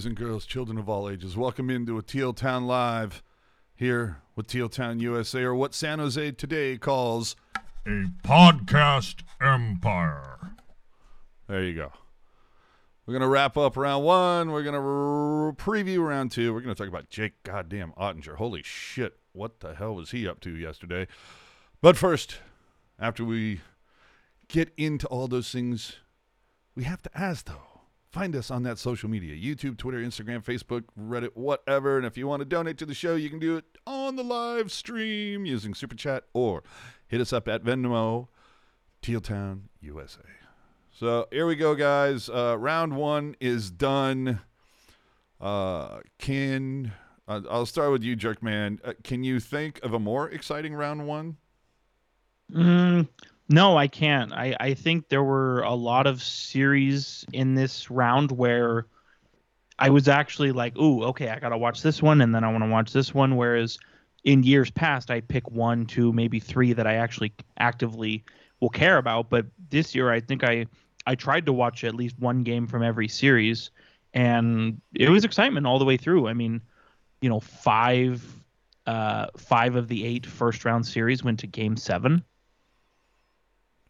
boys and girls, children of all ages. Welcome into a Teal Town Live here with Teal Town USA, or what San Jose today calls a podcast empire. There you go. We're going to wrap up round one. We're going to preview round two. We're going to talk about Jake goddamn Oettinger. Holy shit. What the hell was he up to yesterday? But first, after we get into all those things, we have to ask, though. Find us on that social media YouTube, Twitter, Instagram, Facebook, Reddit, whatever. And if you want to donate to the show, you can do it on the live stream using Super Chat or hit us up at Venmo, Tealtown, USA. So here we go, guys. Uh, round one is done. Uh, can uh, I'll start with you, Jerkman. Uh, can you think of a more exciting round one? Mm, no, I can't. I, I think there were a lot of series in this round where I was actually like, ooh, okay, I got to watch this one and then I want to watch this one. Whereas in years past, I pick one, two, maybe three that I actually actively will care about. But this year, I think I, I tried to watch at least one game from every series and it was excitement all the way through. I mean, you know, five, uh, five of the eight first round series went to game seven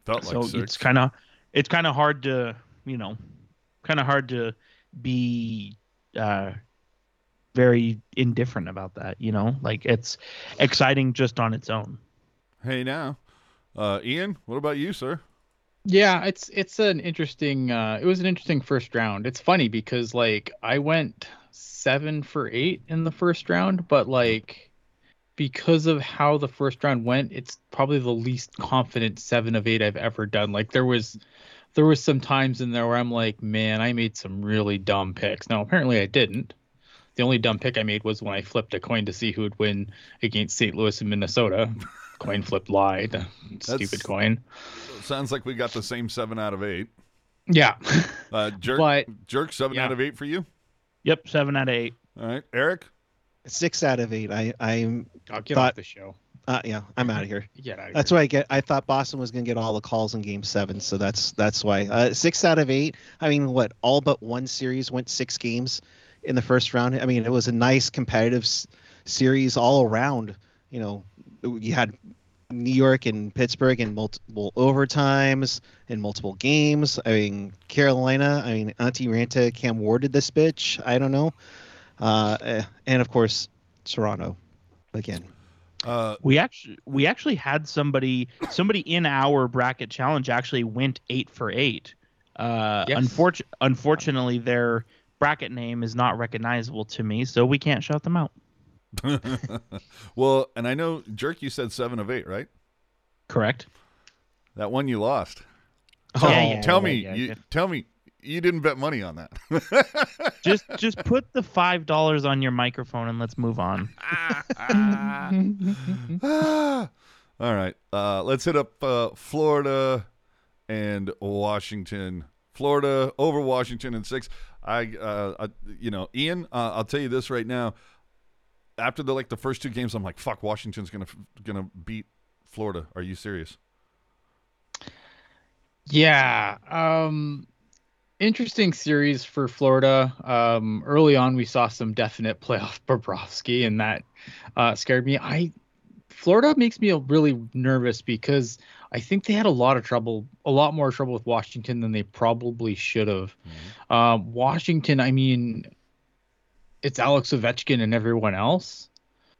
Felt so like six. it's kind of it's kind of hard to you know kind of hard to be uh very indifferent about that you know like it's exciting just on its own hey now, uh, Ian. What about you, sir? Yeah, it's it's an interesting. Uh, it was an interesting first round. It's funny because like I went seven for eight in the first round, but like because of how the first round went, it's probably the least confident seven of eight I've ever done. Like there was there was some times in there where I'm like, man, I made some really dumb picks. Now apparently I didn't. The only dumb pick I made was when I flipped a coin to see who would win against St. Louis and Minnesota. coin flip lied. Stupid coin. Sounds like we got the same seven out of eight. Yeah. Uh, jerk, But- jerk, seven yeah. out of eight for you. yep seven out of eight All right, Eric. Six out of eight. I, I'm, I'll get Thought- off the show. uh, yeah, I'm out of here. Yeah, That's why I get. I thought Boston was going to get all the calls in Game Seven, so that's that's why. Uh, six out of eight. I mean, what? All but one series went six games in the first round. I mean, it was a nice competitive s- series all around. You know, you had New York and Pittsburgh in multiple overtimes in multiple games. I mean, Carolina. I mean, Antti Raanta, Cam warded this bitch. I don't know. Uh, eh, and of course, Toronto again. Uh, we actually we actually had somebody somebody in our bracket challenge actually went eight for eight uh Yes. unfortunately unfortunately their bracket name is not recognizable to me so we can't shout them out well, and I know jerk. You said seven of eight, right? correct That one you lost. Yeah, yeah, tell yeah, me, yeah, you tell me, you didn't bet money on that. just just put the five dollars on your microphone and let's move on. All right, uh, let's hit up uh, Florida and Washington. Florida over Washington in six. I, uh, I you know, Ian, uh, I'll tell you this right now. After the like the first two games, I'm like, fuck, Washington's gonna gonna beat Florida. Are you serious? Yeah. Um interesting series for Florida. Um early on we saw some definite playoff Bobrovsky and that uh scared me. I Florida makes me really nervous because I think they had a lot of trouble, a lot more trouble with Washington than they probably should have. Um, Washington, I mean, it's Alex Ovechkin and everyone else.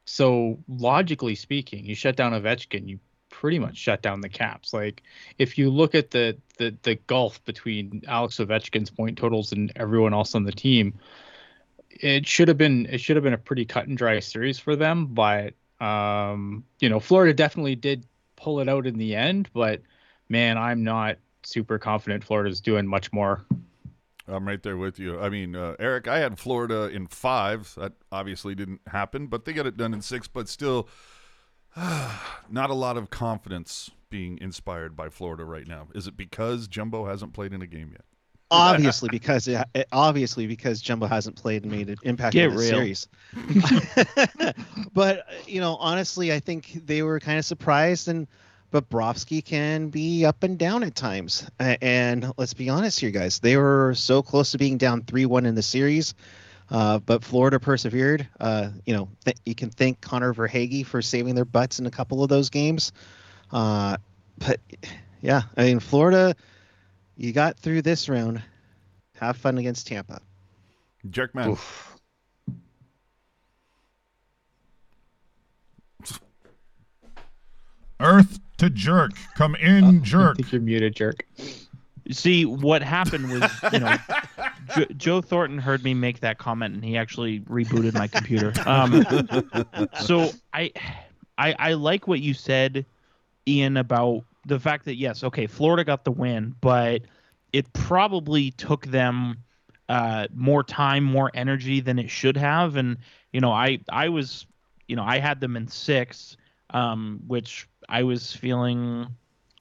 So logically speaking, you shut down Ovechkin, you pretty much shut down the Caps. Like if you look at the the the gulf between Alex Ovechkin's point totals and everyone else on the team, it should have been it should have been a pretty cut and dry series for them. But um, you know, Florida definitely did pull it out in the end. But man, I'm not super confident Florida's doing much more. I'm right there with you. I mean, uh, Eric, I had Florida in five. That obviously didn't happen, but they got it done in six. But still, not a lot of confidence being inspired by Florida right now. Is it because Jumbo hasn't played in a game yet? obviously because it, it- obviously because Jumbo hasn't played and made an impact Get in the real. series. but you know, honestly, I think they were kind of surprised, and Bobrovsky can be up and down at times. And let's be honest here, guys, they were so close to being down three-one in the series. Uh, but Florida persevered. Uh, you know, th- you can thank Connor Verhaeghe for saving their butts in a couple of those games. Uh, but yeah, I mean, Florida, you got through this round. Have fun against Tampa. Jerkman. Oof. Earth to jerk. Come in, I jerk. think you're muted, jerk. See, what happened was, you know, jo- Joe Thornton heard me make that comment, and he actually rebooted my computer. Um, so I, I, I like what you said, Ian, about the fact that yes, okay, Florida got the win, but it probably took them uh, more time, more energy than it should have, and you know, I, I was, you know, I had them in six, um, which I was feeling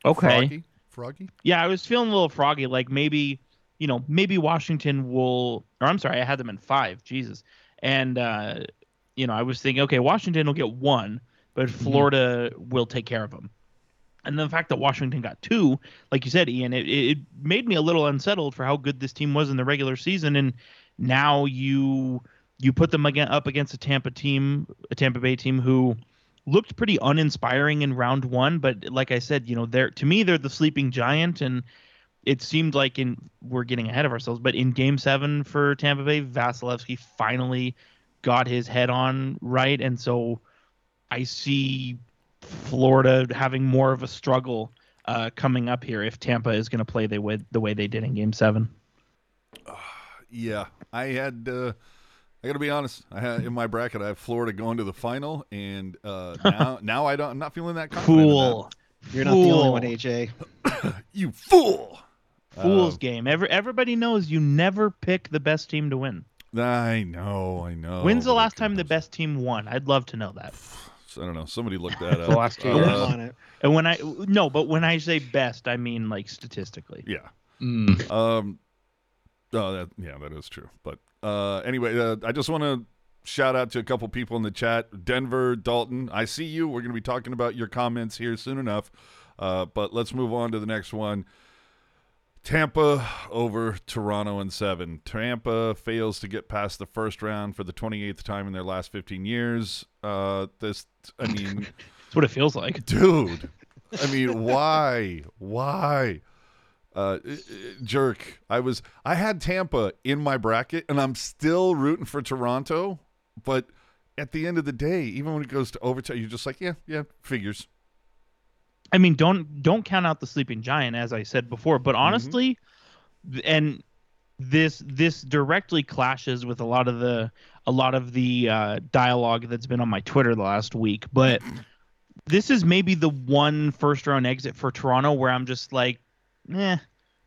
okay. Froggy? Froggy? Yeah, I was feeling a little froggy. Like maybe, you know, maybe Washington will. Or I'm sorry, I had them in five. Jesus. And uh, you know, I was thinking, okay, Washington will get one, but Florida will take care of them. And the fact that Washington got two, like you said, Ian, it, it made me a little unsettled for how good this team was in the regular season. And now you you put them again up against a Tampa team, a Tampa Bay team who looked pretty uninspiring in round one, but like I said, you know, they're to me they're the sleeping giant, and it seemed like in we're getting ahead of ourselves, but in Game Seven for Tampa Bay, Vasilevskiy finally got his head on right, and so I see Florida having more of a struggle uh, coming up here if Tampa is going to play the way the way they did in Game Seven. Yeah, I had. Uh, I got to be honest. I had in my bracket. I have Florida going to the final, and uh, now now I don't. I'm not feeling that confident. in that. Fool, You're not the only one, AJ. You fool! fool's Uh, game. Every everybody knows you never pick the best team to win. I know, I know. When's the last time the best team won? I'd love to know that. I don't know. Somebody looked that up. The last two Uh, on it. And when I no, but when I say best, I mean like statistically. Yeah. Mm. Um. Oh, that yeah, that is true. But uh, anyway, uh, I just want to shout out to a couple people in the chat. Denver, Dalton, I see you. We're going to be talking about your comments here soon enough. Uh, but let's move on to the next one. Tampa over Toronto in seven. Tampa fails to get past the first round for the 28th time in their last 15 years. Uh, this, I mean, That's what it feels like. dude. I mean, why? Why? Uh, uh, jerk. I was. I had Tampa in my bracket, and I'm still rooting for Toronto. But at the end of the day, even when it goes to overtime, you're just like, yeah, yeah, figures. I mean, don't don't count out the sleeping giant, as I said before. But honestly, and this this directly clashes with a lot of the a lot of the uh, dialogue that's been on my Twitter the last week. But this is maybe the one first round exit for Toronto where I'm just like, eh,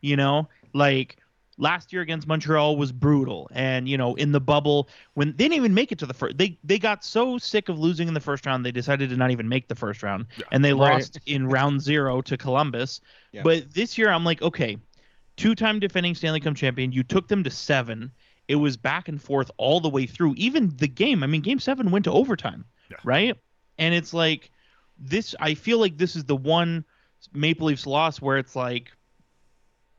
you know, like last year against Montreal was brutal, and you know, in the bubble when they didn't even make it to the first, they they got so sick of losing in the first round, they decided to not even make the first round, Yeah. and they Right. lost in round zero to Columbus. Yeah. But this year, I'm like, okay, two-time defending Stanley Cup champion, you took them to seven. It was back and forth all the way through. Even the game, I mean, game seven went to overtime, Yeah. right? And it's like this. I feel like this is the one Maple Leafs loss where it's like,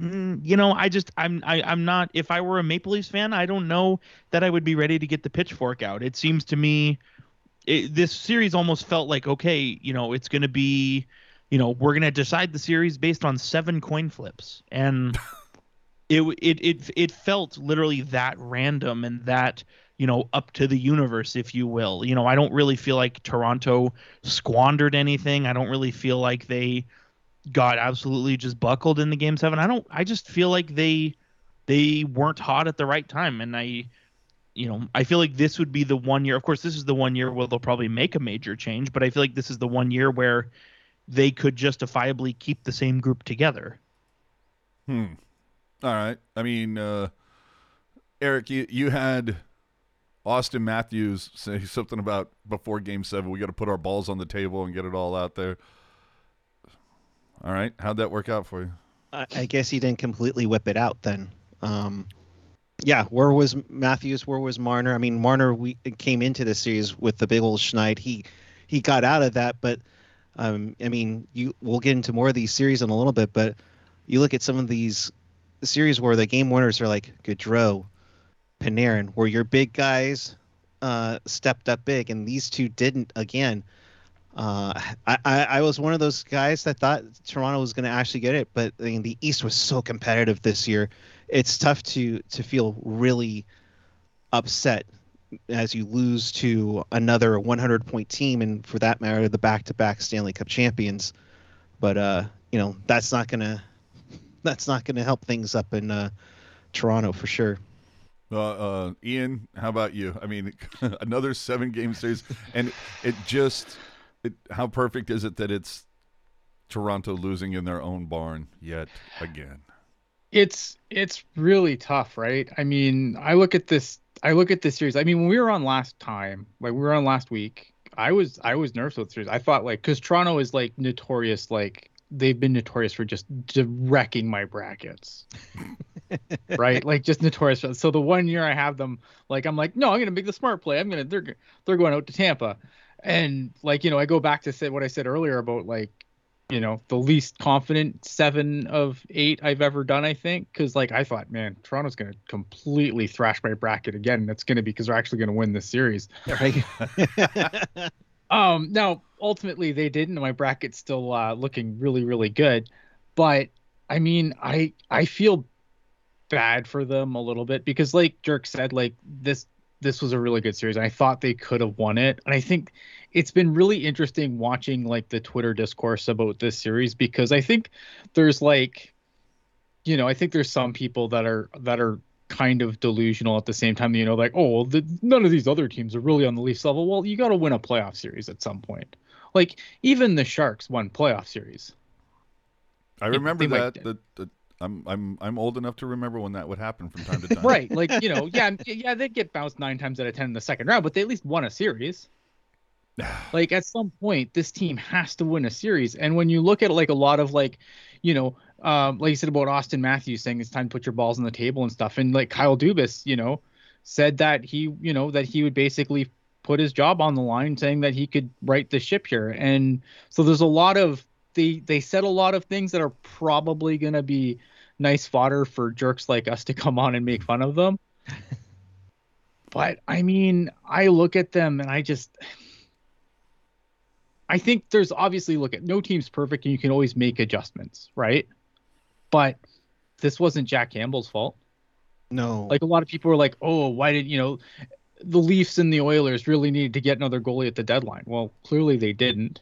mm, you know, I just I'm I, I'm not. If I were a Maple Leafs fan, I don't know that I would be ready to get the pitchfork out. It seems to me, it, this series almost felt like okay, you know, it's going to be, you know, we're going to decide the series based on seven coin flips, and it it it it felt literally that random and that you know up to the universe if you will you know i don't really feel like toronto squandered anything i don't really feel like they got absolutely just buckled in the game 7 i don't i just feel like they they weren't hot at the right time and i you know i feel like this would be the one year of course this is the one year where they'll probably make a major change but i feel like this is the one year where they could justifiably keep the same group together Hmm. All right. I mean, uh, Eric, you you had Auston Matthews say something about before Game Seven. We got to put our balls on the table and get it all out there. All right. How'd that work out for you? I, I guess he didn't completely whip it out then. Um, yeah, where was Matthews? Where was Marner? I mean, Marner we came into the series with the big old schneid. He he got out of that, but um, I mean, you we'll get into more of these series in a little bit. But you look at some of these series where the game winners are like Gaudreau, Panarin, where your big guys uh, stepped up big, and these two didn't again. Uh, I, I, was one of those guys that thought Toronto was going to actually get it, but I mean, the East was so competitive this year. It's tough to to feel really upset as you lose to another 100 point team, and for that matter, the back to back Stanley Cup champions. But uh, you know, that's not gonna that's not gonna help things up in uh, Toronto for sure. Uh, Ian, how about you? I mean, another seven game series, and it just, it, how perfect is it that it's Toronto losing in their own barn yet again? It's it's really tough, right? I mean, I look at this I look at this series. I mean, when we were on last time, like we were on last week, I was I was nervous with the series. I thought like because Toronto is like notorious, like they've been notorious for just wrecking my brackets, right? Like just notorious. For, so the one year I have them, like I'm like, no, I'm gonna make the smart play. I'm gonna they're they're going out to Tampa, and like you know I go back to say what I said earlier about like you know the least confident seven of eight I've ever done. I think because like I thought, man, Toronto's gonna completely thrash my bracket again, and it's gonna be because they're actually gonna win this series. Right? um, now ultimately they didn't. My bracket's still uh, looking really really good, but I mean I I feel bad for them a little bit because like Jerk said, like this this was a really good series. I thought they could have won it. And I think it's been really interesting watching like the Twitter discourse about this series because I think there's like you know, I think there's some people that are that are kind of delusional at the same time, you know, like, oh, the, none of these other teams are really on the Leafs level. Well, you got to win a playoff series at some point. Like even the Sharks won playoff series. I remember they that. might- The, the, I'm I'm I'm old enough to remember when that would happen from time to time. right like you know yeah yeah they get bounced nine times out of ten in the second round but they at least won a series like at some point this team has to win a series and when you look at like a lot of like you know um like you said about auston matthews saying it's time to put your balls on the table and stuff and like kyle dubas you know said that he you know that he would basically put his job on the line saying that he could right the ship here and so there's a lot of they they said a lot of things that are probably going to be nice fodder for jerks like us to come on and make fun of them but i mean i look at them and i just I think there's obviously look at no team's perfect and you can always make adjustments, right? But this wasn't Jack Campbell's fault. no. Like a lot of people were like, "Oh, why did you know the Leafs and the Oilers really needed to get another goalie at the deadline?" Well, clearly they didn't.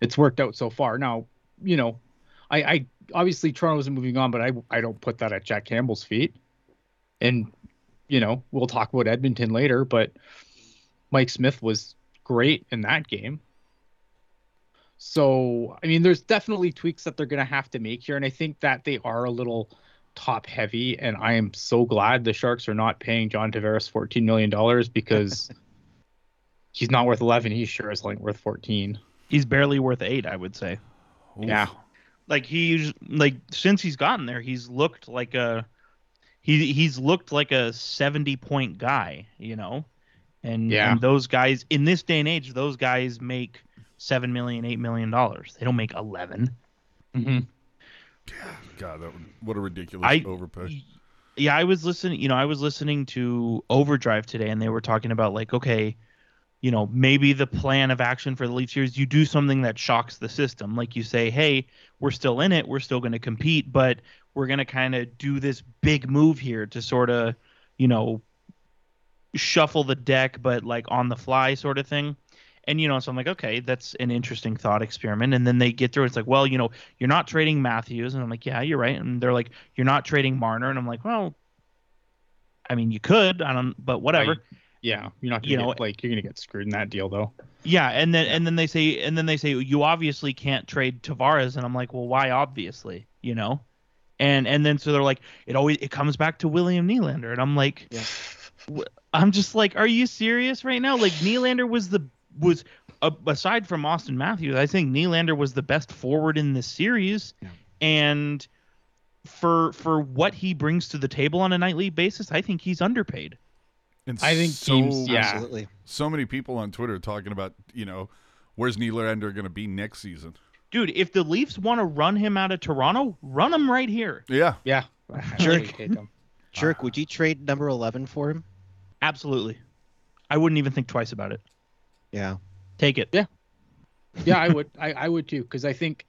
It's worked out so far. Now, you know, I, I obviously Toronto isn't moving on, but I I don't put that at Jack Campbell's feet. And you know, we'll talk about Edmonton later, but Mike Smith was great in that game. So, I mean, there's definitely tweaks that they're going to have to make here. And I think that they are a little top heavy. And I am so glad the Sharks are not paying John Tavares $14 million because he's not worth 11. He sure is like worth 14. He's barely worth eight, I would say. Oof. Yeah. Like he's like since he's gotten there, he's looked like a he he's looked like a seventy point guy, you know. And, Yeah. and those guys in this day and age, those guys make seven million, eight million dollars. They don't make 11 Mm-hmm. God, that would, what a ridiculous I- overpay. yeah i was listening you know i was listening to overdrive today and they were talking about like okay you know maybe the plan of action for the leafs here is you do something that shocks the system. Like you say hey we're still in it we're still going to compete but we're going to kind of do this big move here to sort of you know shuffle the deck but like on the fly sort of thing. And you know so i'm like okay that's an interesting thought experiment. And then they get through it's like well you know you're not trading matthews. And i'm like yeah you're right. And they're like you're not trading marner. And i'm like well i mean you could i don't but whatever Yeah. You're not going to You get, know- like, you're to get screwed in that deal, though. yeah and then and then they say and then they say you obviously can't trade tavares and i'm like well why obviously you know and and then so they're like it always it comes back to william Nylander and i'm like Yeah. i'm just like are you serious right now like Nylander was the was uh, aside from auston matthews i think Nylander was the best forward in this series Yeah. and for for what he brings to the table on a nightly basis i think he's underpaid And I think so, teams- yeah. Absolutely. so many people on Twitter talking about, you know, where's Nylander going to be next season? dude if the leafs want to run him out of toronto run him right here Yeah. Yeah. I Jerk. really hate them. Jerk, would you trade number 11 for him? Absolutely. I wouldn't even think twice about it. Yeah. Take it. Yeah. yeah, I would. I, I would too, because I think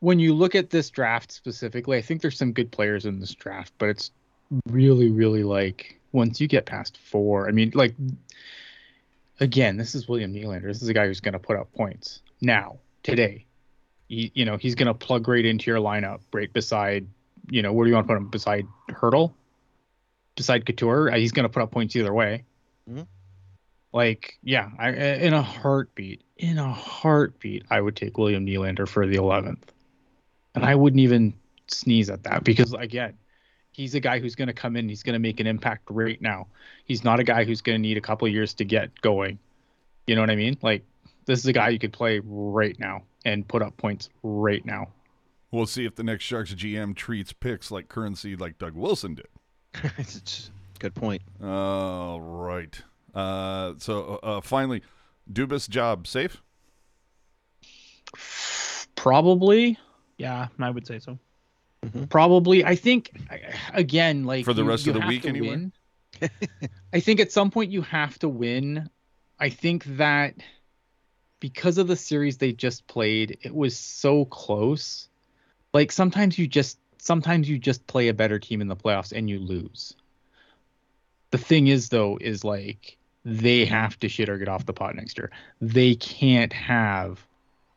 when you look at this draft specifically, I think there's some good players in this draft, but it's really, really like once you get past four, I mean, like again, this is William Nylander. This is a guy who's going to put up points now, today. He, you know, he's going to plug right into your lineup, right beside, you know, where do you want to put him? Beside Hertl, beside Couture. Uh, He's going to put up points either way. Mhm. Like, yeah, I, in a heartbeat, in a heartbeat, I would take William Nylander for the 11th. And I wouldn't even sneeze at that because, again, he's a guy who's going to come in, he's going to make an impact right now. He's not a guy who's going to need a couple years to get going. You know what I mean? Like, this is a guy you could play right now and put up points right now. We'll see if the next Sharks GM treats picks like currency like Doug Wilson did. Good point. All right. Uh, so uh, finally, Dubas job safe. Probably, Yeah, I would say so. Mm-hmm. probably. I think, again, like For the you- rest you of the week to anyway? I think at some point you have to win. I think that because of the series they just played, it was so close. Like sometimes you just sometimes you just play a better team in the playoffs and you lose. The thing is though is like they have to shit or get off the pot next year. They can't have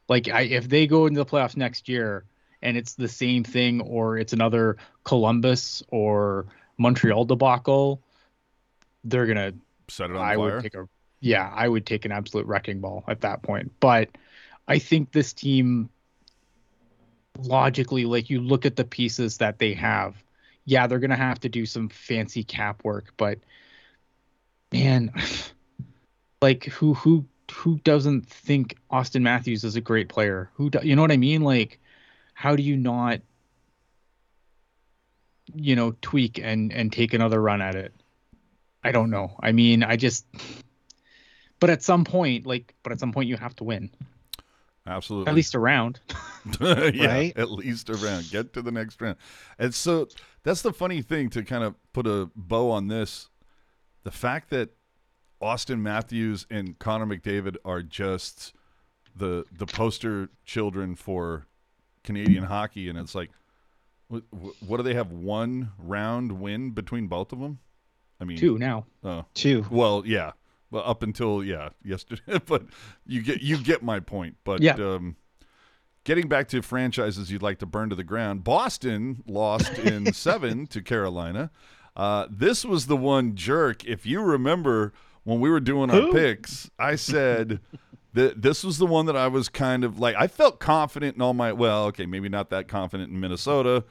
like I if they go into the playoffs next year and it's the same thing or it's another Columbus or Montreal debacle, they're gonna Set it on I fire. would take a yeah, I would take an absolute wrecking ball at that point. But I think this team logically, like you look at the pieces that they have, yeah, they're gonna have to do some fancy cap work, but man, like who who who doesn't think Auston Matthews is a great player? Who do, you know what I mean? Like, how do you not, you know, tweak and and take another run at it? I don't know. I mean, I just, but at some point, like, but at some point you have to win Absolutely. at least a round. yeah, Right? at least a round. Get to the next round. And so that's the funny thing to kind of put a bow on this. The fact that Auston Matthews and Connor McDavid are just the the poster children for Canadian hockey, and it's like, what, what do they have? One round win between both of them? I mean, Two now. Two. well, yeah. Well, up until yeah, yesterday, but you get you get my point. But Yeah. um, getting back to franchises you'd like to burn to the ground, Boston lost in seven to Carolina. Uh, this was the one jerk. If you remember when we were doing our picks, I said that this was the one that I was kind of like. I felt confident in all my. Well, okay, maybe not that confident in Minnesota.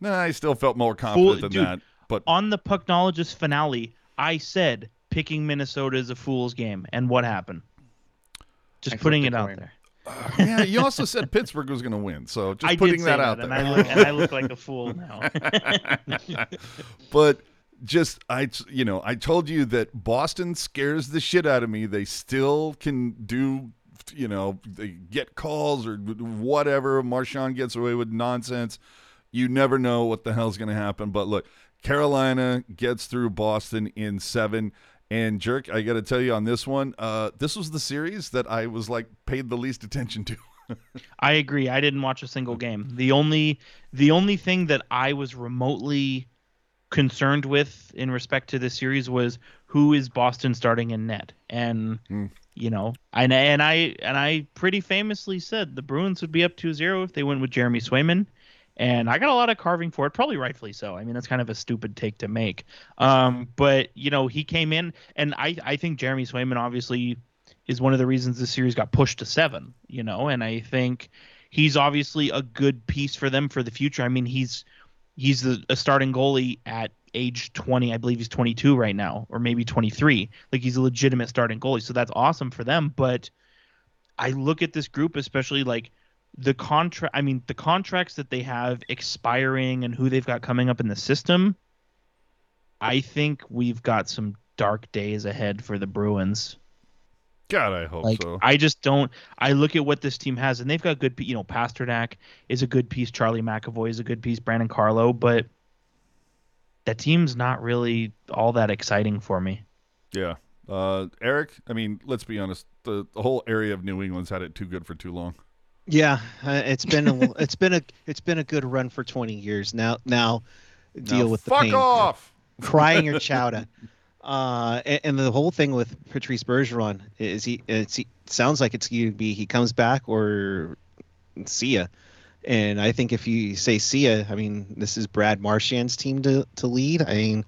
Nah, I still felt more confident than dude, that. But On the Pucknologist finale, I said picking Minnesota is a fool's game, and what happened? Just I putting it out coin. there. Uh, yeah, you also said Pittsburgh was going to win, so just I putting did say that out and there. I look, and I look like a fool now. but just I, you know, I told you that Boston scares the shit out of me. They still can do, you know, they get calls or whatever. Marchand gets away with nonsense. You never know what the hell's going to happen. But look, Carolina gets through Boston in seven. And jerk, I got to tell you on this one, uh, this was the series that I was like paid the least attention to. I agree. I didn't watch a single game. The only the only thing that I was remotely concerned with in respect to this series was who is Boston starting in net. And Hmm. you know, and and I and I pretty famously said the Bruins would be up 2-0 if they went with Jeremy Swayman. And I got a lot of carving for it, probably rightfully so. I mean, that's kind of a stupid take to make. Um, but you know, he came in, and I, I think Jeremy Swayman obviously is one of the reasons the series got pushed to seven. You know, and I think he's obviously a good piece for them for the future. I mean, he's he's the, a starting goalie at age 20. I believe he's 22 right now, or maybe 23. Like he's a legitimate starting goalie, so that's awesome for them. But I look at this group, especially like the contract. I mean, the contracts that they have expiring and who they've got coming up in the system. I think we've got some dark days ahead for the Bruins. God, I hope Like so. I just don't. I look at what this team has, and they've got good. You know, Pastrnak is a good piece. Charlie McAvoy is a good piece. Brandon Carlo, but that team's not really all that exciting for me. Yeah. Uh, Eric, I mean, let's be honest. The, the whole area of New England's had it too good for too long. Yeah, uh, it's been a, it's been a it's been a good run for 20 years. Now now deal Now, with the fuck pain. off. crying your chowder. Uh, and, and the whole thing with Patrice Bergeron is he it's he sounds like it's going to be he comes back or see ya. And I think if you say see ya, I mean this is Brad Marchand's team to to lead. I mean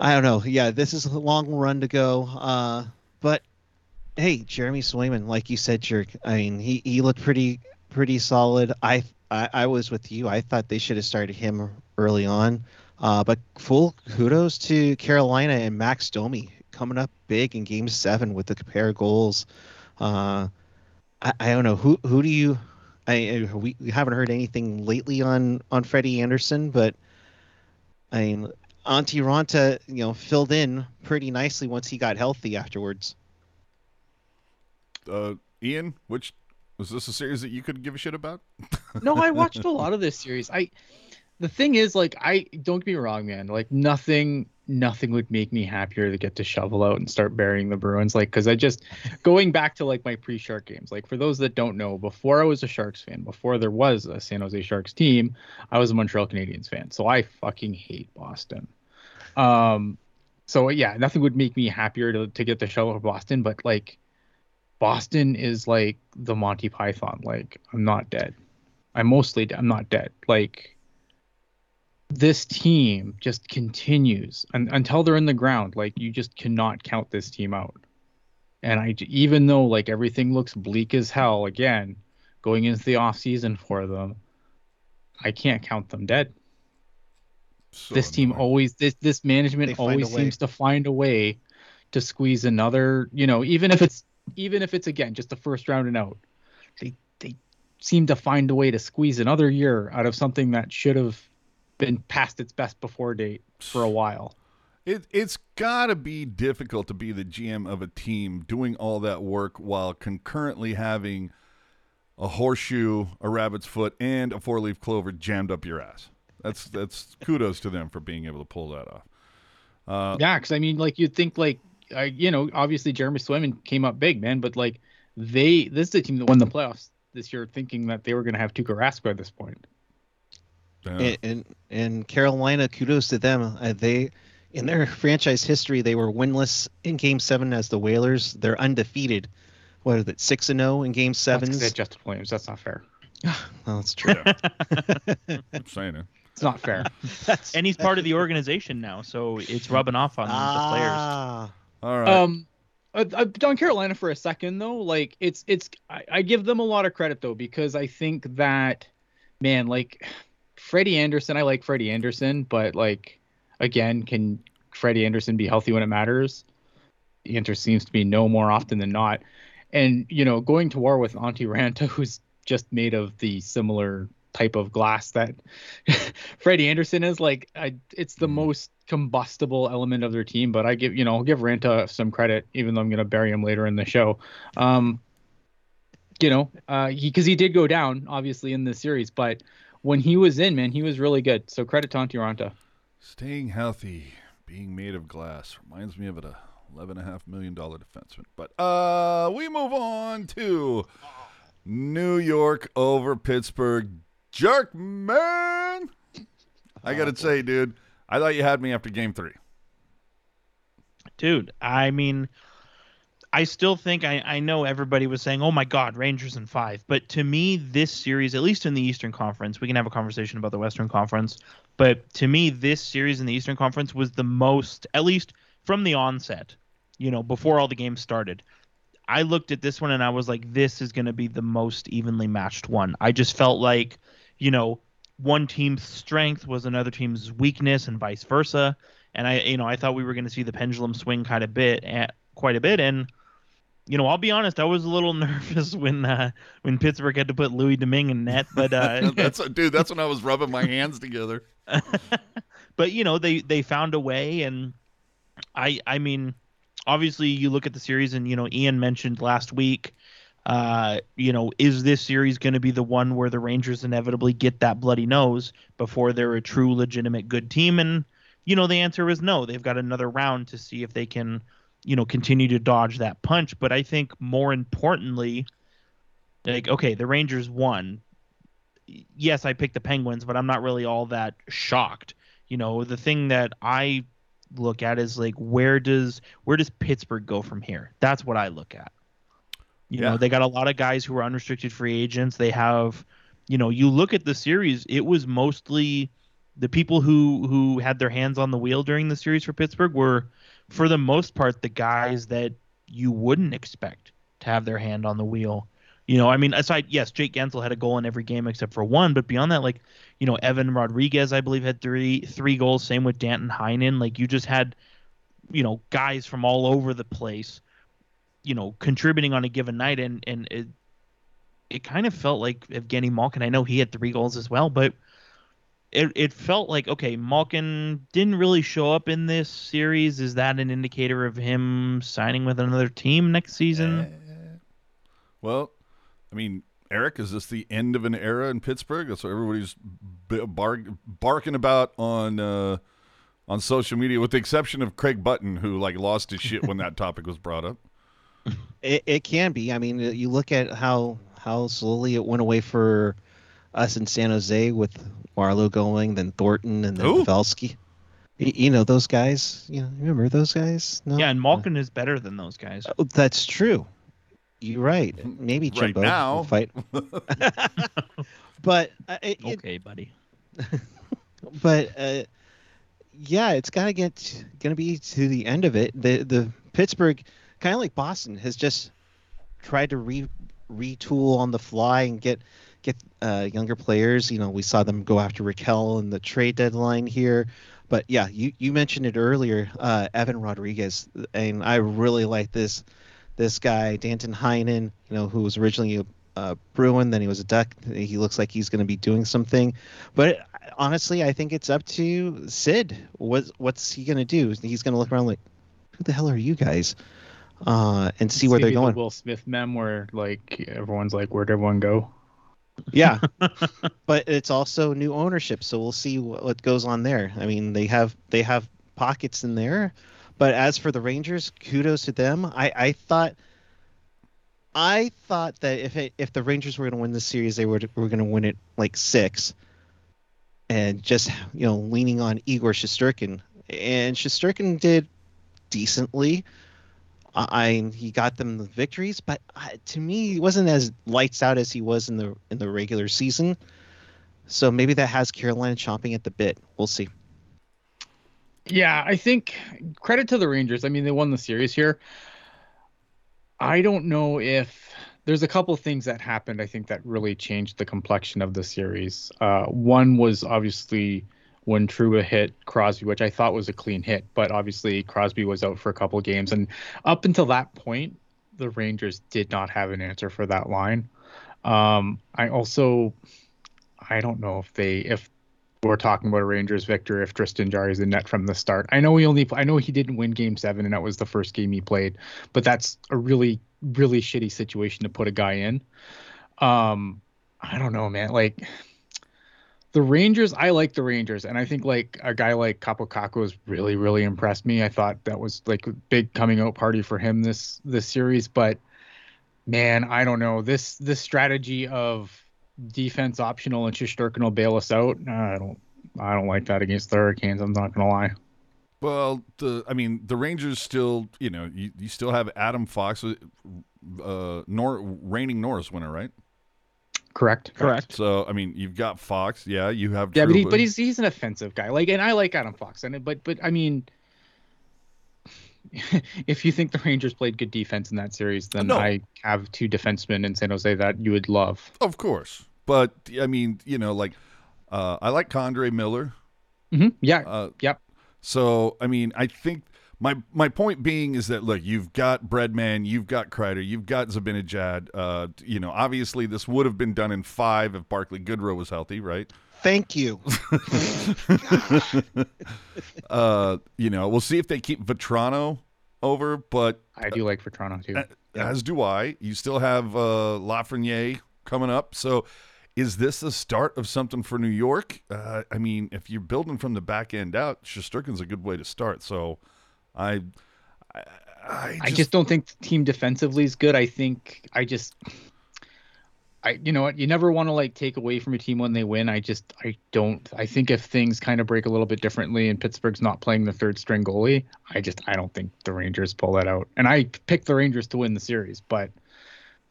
I don't know. Yeah, this is a long run to go. Uh, but hey, Jeremy Swayman, like you said, jerk. I mean, he, he looked pretty pretty solid. I, I I was with you. I thought they should have started him early on. Uh, but full kudos to Carolina and Max Domi coming up big in Game Seven with the pair of goals. Uh, I, I don't know who who do you. I we, we haven't heard anything lately on on Freddie Andersen, but I mean Antti Raanta, you know, filled in pretty nicely once he got healthy afterwards. Uh, Ian, which was this a series that you could give a shit about? no, I watched a lot of this series. I the thing is like I don't get me wrong, man. Like nothing nothing would make me happier to get to shovel out and start burying the Bruins. Like because I just going back to like my pre-shark games. Like for those that don't know, before I was a Sharks fan, before there was a San Jose Sharks team, I was a Montreal Canadiens fan. So I fucking hate Boston. Um so yeah, nothing would make me happier to, to get the shovel for Boston, but like Boston is like the Monty Python. Like I'm not dead. I'm mostly. I'm not dead. Like this team just continues un- until they're in the ground. Like you just cannot count this team out. And I even though like everything looks bleak as hell again going into the off season for them, I can't count them dead. So this team always this this management They find a always seems to find a way to squeeze another, you know, even if it's even if it's again just the first round and out. They they seem to find a way to squeeze another year out of something that should have been past its best before date for a while. It it's gotta be difficult to be the GM of a team doing all that work while concurrently having a horseshoe, a rabbit's foot, and a four leaf clover jammed up your ass. That's that's kudos to them for being able to pull that off. Uh, Yeah, because I mean, like you'd think, like I, you know, obviously Jeremy Swayman came up big, man, but like they, this is the team that won the playoffs this year, thinking that they were going to have Tuukka Rask at this point. Yeah. And, and and Carolina, kudos to them. Uh, they in their franchise history, they were winless in Game Seven as the Whalers. They're undefeated. What is it, six and zero in Game Seven? Sevens? they had Justin Williams. That's not fair. Oh, that's true. I'm saying it. It's not fair. And he's part of the organization now, so it's rubbing off on the players. ah, All right. Um, uh, uh, on Carolina for a second though, like it's it's I, I give them a lot of credit though because I think that man, like Freddie Andersen, I like Freddie Andersen, but like again, can Freddie Andersen be healthy when it matters? The answer seems to be no more often than not. And you know, going to war with Antti Raanta, who's just made of the similar type of glass that Freddie Anderson is, like I, it's the Mhm. most combustible element of their team. But I give you know I'll give Raanta some credit, even though I'm gonna bury him later in the show. Um, you know, uh, he because he did go down obviously in this series, but when he was in, man, he was really good. So credit to Antti Raanta. Staying healthy, being made of glass reminds me of an eleven and a half million dollar defenseman. But uh, we move on to New York over Pittsburgh. Jerk man, I gotta say, dude, I thought you had me after Game Three. Dude, I mean, I still think I, I know everybody was saying, oh my God, Rangers in five. But to me, this series, at least in the Eastern Conference, we can have a conversation about the Western Conference. But to me, this series in the Eastern Conference was the most, at least from the onset, you know, before all the games started. I looked at this one and I was like, this is going to be the most evenly matched one. I just felt like, you know, one team's strength was another team's weakness and vice versa. And I, you know, I thought we were going to see the pendulum swing kind of bit, at, quite a bit. And, you know, I'll be honest, I was a little nervous when uh, when Pittsburgh had to put Louis Domingue in net, but uh, that's dude. That's when I was rubbing my hands together. but you know they they found a way and i i mean obviously you look at the series and you know ian mentioned last week Uh, you know, is this series going to be the one where the Rangers inevitably get that bloody nose before they're a true, legitimate, good team? And you know, the answer is no. They've got another round to see if they can, you know, continue to dodge that punch. But I think more importantly, like, okay, the Rangers won. Yes, I picked the Penguins, but I'm not really all that shocked. You know, the thing that I look at is like where does where does Pittsburgh go from here? That's what I look at. You Yeah. know, they got a lot of guys who are unrestricted free agents. They have, you know, you look at the series, it was mostly the people who who had their hands on the wheel during the series for Pittsburgh were for the most part the guys that you wouldn't expect to have their hand on the wheel. You know, I mean, aside, yes, Jake Guentzel had a goal in every game except for one, but beyond that, like, you know, Evan Rodrigues, I believe, had three three goals. Same with Danton Heinen. Like, you just had, you know, guys from all over the place, you know, contributing on a given night, and and it it kind of felt like Evgeny Malkin. I know he had three goals as well, but it it felt like okay, Malkin didn't really show up in this series. Is that an indicator of him signing with another team next season? Well, I mean, Eric, is this the end of an era in Pittsburgh? That's what everybody's b- bar- barking about on uh, on social media, with the exception of Craig Button, who like lost his shit when that topic was brought up. It, it can be. I mean, you look at how how slowly it went away for us in San Jose with Marleau going, then Thornton, and then Who? Pavelski. Y- You know those guys. You know, remember those guys? No. Yeah, and Malkin is better than those guys. Oh, that's true. You're right. Maybe Right Jimbo now. fight. but uh, it, it- Okay, buddy. but uh, yeah, it's gotta get gonna be to the end of it. The the Pittsburgh, kind of like Boston, has just tried to re retool on the fly and get get uh, younger players. You know, we saw them go after Rakell in the trade deadline here. But yeah, you, you mentioned it earlier, uh, Evan Rodrigues, and I really like this this guy Danton Heinen. You know, who was originally a uh, Bruin, then he was a Duck. He looks like he's going to be doing something. But honestly, I think it's up to Sid. What what's he going to do? He's going to look around like, who the hell are you guys? Uh, and see It's where they're maybe the going. Will Smith mem where like everyone's like, where'd everyone go? Yeah, but it's also new ownership, so we'll see what, what goes on there. I mean, they have they have pockets in there, but as for the Rangers, kudos to them. I I thought. I thought that if it, if the Rangers were going to win this series, they were were going to win it like six, and just you know leaning on Igor Shesterkin, and Shesterkin did decently. I I- he got them the victories, but uh, to me, he wasn't as lights out as he was in the in the regular season. So maybe that has Carolina chomping at the bit. We'll see. Yeah, I think credit to the Rangers. I mean, they won the series here. I don't know if there's a couple things that happened. I think that really changed the complexion of the series. Uh, one was obviously when Trouba hit Crosby, which I thought was a clean hit, but obviously Crosby was out for a couple games, and up until that point, the Rangers did not have an answer for that line. Um, I also, I don't know if they if we're talking about a Rangers victor if Tristan Jarry is in net from the start. I know he only I know he didn't win game 7 and that was the first game he played, but that's a really really shitty situation to put a guy in. Um I don't know, man. Like the Rangers, I like the Rangers, and I think like a guy like Kaapo Kakko has really, really impressed me. I thought that was like a big coming out party for him this this series, but man, I don't know this this strategy of defense optional and Shesterkin will bail us out. I don't I don't like that against the Hurricanes. I'm not gonna lie. Well, the I mean, the Rangers still, you know, you, you still have Adam Fox, uh, Nor reigning Norris winner, right? Correct. Correct. So I mean, you've got Fox, yeah. You have Yeah, but, he, but he's he's an offensive guy. Like, and I like Adam Fox, and but but I mean, if you think the Rangers played good defense in that series, then No. I have two defensemen in San Jose that you would love. of course. But I mean, you know, like uh, I like K'Andre Miller. hmm Yeah. Uh, yep. So I mean, I think my my point being is that look, you've got Breadman, you've got Kreider, you've got Zibanejad. Uh, you know, obviously this would have been done in five if Barclay Goodrow was healthy, right? Thank you. uh, you know, we'll see if they keep Vatrano over, but I do like for Toronto too. uh, as do I. You still have uh, Lafreniere coming up. So, is this the start of something for New York? Uh, I mean, if you're building from the back end out, Shesterkin's a good way to start. So, I, I, I I just don't think the team defensively is good. I think I just I you know what you never want to like take away from a team when they win. I just I don't I think if things kind of break a little bit differently and Pittsburgh's not playing the third string goalie, I just I don't think the Rangers pull that out. And I picked the Rangers to win the series, but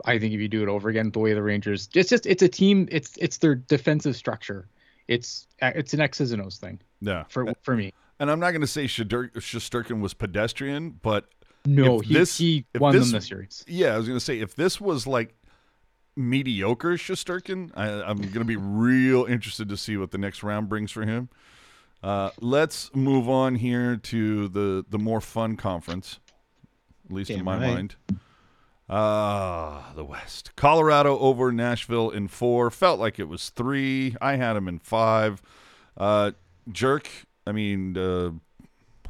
I think if you do it over again the way the Rangers it's just it's a team it's it's their defensive structure. It's it's an X's and O's thing yeah. for for me. And I'm not going to say Shadur- Shesterkin was pedestrian, but No, he, this- he won this- them the series. Yeah, I was gonna say if this was like mediocre Shesterkin, I, I'm gonna be real interested to see what the next round brings for him. Uh, let's move on here to the the more fun conference, at least in my right. mind. Ah, the West. Colorado over Nashville in four. Felt like it was three. I had him in five. Uh, jerk. I mean, uh,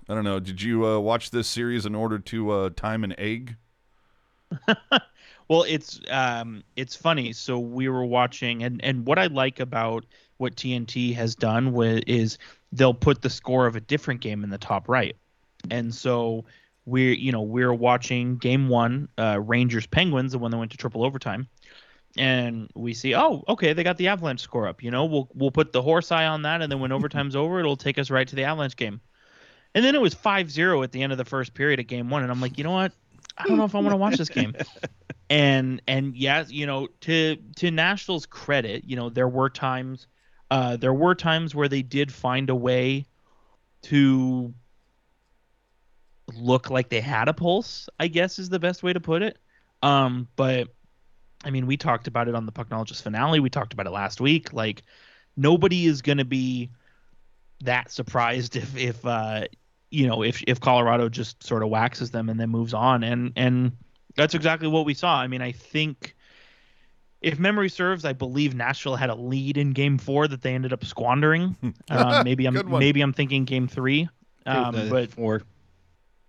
I don't know. Did you uh, watch this series in order to uh, time an egg? Well, it's um, it's funny. So we were watching, and and what I like about what TNT has done with is they'll put the score of a different game in the top right, and so we're you know we're watching game one, uh, Rangers Penguins, the one that went to triple overtime, and we see oh okay they got the Avalanche score up. You know we'll we'll put the horse eye on that, and then when overtime's over, it'll take us right to the Avalanche game. And then it was 5-0 at the end of the first period of game one, and I'm like, you know what? I don't know if I want to watch this game and and yes, you know, to to Nashville's credit, you know, there were times, uh, there were times where they did find a way to look like they had a pulse. I guess is the best way to put it. Um, but I mean, we talked about it on the Pucknologist finale. We talked about it last week. Like, nobody is going to be that surprised if if uh, you know if if Colorado just sort of waxes them and then moves on. And and that's exactly what we saw. I mean, I think if memory serves, I believe Nashville had a lead in Game Four that they ended up squandering. Um, maybe I'm maybe I'm thinking Game Three. Um, but four.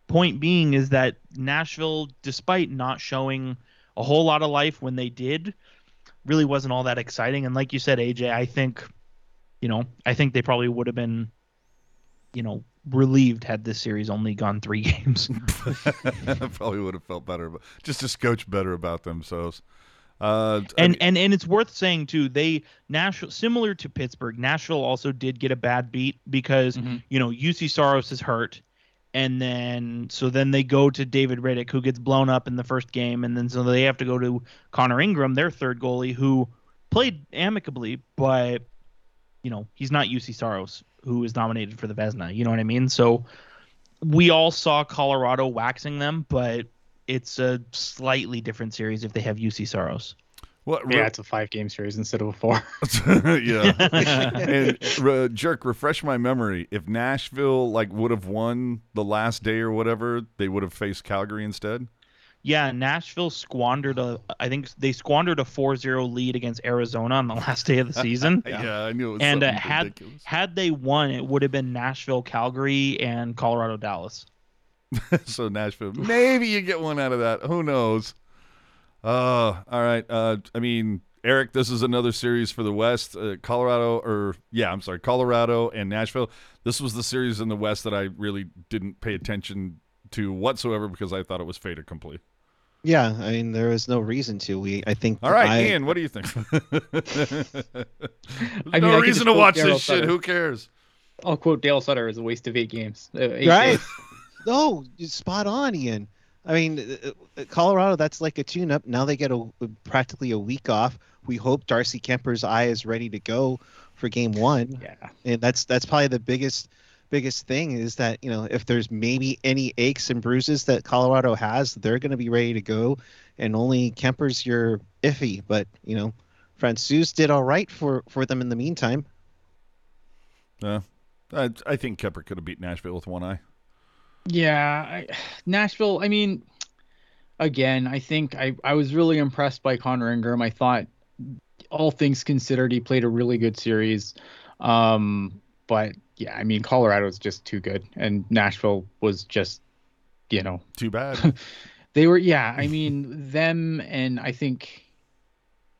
point being is that Nashville, despite not showing a whole lot of life when they did, really wasn't all that exciting. And like you said, AJ, I think, you know, I think they probably would have been, you know, relieved had this series only gone three games. Probably would have felt better, but just to scotch better about themselves. Uh, I and mean- and and it's worth saying too they Nashville similar to Pittsburgh Nashville also did get a bad beat because Mhm. you know Juuse Saros is hurt and then so then they go to David Rittich who gets blown up in the first game. And then so they have to go to Connor Ingram their third goalie who played amicably but you know he's not Juuse Saros who is nominated for the Vezina you know what I mean? So we all saw Colorado waxing them but it's a slightly different series if they have Juuse Saros what, Yeah, it's a five game series instead of a four. yeah. and uh, jerk, refresh my memory. If Nashville like would have won the last day or whatever, they would have faced Calgary instead. Yeah, Nashville squandered a. I think they squandered a 4-0 lead against Arizona on the last day of the season. Yeah, I knew it was and uh, had ridiculous. had they won, it would have been Nashville, Calgary, and Colorado, Dallas. so Nashville, maybe you get one out of that. Who knows? Uh, all right. Uh, I mean, Eric, this is another series for the West. Uh, Colorado, or yeah, I'm sorry, Colorado and Nashville. This was the series in the West that I really didn't pay attention to whatsoever because I thought it was fait accompli. Yeah, I mean there was no reason to. We I think All right, I, Ian, what do you think? I mean, no I could reason to watch Daryl this shit. Who cares? I'll quote Dale Sutter as a waste of eight games. Uh, eight Right. days. No, spot on, Ian. I mean, uh, uh, Colorado, that's like a tune-up. Now they get a practically a week off. We hope Darcy Kuemper's eye is ready to go for Game One, Yeah. and that's that's probably the biggest biggest thing is that you know if there's maybe any aches and bruises that Colorado has, they're going to be ready to go, and only Kuemper's your iffy. But you know, Francouz did all right for for them in the meantime. Uh, I, I think Kuemper could have beat Nashville with one eye. Yeah, I, Nashville. I mean, again, I think I I was really impressed by Connor Ingram. I thought, all things considered, he played a really good series. Um, but yeah, I mean, Colorado Colorado's just too good, and Nashville was just, you know, Too bad. They were, yeah. I mean, them and I think,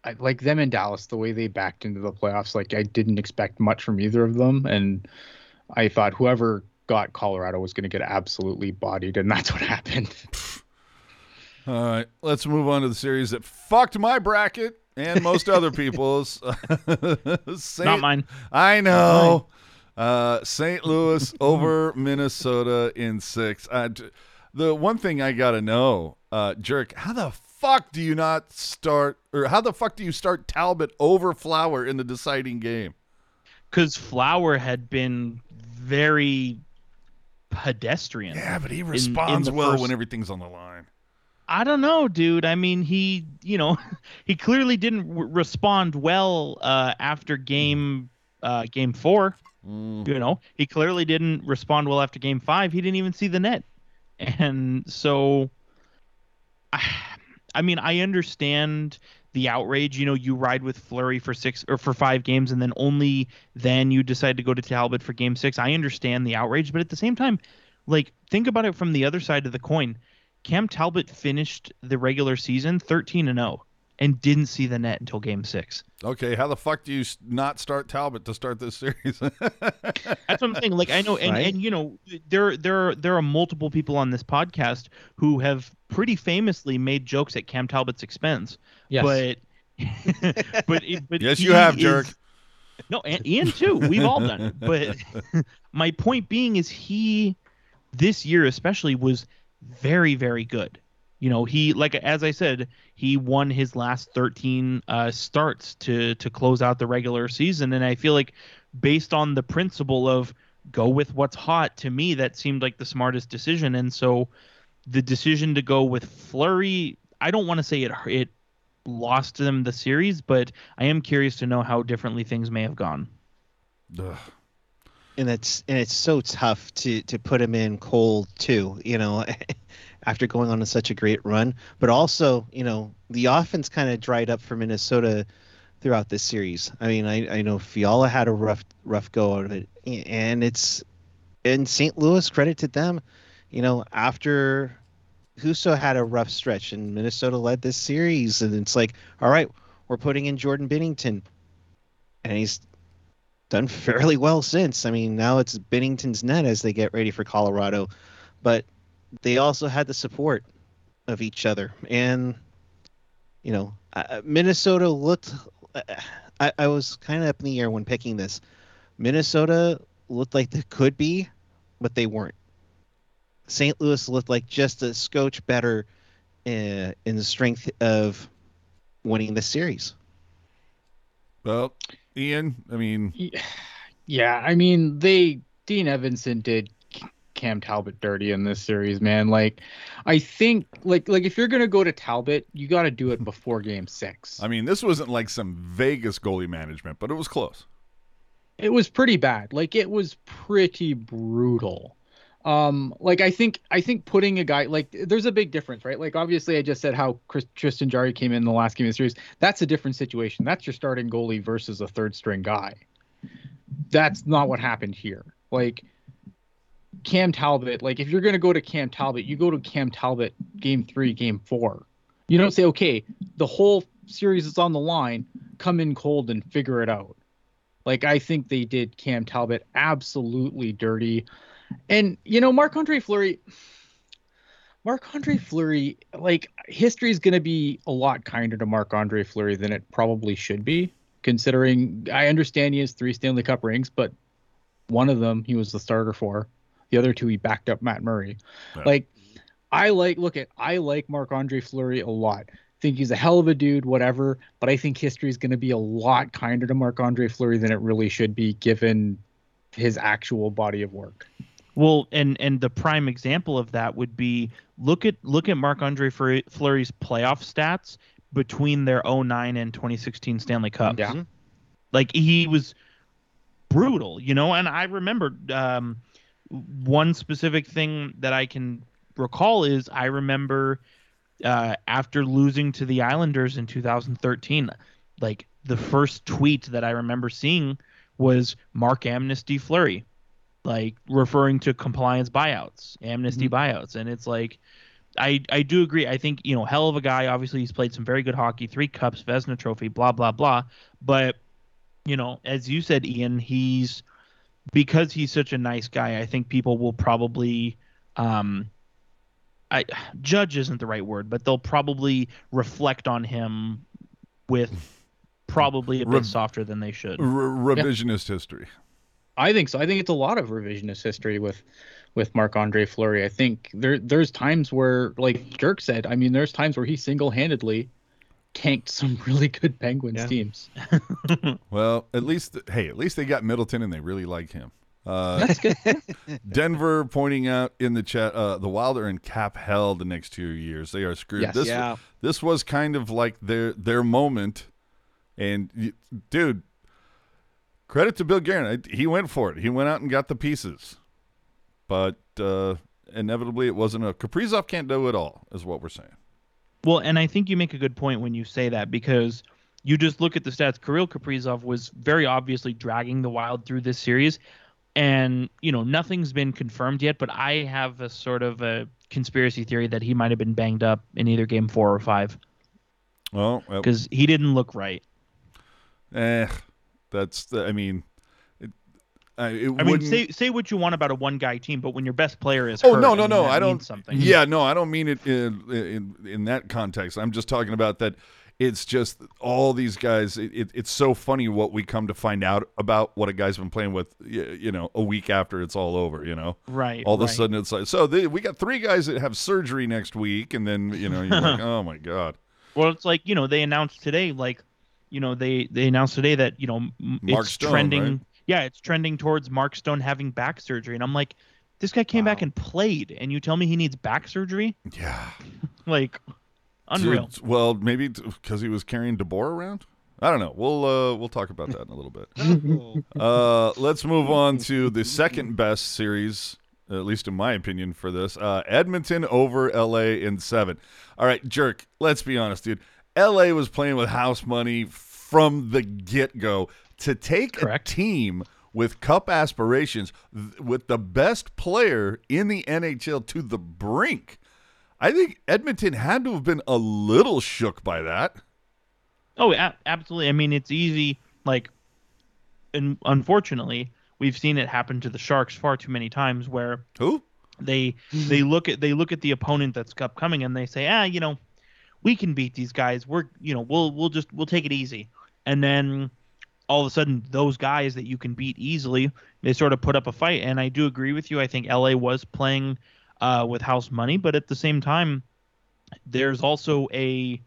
I, like them and Dallas, the way they backed into the playoffs, like I didn't expect much from either of them, and I thought whoever got Colorado was going to get absolutely bodied, and that's what happened. All right, let's move on to the series that fucked my bracket and most other people's. Saint, Not mine. I know. Uh, St. Louis over Minnesota in six. Uh, the one thing I gotta know, uh, Jerk, how the fuck do you not start, or how the fuck do you start Talbot over Flower in the deciding game? Because Flower had been very pedestrian. Yeah, but he in responds well first- when everything's on the line. I don't know, dude. I mean, he, you know, he clearly didn't w- respond well uh, after game uh, game four. Mm. You know, he clearly didn't respond well after game five. He didn't even see the net, and so, I, I mean, I understand the outrage. You know, you ride with Fleury for six or for five games, and then only then you decide to go to Talbot for game six. I understand the outrage, but at the same time, like think about it from the other side of the coin. Cam Talbot finished the regular season 13 and 0 and didn't see the net until game 6. Okay, how the fuck do you not start Talbot to start this series? That's what I'm saying. Like I know and Right. and you know there there are, there are multiple people on this podcast who have pretty famously made jokes at Cam Talbot's expense. Yes. But but it- but yes, you have, is- Jerk. No, and Ian too. We've all done it. But my point being is he this year especially was very very good. You know, he like as I said, he won his last 13 uh, starts to to close out the regular season and I feel like based on the principle of go with what's hot to me that seemed like the smartest decision and so the decision to go with Fleury, I don't want to say it it lost them the series, but I am curious to know how differently things may have gone. Ugh. and it's and it's so tough to to put him in cold too you know after going on such a great run. But also you know the offense kind of dried up for minnesota throughout this series. I mean i i know fiala had a rough rough go out of it. And it's in st louis credit to them you know after Husso had a rough stretch and Minnesota led this series. And it's like all right we're putting in Jordan Binnington. And he's done fairly well since. I mean, now it's Binnington's net as they get ready for Colorado, but they also had the support of each other. And, you know, uh, Minnesota looked. Uh, I, I was kind of up in the air when picking this. Minnesota looked like they could be, but they weren't. St. Louis looked like just a scotch better uh, in the strength of winning the series. Well, Ian, I mean, Yeah, I mean they Dean Evason did Cam Talbot dirty in this series, man. Like I think like like if you're gonna go to Talbot, you got to do it before Game Six. I mean, this wasn't like some Vegas goalie management, but it was close. It was pretty bad. Like it was pretty brutal. Um, like I think I think putting a guy like there's a big difference, right? Like obviously I just said how Chris, Tristan Jarry came in the last game of the series. That's a different situation. That's your starting goalie versus a third string guy. That's not what happened here. Like Cam Talbot, like if you're gonna go to Cam Talbot, you go to Cam Talbot game three, game four. You don't say, okay, the whole series is on the line, come in cold and figure it out. Like I think they did Cam Talbot absolutely dirty. And you know, Marc Andre Fleury Marc Andre Fleury, like history is gonna be a lot kinder to Marc Andre Fleury than it probably should be, considering I understand he has three Stanley Cup rings, but one of them he was the starter for. The other two he backed up Matt Murray. Yeah. Like I like look at I like Marc Andre Fleury a lot. Think he's a hell of a dude, whatever. But I think history is going to be a lot kinder to Marc Andre Fleury than it really should be, given his actual body of work. Well, and and the prime example of that would be look at look at Marc Andre Fleury's playoff stats between their 09 and 2016 Stanley Cup. Yeah. Like he was brutal, you know. And I remember um, one specific thing that I can recall is I remember uh, after losing to the Islanders in 2013, like the first tweet that I remember seeing was Mark Amnesty Fleury, like referring to compliance buyouts, amnesty buyouts, and it's like. I I do agree. I think you know, hell of a guy. Obviously, he's played some very good hockey, three cups, Vezina Trophy, blah blah blah. But you know, as you said, Ian, he's because he's such a nice guy. I think people will probably, um, I judge isn't the right word, but they'll probably reflect on him with probably a bit Rev- softer than they should. R- revisionist history. I think so. I think it's a lot of revisionist history with with Marc Andre Fleury. I think there there's times where, like Jerk said, I mean, there's times where he single handedly tanked some really good Penguins Yeah. teams. Well, at least hey, at least they got Middleton and they really like him. Uh, That's good. Denver pointing out in the chat, uh, the Wild are in cap hell the next two years. They are screwed. Yes. this Yeah. this was kind of like their their moment, and dude, credit to Bill Guerin. I- He went for it. He went out and got the pieces, but uh, inevitably it wasn't a Kaprizov can't do it all, is what we're saying. Well, and I think you make a good point when you say that because you just look at the stats. Kirill Kaprizov was very obviously dragging the Wild through this series, and you know nothing's been confirmed yet. But I have a sort of a conspiracy theory that he might have been banged up in either game four or five Well, well because he didn't look right. eh, that's the, I mean, I, it I mean, say say what you want about a one guy team, but when your best player is Oh hurt, no I no mean, no! I don't. something. Yeah, no, I don't mean it in, in in that context. I'm just talking about that. It's just all these guys. It, it, it's so funny what we come to find out about what a guy's been playing with. You know, a week after it's all over. You know, right. all of a sudden it's like, so they, we got three guys that have surgery next week, and then you know, you're like, oh my god, Well, it's like you know they announced today, like you know they they announced today that you know it's Stone, trending. right? Yeah, it's trending towards Mark Stone having back surgery, and I'm like, this guy came back and played, and you tell me he needs back surgery? yeah, Like, unreal. Dude, well, maybe because he was carrying DeBoer around. I don't know. We'll uh, we'll talk about that in a little bit. Uh, let's move on to the second best series, at least in my opinion, for this. Uh, Edmonton over LA in seven. All right, jerk. Let's be honest, dude. LA was playing with house money from the get go to take Correct. a team with cup aspirations, th- with the best player in the NHL to the brink. I think Edmonton had to have been a little shook by that. Oh, a- absolutely. I mean, it's easy. Like, and unfortunately, we've seen it happen to the Sharks far too many times, where Who? they they look at they look at the opponent that's upcoming and they say, ah, you know, we can beat these guys. We're you know we'll we'll just we'll take it easy, and then all of a sudden those guys that you can beat easily they sort of put up a fight. And I do agree with you. I think LA was playing uh, with house money, but at the same time, there's also a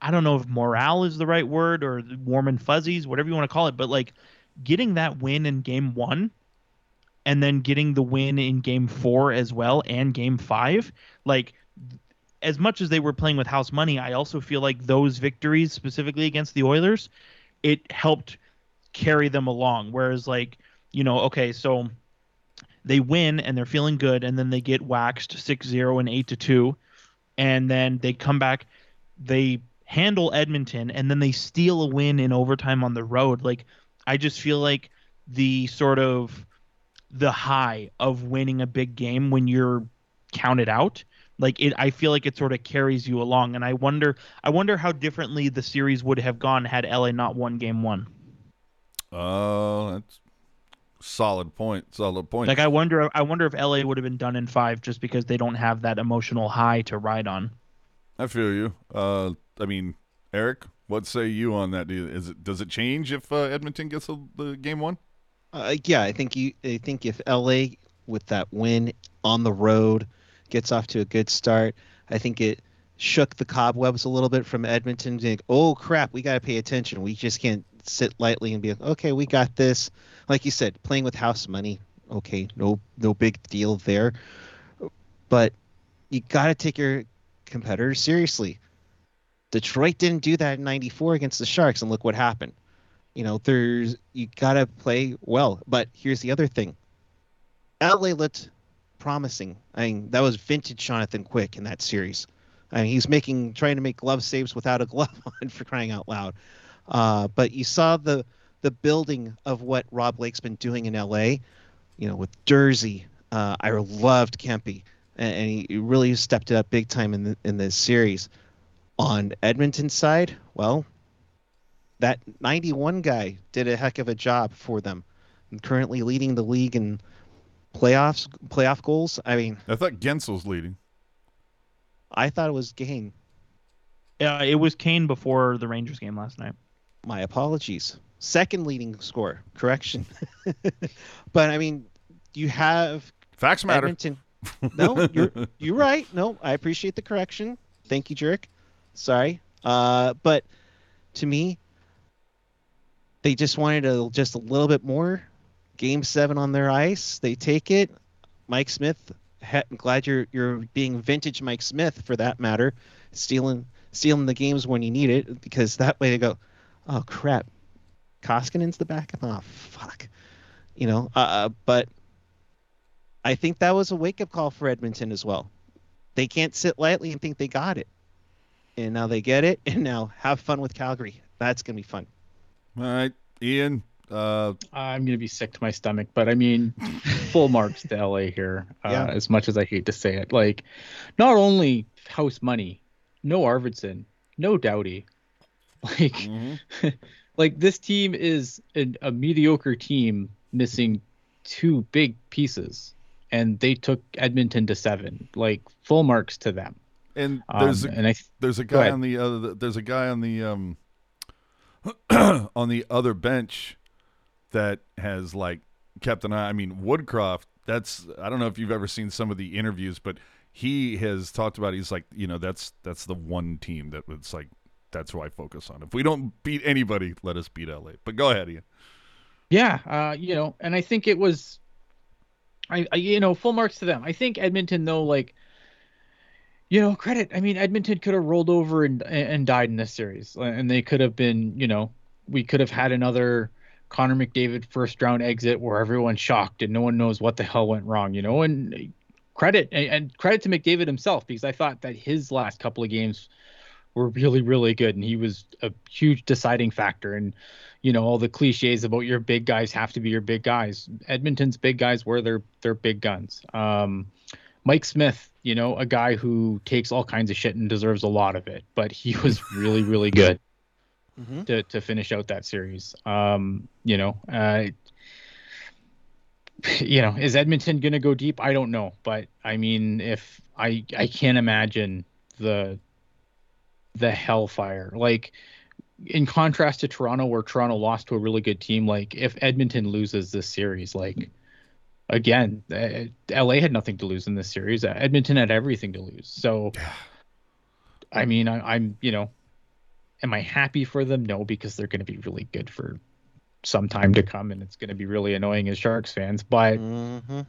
I don't know if morale is the right word or warm and fuzzies, whatever you want to call it, but like getting that win in game one and then getting the win in game four as well and game five, like as much as they were playing with house money, I also feel like those victories, specifically against the Oilers, it helped carry them along. Whereas, like, you know, okay, so they win and they're feeling good, and then they get waxed 6 0 and 8 to 2, and then they come back, they handle Edmonton, and then they steal a win in overtime on the road. Like, I just feel like the sort of the high of winning a big game when you're counted out like it i feel like it sort of carries you along and i wonder i wonder how differently the series would have gone had la not won game one Oh, that's solid point. Solid point. like i wonder i wonder if la would have been done in five just because they don't have that emotional high to ride on I feel you. Uh, I mean, Eric, what say you on that? Do you, is it does it change if uh, Edmonton gets the, the game one? Uh, yeah, I think you. I think if LA with that win on the road gets off to a good start, I think it shook the cobwebs a little bit from Edmonton. Think, oh crap, we got to pay attention. We just can't sit lightly and be like, okay, we got this. Like you said, playing with house money. Okay, no, no big deal there. But you got to take your competitors seriously. Detroit didn't do that in '94 against the Sharks, and look what happened you know there's you gotta play well but here's the other thing la looked promising i mean that was vintage jonathan quick in that series i mean he's making trying to make glove saves without a glove on for crying out loud uh, but you saw the the building of what rob blake's been doing in la you know with jersey uh, i loved kempe and, and he really stepped it up big time in the, in this series. On Edmonton's side, well, that 91 guy did a heck of a job for them. Currently leading the league in playoffs, playoff goals. I mean, I thought Guentzel's leading. I thought it was Kane. Yeah, it was Kane before the Rangers game last night. My apologies. Second leading score. Correction. but I mean, you have Facts matter. Edmonton. No, you're you're right. No, I appreciate the correction. Thank you, Jerk. Sorry. Uh, but to me, they just wanted a, just a little bit more. Game seven on their ice. They take it. Mike Smith. I'm glad you're you're being vintage Mike Smith for that matter, stealing stealing the games when you need it because that way they go, oh crap, Koskinen's the back. Oh fuck, you know. Uh, but I think that was a wake up call for Edmonton as well. They can't sit lightly and think they got it. And now they get it, and now have fun with Calgary. That's gonna be fun. All right, Ian. Uh, I'm gonna be sick to my stomach, but I mean, full marks to LA here. Uh, Yeah. As much as I hate to say it, like, not only house money, no Arvidsson, no Doughty, like, mhm. like this team is a, a mediocre team missing two big pieces, and they took Edmonton to seven. Like, full marks to them. And Um, there's a, and I there's a guy on the other there's a guy on the um on the other bench that has like kept an eye. I mean, Woodcroft. That's I don't know if you've ever seen some of the interviews, but he has talked about. He's like, you know, that's that's the one team that it's like that's who I focus on. If we don't beat anybody, let us beat LA. But go ahead, Ian. Yeah, uh, you know, and I think it was, I, I, you know, full marks to them. I think Edmonton though, like, you know, credit. I mean, Edmonton could have rolled over and and died in this series, and they could have been, you know, we could have had another Connor McDavid first round exit where everyone's shocked and no one knows what the hell went wrong, you know, and credit and, and credit to McDavid himself because I thought that his last couple of games were really really good and he was a huge deciding factor and you know all the cliches about your big guys have to be your big guys. Edmonton's big guys were their their big guns. Um mike smith you know a guy who takes all kinds of shit and deserves a lot of it but he was really really good Mhm. to, to finish out that series um you know uh you know is edmonton gonna go deep i don't know but i mean if i i can't imagine the the hellfire like in contrast to Toronto, where Toronto lost to a really good team, like if Edmonton loses this series, like again, uh, LA had nothing to lose in this series. Uh, Edmonton had everything to lose. So, I mean, I, I'm, you know, am I happy for them? No, because they're going to be really good for some time to come, and it's going to be really annoying as Sharks fans. But Mhm.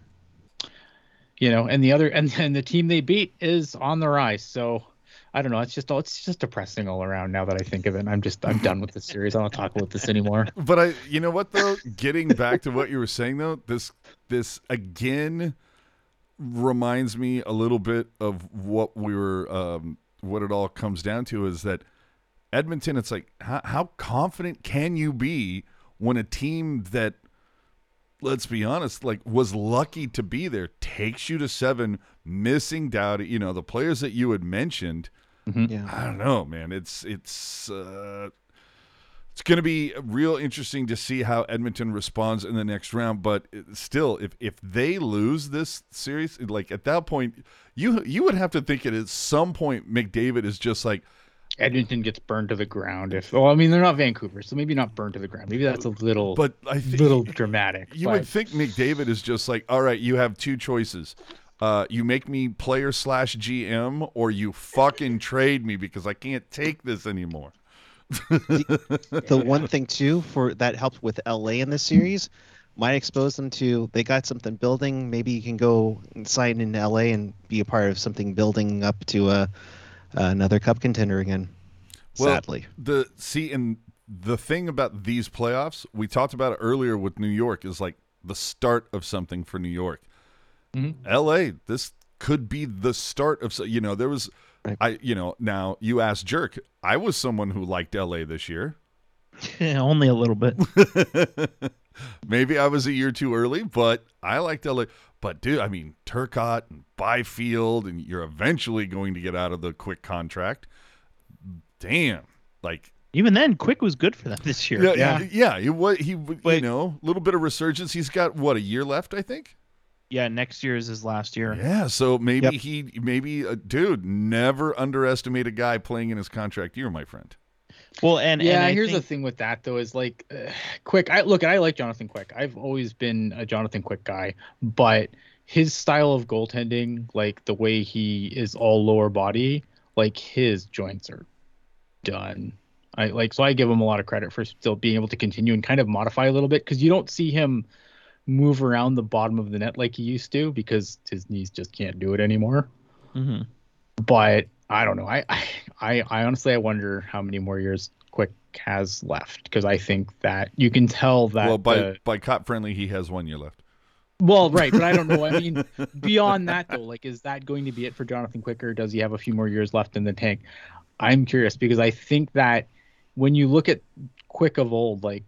you know, and the other, and then the team they beat is on the rise. So. I don't know. It's just all it's just depressing all around now that I think of it. And I'm just I'm done with this series. I don't talk about this anymore. But I, you know what though, getting back to what you were saying though, this this again reminds me a little bit of what we were, um, what it all comes down to is that Edmonton. It's like how, how confident can you be when a team that, let's be honest, like was lucky to be there takes you to seven, missing Doughty. You know the players that you had mentioned. Yeah. I don't know, man. It's it's uh, it's going to be real interesting to see how Edmonton responds in the next round. But still, if if they lose this series, like at that point, you you would have to think it at some point McDavid is just like, Edmonton gets burned to the ground. If well, I mean they're not Vancouver, so maybe not burned to the ground. Maybe that's a little but I think little dramatic. You but would think McDavid is just like, all right, you have two choices. Uh, you make me player slash GM, or you fucking trade me because I can't take this anymore. the one thing too for that helped with LA in this series might expose them to they got something building. Maybe you can go and sign in LA and be a part of something building up to a another cup contender again. Well, sadly, the see and the thing about these playoffs we talked about it earlier with new york is like the start of something for new york Mhm. la this could be the start of so- you know there was Right. i you know now you asked jerk i was someone who liked la this year Yeah, Only a little bit. maybe i was a year too early but i liked la But dude, I mean, Turcotte and Byfield, and you're eventually going to get out of the quick contract. Damn, like Even then, Quick was good for them this year. yeah, Yeah. yeah. He what he you know, a little bit of resurgence. He's got what a year left, I think. Yeah, next year is his last year. Yeah, so maybe Yep. he maybe uh, dude, never underestimate a guy playing in his contract year, my friend. Well, and yeah, and I here's think, the thing with that though is like uh, Quick. I look, I like Jonathan Quick. I've always been a Jonathan Quick guy, but his style of goaltending, like the way he is all lower body, like his joints are done. I like so I give him a lot of credit for still being able to continue and kind of modify a little bit because you don't see him move around the bottom of the net like he used to because his knees just can't do it anymore Mhm. but I don't know. I, I, I I honestly I wonder how many more years Quick has left because I think that you can tell that. well, by the- by cop friendly, he has one year left. well, right, but I don't know. I mean, beyond that though, like, is that going to be it for Jonathan Quick, or does he have a few more years left in the tank? I'm curious because I think that when you look at Quick of old, like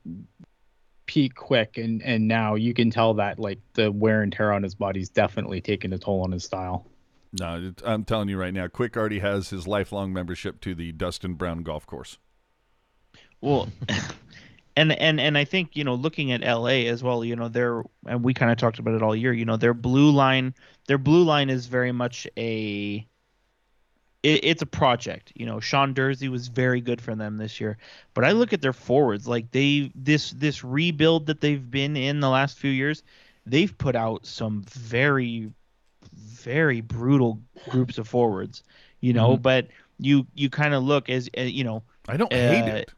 Pete Quick, and and now you can tell that like the wear and tear on his body's definitely taken a toll on his style. No, I'm telling you right now, Quick already has his lifelong membership to the Dustin Brown Golf Course. Well, and and and I think you know, looking at LA as well, you know, their and we kind of talked about it all year. You know, their blue line, their blue line is very much a. It, it's a project, you know. Sean Durzi was very good for them this year, but I look at their forwards, like they this this rebuild that they've been in the last few years, they've put out some very, very brutal groups of forwards, you know. But you you kind of look as uh, you know I don't hate Uh, it.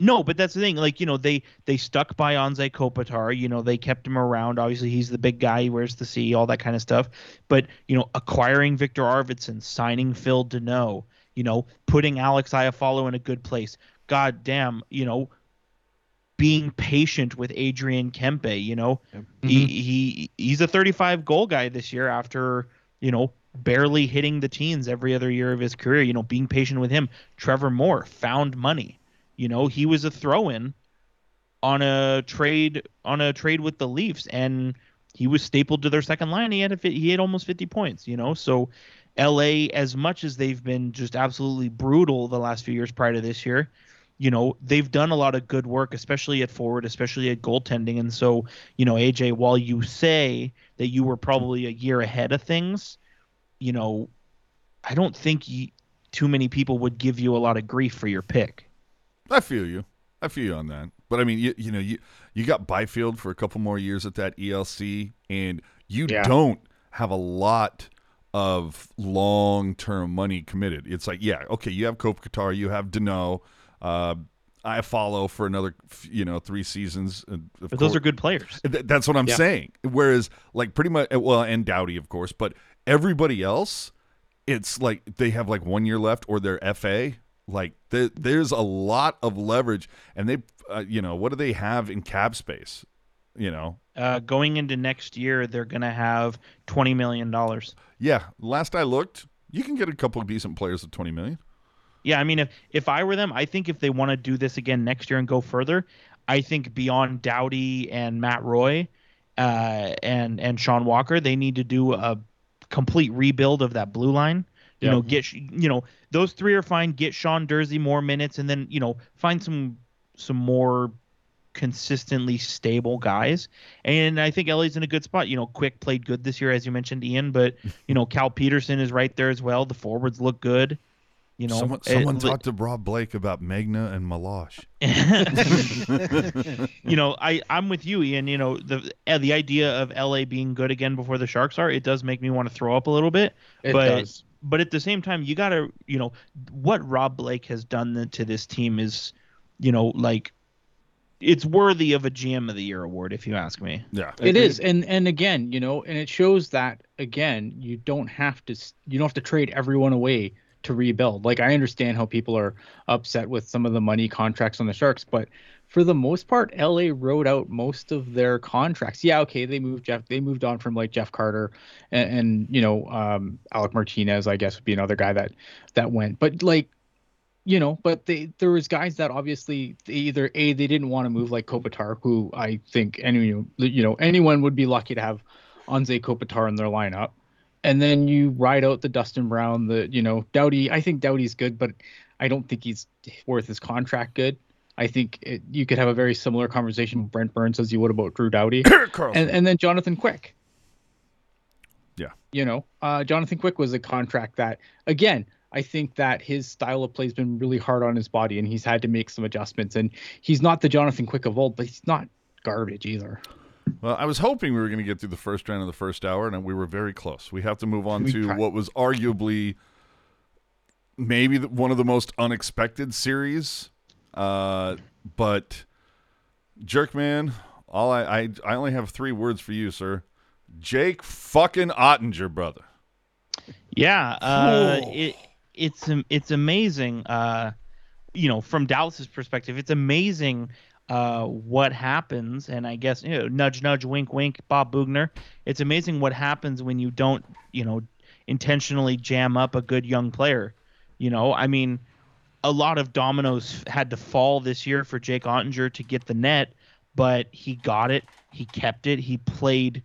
no, but that's the thing. Like, you know, they they stuck by Anze Kopitar. You know, they kept him around. Obviously, he's the big guy. He wears the C, all that kind of stuff. But you know, acquiring Viktor Arvidsson, signing Phil Danault, you know, putting Alex Iafallo in a good place. God damn, you know, being patient with Adrian Kempe. You know, he mm-hmm. he he's a 35 goal guy this year after you know barely hitting the teens every other year of his career. You know, being patient with him. Trevor Moore found money. You know, he was a throw-in on a trade on a trade with the Leafs, and he was stapled to their second line. He had a, he had almost 50 points. You know, so L.A. as much as they've been just absolutely brutal the last few years prior to this year, you know, they've done a lot of good work, especially at forward, especially at goaltending. And so, you know, AJ, while you say that you were probably a year ahead of things, you know, I don't think you, too many people would give you a lot of grief for your pick. I feel you. I feel you on that. But I mean, you you know, you you got Byfield for a couple more years at that ELC, and you Yeah. don't have a lot of long term money committed. It's like, yeah, okay, you have Kopitar, you have Danault, uh, Iafallo for another, you know, three seasons. uh, of But those course- are good players. Th- that's what I'm Yeah. saying. Whereas, like, pretty much, well, and Doughty, of course, but everybody else, it's like they have like one year left or they're FA. Like, th- there's a lot of leverage, and they, uh, you know, what do they have in cap space? You know, Uh, going into next year, they're going to have $20 million. yeah. Last I looked, you can get a couple of decent players at 20 million. Yeah, I mean, if if I were them, I think if they want to do this again next year and go further, I think beyond Doughty and Matt Roy, uh, and and Sean Walker, they need to do a complete rebuild of that blue line. You Yep. know, get you know those three are fine. Get Sean Durzi more minutes, and then you know find some some more consistently stable guys. And I think LA's in a good spot. You know, Quick played good this year, as you mentioned, Ian. But you know, Cal Petersen is right there as well. The forwards look good. You know, someone someone li- talked to Rob Blake about Magna and Malash. you know, I I'm with you, Ian. You know, the uh, the idea of LA being good again before the Sharks are, it does make me want to throw up a little bit. It but does. but at the same time, you gotta, you know, what Rob Blake has done to this team is, you know, like it's worthy of a GM of the Year award, if you ask me. Yeah, It is, and and again, you know, and it shows that again, you don't have to you don't have to trade everyone away to rebuild. Like I understand how people are upset with some of the money contracts on the Sharks, but for the most part, LA wrote out most of their contracts. Yeah, okay, they moved Jeff, they moved on from like Jeff Carter, and, and you know, um, Alec Martinez, I guess would be another guy that that went, but like you know, but they there was guys that obviously they either a they didn't want to move like Kopitar, who I think any you know anyone would be lucky to have Anze Kopitar in their lineup. And then you ride out the Dustin Brown, the you know Doughty. I think Doughty's good, but I don't think he's worth his contract good. I think it, you could have a very similar conversation with Brent Burns as you would about Drew Doughty, and and then Jonathan Quick. Yeah. You know, uh, Jonathan Quick was a contract that again. I think that his style of play has been really hard on his body, and he's had to make some adjustments. And he's not the Jonathan Quick of old, but he's not garbage either. Well, I was hoping we were going to get through the first round of the first hour, and we were very close. We have to move on We to tried. what was arguably maybe the, one of the most unexpected series. Uh, but Jerkman, all I, I I only have three words for you, sir. Jake fucking Oettinger, brother. Yeah, uh, Cool. it it's it's amazing. Uh, you know, from Dallas's perspective, it's amazing uh, what happens. And I guess you know, nudge, nudge, wink, wink. Bob Boughner. It's amazing what happens when you don't, you know, intentionally jam up a good young player. You know, I mean, a lot of dominoes had to fall this year for Jake Oettinger to get the net, but he got it. He kept it. He played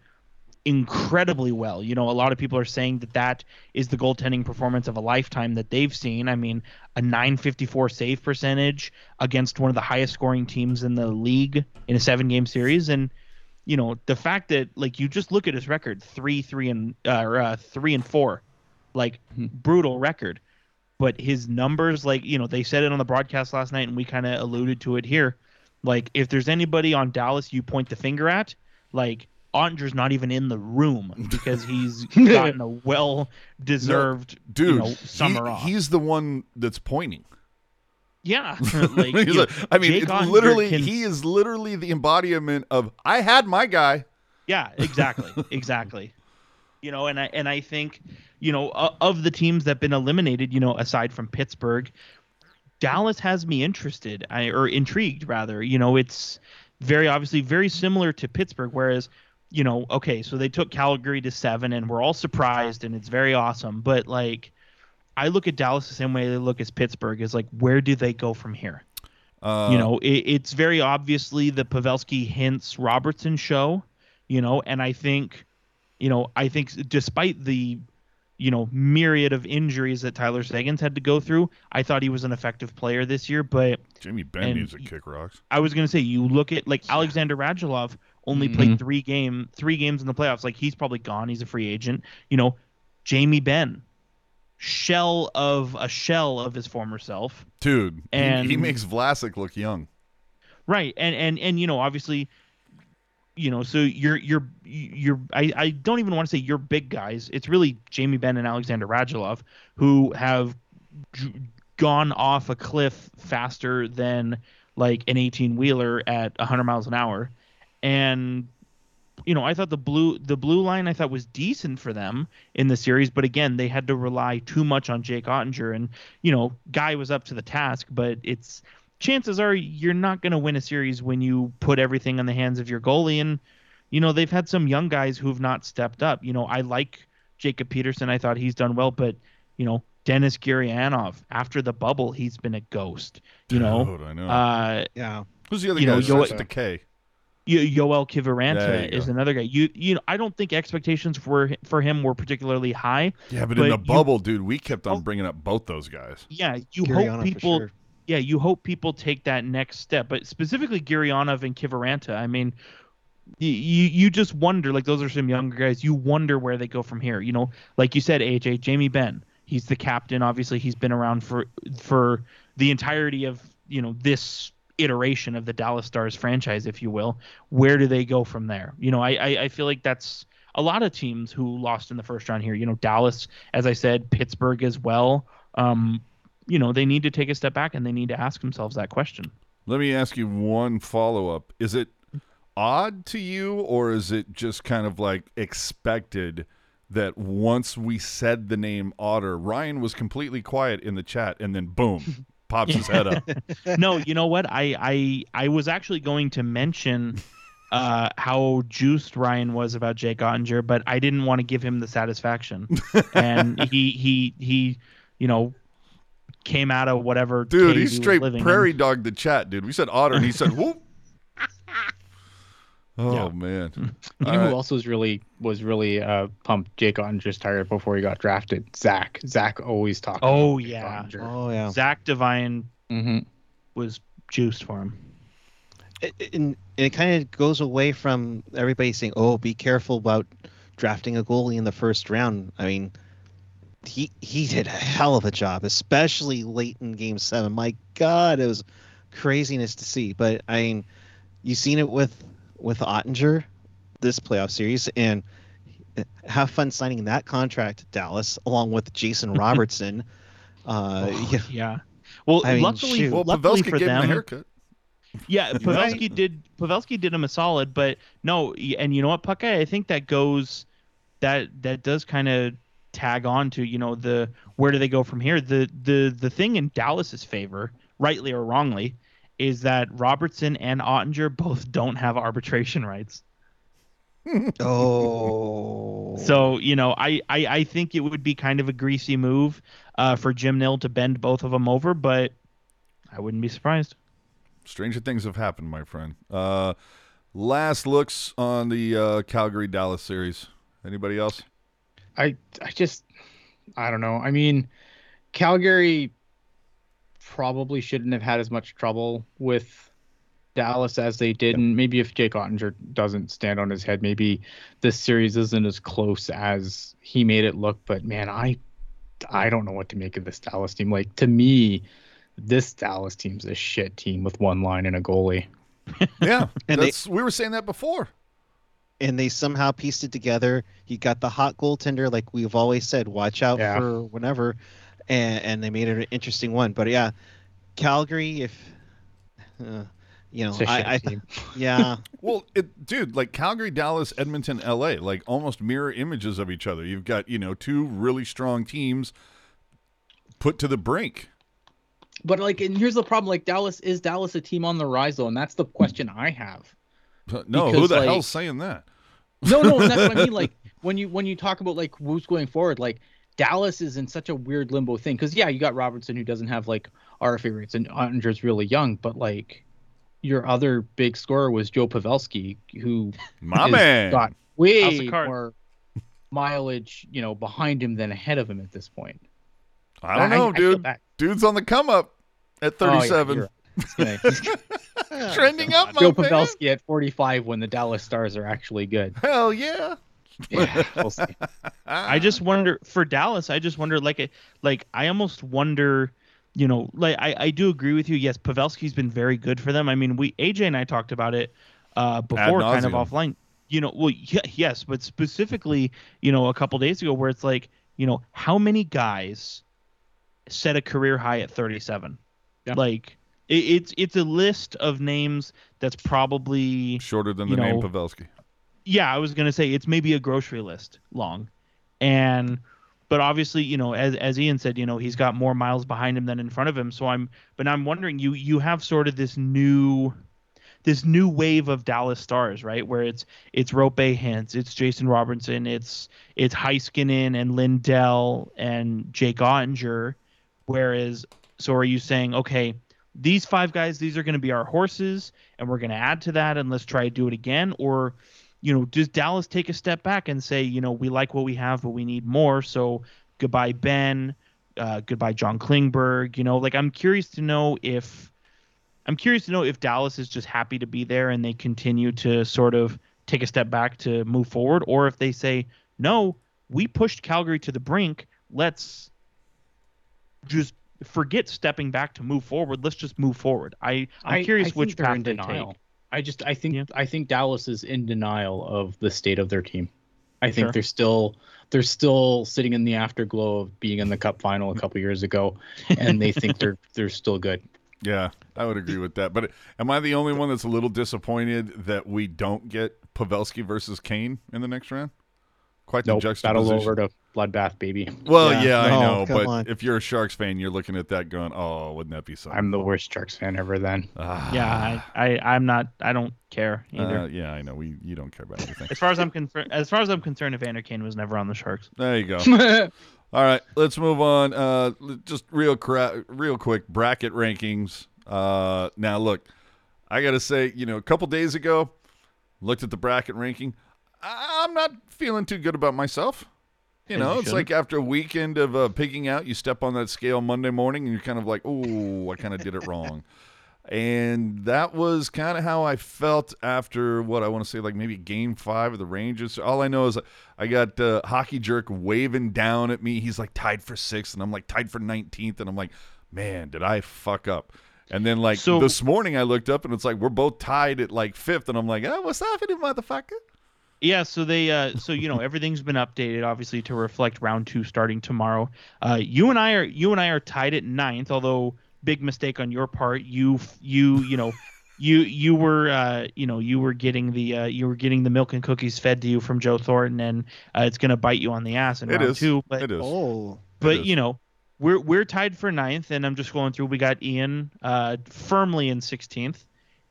incredibly well. You know, a lot of people are saying that that is the goaltending performance of a lifetime that they've seen. I mean, a 954 save percentage against one of the highest scoring teams in the league in a seven game series and you know, the fact that like you just look at his record, 3 3 and uh, uh 3 and 4. Like brutal record. But his numbers like, you know, they said it on the broadcast last night and we kind of alluded to it here. Like if there's anybody on Dallas you point the finger at, like Oettinger's not even in the room because he's gotten a well deserved Dude, you know, he- summer off. he's the one that's pointing. Yeah, like, you know, like- I mean, Jake it's Oettinger literally can- he is literally the embodiment of I had my guy. Yeah, exactly, exactly. You know, and I and I think, you know, o- of the teams that've been eliminated, you know, aside from Pittsburgh, Dallas has me interested, I, or intrigued rather. You know, it's very obviously very similar to Pittsburgh, whereas. You know, okay, so they took Calgary to seven, and we're all surprised, and it's very awesome. But like, I look at Dallas the same way they look as Pittsburgh. Is like, where do they go from here? Uh, you know, it, it's very obviously the Pavelski Hintz Robertson show, you know, and I think, you know, I think despite the, you know, myriad of injuries that Tyler Seguin's had to go through, I thought he was an effective player this year. But Jamie Benn and a kick rocks. I was gonna say, you look at like Alexander Radulov only Mhm. played three game, three games in the playoffs. Like he's probably gone. He's a free agent. You know, Jamie Benn, shell of a shell of his former self. Dude, he- he, makes Vlasic look young. right and and and you know obviously you know so you're you're you're i, I don't even want to say you're big guys it's really jamie Benn and alexander radulov who have g- gone off a cliff faster than like an 18 wheeler at 100 miles an hour and you know i thought the blue the blue line i thought was decent for them in the series but again they had to rely too much on jake oettinger and you know guy was up to the task but it's chances are you're not going to win a series when you put everything in the hands of your goalie. And, you know, they've had some young guys who've not stepped up. You know, I like Jacob Peterson. I thought he's done well, but, you know, Denis Gurianov, after the bubble, he's been a ghost. You know, Dude, I know. uh, Yeah. Who's the other you guy? know, that Yo- starts the K. Yo- Yoel There Kiviranta you is go. another guy. You, you know, I don't think expectations for for him were particularly high. Yeah, but, in but the you- bubble, dude, we kept on Oh. bringing up both those guys. Yeah, you Gurianov hope people sure. yeah, you hope people take that next step. But specifically Gurianov and Kiviranta, I mean, you, you you just wonder like those are some younger guys. You wonder where they go from here. You know, like you said, AJ Jamie Benn, he's the captain. Obviously, he's been around for for the entirety of you know this iteration of the Dallas Stars franchise, if you will. Where do they go from there? You know, I I, I feel like that's a lot of teams who lost in the first round here. You know, Dallas, as I said, Pittsburgh as well. Um, you know, they need to take a step back and they need to ask themselves that question. Let me ask you one follow up. Is it odd to you, or is it just kind of like expected that once we said the name Otter, Ryan was completely quiet in the chat and then boom, pops his head up? no, you know what? I I I was actually going to mention uh, how juiced Ryan was about Jake Oettinger, but I didn't want to give him the satisfaction, and he he he, you know, came out of whatever. Dude, he straight in. prairie dogged the chat, dude. We said Otter, and he said whoop. Oh Yeah. man. You All know right. who else was really was really uh, pumped? Jake Oettinger's tired before he got drafted. Zach. Zach always talked. Oh, about yeah. Oettinger. Oh yeah. Zach Devine Mhm. was juiced for him. It, it- and it kind of goes away from everybody saying, "Oh, be careful about drafting a goalie in the first round." I mean, he he did a hell of a job, especially late in Game Seven. My God, it was craziness to see. But I mean, you've seen it with with Oettinger this playoff series, and have fun signing that contract, Dallas, along with Jason Robertson. uh, Oh, yeah, yeah. Well, I mean, luckily, shoot. Well, luckily Pavelski for gave him a them, haircut. yeah, Pavelski did. Pavelski did him a solid, but no, and you know what, Puckeye? I think that goes, that that does kind of tag on to you know the where do they go from here? The the the thing in Dallas's favor, rightly or wrongly, is that Robertson and Oettinger both don't have arbitration rights. Oh. So you know, I, I I think it would be kind of a greasy move uh, for Jim Nill to bend both of them over, but I wouldn't be surprised. Stranger things have happened, my friend. Uh, last looks on the uh, Calgary Dallas series. Anybody else? I I just I don't know. I mean, Calgary probably shouldn't have had as much trouble with Dallas as they did, and maybe if Jake Oettinger doesn't stand on his head, maybe this series isn't as close as he made it look. But man, I I don't know what to make of this Dallas team. Like to me, this Dallas team's a shit team with one line and a goalie. Yeah, And they- we were saying that before. and they somehow pieced it together. You got the hot goaltender, like we've always said, watch out Yeah. for whenever, and, and they made it an interesting one. But yeah, Calgary, if uh, you know, It's a I, I yeah, Well, it, dude, like Calgary, Dallas, Edmonton, LA, like almost mirror images of each other. You've got, you know, two really strong teams put to the brink. But like, and here's the problem: like Dallas is Dallas a team on the rise though, and that's the question I have. No, who the like- hell's saying that? No, no, and that's what I mean. Like when you when you talk about like who's going forward, like Dallas is in such a weird limbo thing. Because yeah, you got Robertson who doesn't have like RFA rates, and Oettinger's really young, but like your other big scorer was Joe Pavelski, who My man. got House way more mileage, you know, behind him than ahead of him at this point. I don't I- know, I dude. bad. Dude's on the come up at Oh, yeah, 37. right. He's gonna- he's Trending up, my Joe man. Pavelski at 45 when the Dallas Stars are actually good. Hell yeah. Yeah, we'll see. I just wonder for Dallas. I just wonder, like, like I almost wonder, you know, like I, I do agree with you. Yes, Pavelski's been very good for them. I mean, we AJ and I talked about it uh, before, kind of offline. You know, well, y- yes, but specifically, you know, a couple days ago, where it's like, you know, how many guys set a career high at 37? Yeah. Like, it, it's it's a list of names that's probably Shorter than you the name know, Pavelski. Yeah, I was gonna say it's maybe a grocery list long, and but obviously, you know, as as Ian said, you know, he's got more miles behind him than in front of him. So I'm, but I'm wondering, you you have sort of this new, this new wave of Dallas stars, right? Where it's it's Roope Hintz, it's Jason Robertson, it's it's Heiskanen and Lindell and Jake Oettinger. Whereas, so are you saying, okay, these five guys, these are going to be our horses, and we're going to add to that, and let's try to do it again, or you know, does Dallas take a step back and say, you know, we like what we have, but we need more? So goodbye, Benn. Uh, goodbye, John Klingberg. You know, like I'm curious to know if I'm curious to know if Dallas is just happy to be there and they continue to sort of take a step back to move forward, or if they say, no, we pushed Calgary to the brink. Let's just forget stepping back to move forward. Let's just move forward. I I'm I- curious I which path they denial. take. I just I think Yeah. I think Dallas is in denial of the state of their team. I think Sure. they're still they're still sitting in the afterglow of being in the cup final a mm-hmm. couple years ago and they think they're they're still good. Yeah, I would agree with that. But am I the only one that's a little disappointed that we don't get Pavelski versus Kane in the next round? Quite the Nope, battle juxtaposition. over to bloodbath baby. Well, Yeah. yeah, I know, come but on. if you're a Sharks fan, you're looking at that going, "Oh, wouldn't that be something?" I'm the worst Sharks fan ever then. Ah, Yeah, I, I I'm not. I don't care either. uh, yeah, I know. We you don't care about anything. as far as I'm concerned, as far as I'm concerned, Evander Kane was never on the Sharks. There you go. All right, let's move on. Uh, just real cra- real quick bracket rankings. Uh, now look, I got to say, you know, a couple days ago, looked at the bracket ranking. I- I'm not feeling too good about myself. You know, you it's shouldn't. like after a weekend of uh, pigging out, you step on that scale Monday morning and you're kind of like, oh, I kind of did it wrong. And that was kind of how I felt after what I want to say, like maybe game five of the Rangers. All I know is I got uh, Hockey Jerk waving down at me. He's like tied for sixth, and I'm like tied for 19th. And I'm like, man, did I fuck up? And then, like, So- this morning I looked up and it's like we're both tied at like fifth. And I'm like, oh, what's happening, motherfucker? Yeah, so they uh so you know everything's been updated obviously to reflect round 2 starting tomorrow. Uh you and I are you and I are tied at ninth, although big mistake on your part. You you you know you you were uh you know you were getting the uh you were getting the milk and cookies fed to you from Joe Thornton and uh, it's going to bite you on the ass in It round is. 2, but It is. Oh, but is. you know we're we're tied for ninth and i'm just going through we got ian uh firmly in 16th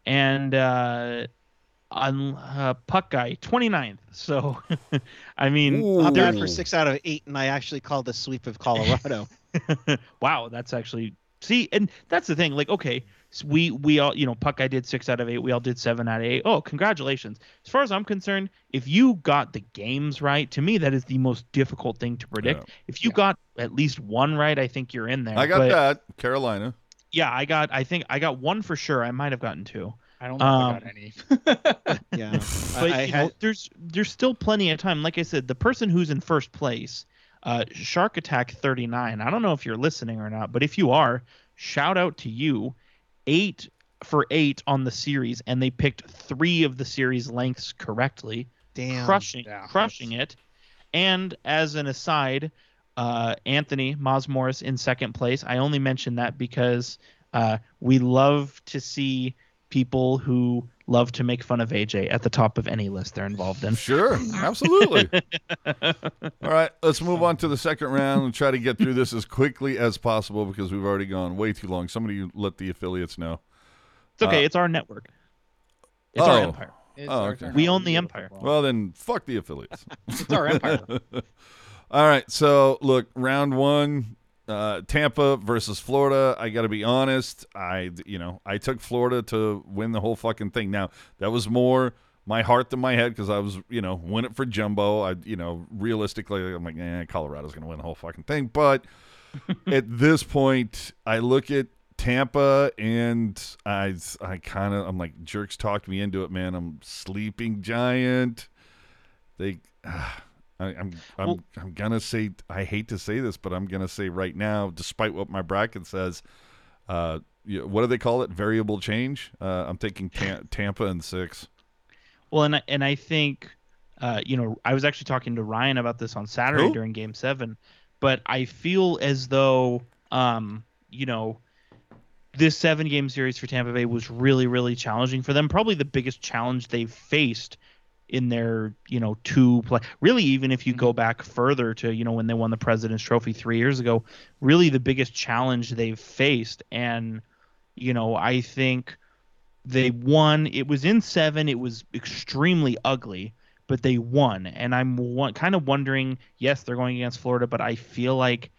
and uh on uh, puck guy 29th so i mean Ooh. not bad for six out of eight, and I actually called the sweep of Colorado. wow that's actually see and that's the thing like okay so we we all you know puck guy did six out of eight we all did seven out of eight oh congratulations as far as i'm concerned if you got the games right to me that is the most difficult thing to predict if you Yeah. got at least one right i think you're in there I got But, that. Carolina. yeah i got i think i got one for sure i might have gotten two I don't know if I got Um, any. Yeah, but I, I you know, there's there's still plenty of time. Like I said, the person who's in first place, uh, Shark Attack 39. I don't know if you're listening or not, but if you are, shout out to you. Eight for eight on the series, and they picked three of the series lengths correctly, damn. crushing yeah. crushing it. And as an aside, uh, Anthony Mosmorris in second place. I only mention that because uh, we love to see people who love to make fun of AJ at the top of any list they're involved in. Sure, absolutely. All right, let's move on to the second round and try to get through this as quickly as possible because we've already gone way too long. Somebody let the affiliates know. It's okay. Uh, it's our network. It's our oh. empire. It's Oh, okay. We own the empire. Well, then fuck the affiliates. it's our empire. All right, so look, round one, uh, Tampa versus Florida. I got to be honest. I, you know, I took Florida to win the whole fucking thing. Now that was more my heart than my head because I was, you know, win it for Jumbo. I, you know, realistically, I'm like, eh, Colorado's gonna win the whole fucking thing. But at this point, I look at Tampa and I, I kind of, I'm like, jerks talked me into it, man. I'm sleeping giant. They. I, I'm I'm Well- I'm gonna say I hate to say this, but I'm gonna say right now, despite what my bracket says, uh, what do they call it? Variable change. Uh, I'm taking Ta- Tampa and six. Well, and I, and I think, uh, you know, I was actually talking to Ryan about this on Saturday Who? during Game Seven, but I feel as though, um, you know, this seven game series for Tampa Bay was really, really challenging for them. Probably the biggest challenge they've faced in their, you know, two play. Really, even if you go mm-hmm. back further to, you know, when they won the President's Trophy three years ago, really the biggest challenge they've faced. And, you know, I think they won. It was in seven. It was extremely ugly, but they won. And I'm one, kind of wondering. Yes, they're going against Florida, but I feel like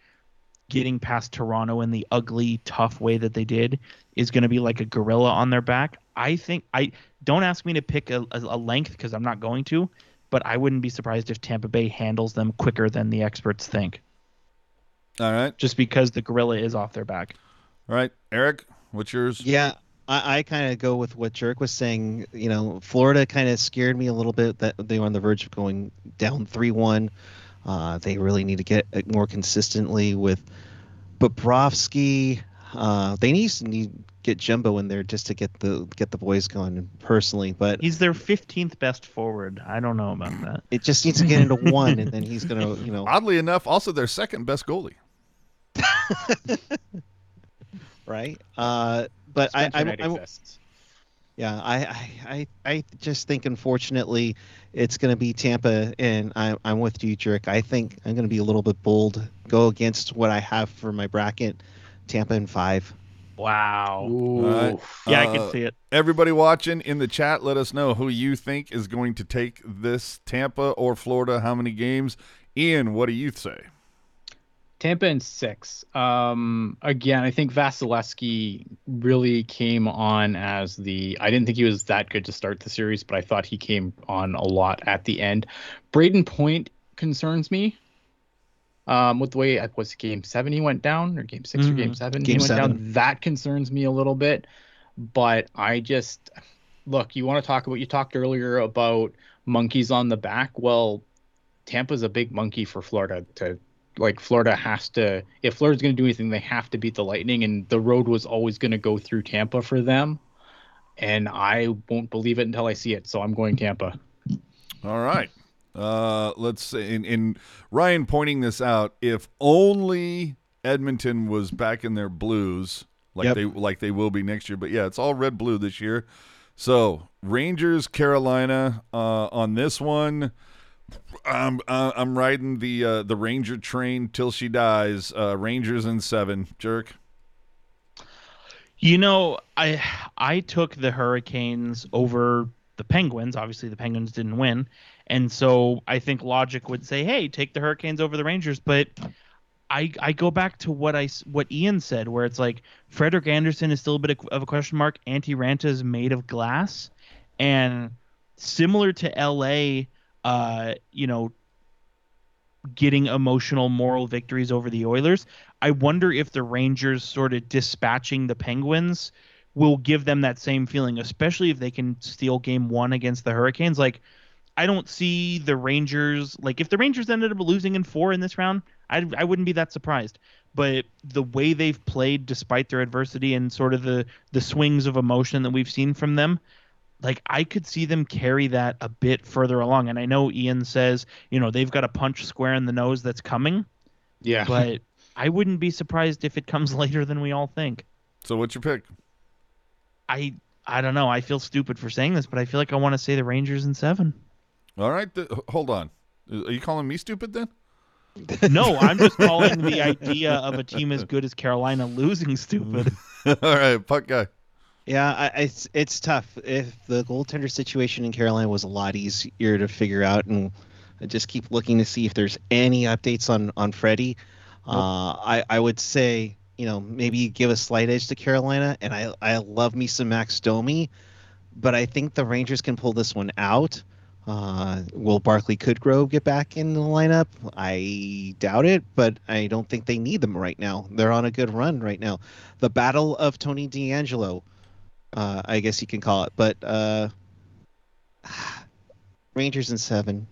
getting past Toronto in the ugly, tough way that they did is going to be like a gorilla on their back. I think I don't ask me to pick a, a, a length because I'm not going to, but I wouldn't be surprised if Tampa Bay handles them quicker than the experts think, All right, just because the gorilla is off their back. all right, Eric, what's yours? Yeah, I, I kind of go with what Jerk was saying. You know, Florida kind of scared me a little bit that they were on the verge of going down 3 1. Uh, they really need to get it more consistently with Bobrovsky. Uh, they need to need get Jumbo in there just to get the get the boys going personally, but He's their 15th best forward. I don't know about that. it just needs to get into one, and then he's gonna, you know, Oddly enough, also their second best goalie. right? Uh, but I, Spencer I, Knight I, exists. Yeah, I, I, I, I just think unfortunately it's going to be Tampa, and I'm, I'm with you, Jerk. I think I'm going to be a little bit bold, go against what I have for my bracket, Tampa in five. Wow. Right. Yeah, I Uh, can see it. Everybody watching in the chat, let us know who you think is going to take this Tampa or Florida. How many games? Ian, what do you say? Tampa in six. Um, again, I think Vasilevskiy really came on as the. I didn't think he was that good to start the series, but I thought he came on a lot at the end. Brayden Point concerns me. Um, with the way it was game seven he went down, or game 6 or game Mhm. seven Game he went seven. down. That concerns me a little bit. But I just look. You want to talk about? You talked earlier about monkeys on the back. Well, Tampa's a big monkey for Florida to like Florida has to if Florida's going to do anything they have to beat the Lightning and the road was always going to go through Tampa for them and I won't believe it until I see it so I'm going Tampa. All right. Uh, let's say, in, in Ryan pointing this out, if only Edmonton was back in their blues, like Yep. they like they will be next year. But yeah, it's all red blue this year. So Rangers, Carolina uh, on this one. I'm uh, I'm riding the uh, the Ranger train till she dies. Uh, Rangers in seven. Jerk. You know, I I took the Hurricanes over the Penguins. Obviously, the Penguins didn't win, and so I think logic would say, "Hey, take the Hurricanes over the Rangers." But I I go back to what I what Ian said, where it's like Frederik Andersen is still a bit of- a question mark. Antti Raanta is made of glass, and similar to L.A., uh, you know, getting emotional moral victories over the Oilers. I wonder if the Rangers sort of dispatching the Penguins will give them that same feeling, especially if they can steal game one against the Hurricanes. Like, I don't see the Rangers, like, if the Rangers ended up losing in four in this round, I, I wouldn't be that surprised. But the way they've played despite their adversity and sort of the, the swings of emotion that we've seen from them, like I could see them carry that a bit further along. And I know Ian says, you know, they've got a punch square in the nose that's coming, Yeah. but I wouldn't be surprised if it comes later than we all think. So what's your pick? I I don't know. I feel stupid for saying this, but I feel like I want to say the Rangers in seven. All right. th- hold on. Are you calling me stupid then? No, I'm just calling the idea of a team as good as Carolina losing stupid. All right, puck guy. Yeah, I, I- it's it's tough. If the goaltender situation in Carolina was a lot easier to figure out, and I just keep looking to see if there's any updates on on Freddie, uh, I I would say you know maybe give a slight edge to Carolina, and I I love me some Max Domi, but I think the Rangers can pull this one out. Uh, will Barclay Goodrow get back in the lineup? I doubt it, but I don't think they need them right now. They're on a good run right now. The battle of Tony DeAngelo uh, I guess you can call it. But uh, Rangers in seven.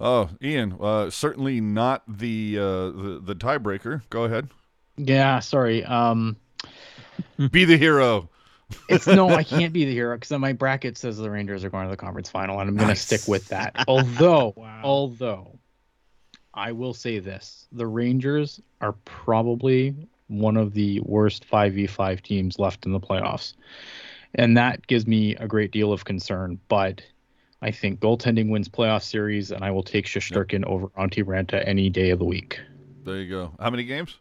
Oh, Ian, uh, certainly not the, uh, the the tiebreaker. Go ahead. yeah, sorry. Um Be the hero. It's no, I can't be the hero because my bracket says the Rangers are going to the conference final, and I'm going to stick with that. Although, Wow. although, I will say this: the Rangers are probably one of the worst five v five teams left in the playoffs, and that gives me a great deal of concern. But I think goaltending wins playoff series, and I will take Shesterkin over Antti Raanta any day of the week. There you go. How many games?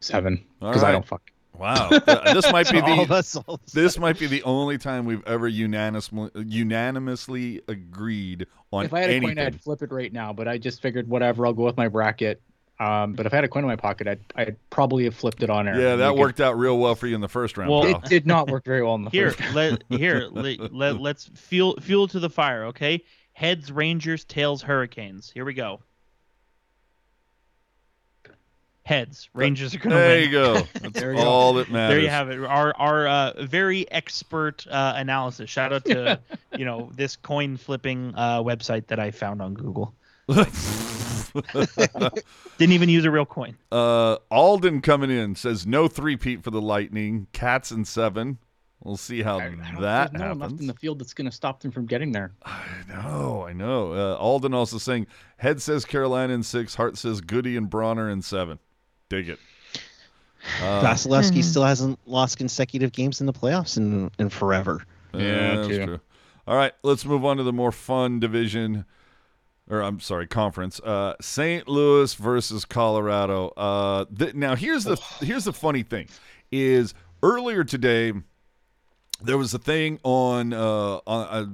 Seven, because I don't fuck. Wow. This might be the. All this might be the only time we've ever unanimously unanimously agreed on if I had a anything. coin, I'd flip it right now. But I just figured, whatever, I'll go with my bracket. Um, but if I had a coin in my pocket, I'd, I'd probably have flipped it on air. yeah, that Make it- worked out real well for you in the first round. Well, pal. It did not work very well in the Here, first. let here let, let let's fuel fuel to the fire, okay? Heads Rangers, tails Hurricanes. Here we go. Heads Rangers are going to win. there you go. That's There you go. all that matters. There you have it. Our our uh, very expert uh, analysis. Shout out to you know this coin flipping uh, website that I found on Google. Didn't even use a real coin. uh, Alden coming in says no three-peat for the Lightning. Cats and seven. We'll see how I, I that there's no enough happens. in the field that's going to stop them from getting there. I know, I know. Uh, Alden also saying head says Carolina in six, heart says Goody and Bronner in seven. Dig it. Uh, Vasilevskiy still hasn't lost consecutive games in the playoffs in, in forever. Yeah, that's too. true. All right, let's move on to the more fun division, or I'm sorry, conference. Uh, St. Louis versus Colorado. Uh, th- now here's the here's the funny thing, is earlier today there was a thing on uh, on uh,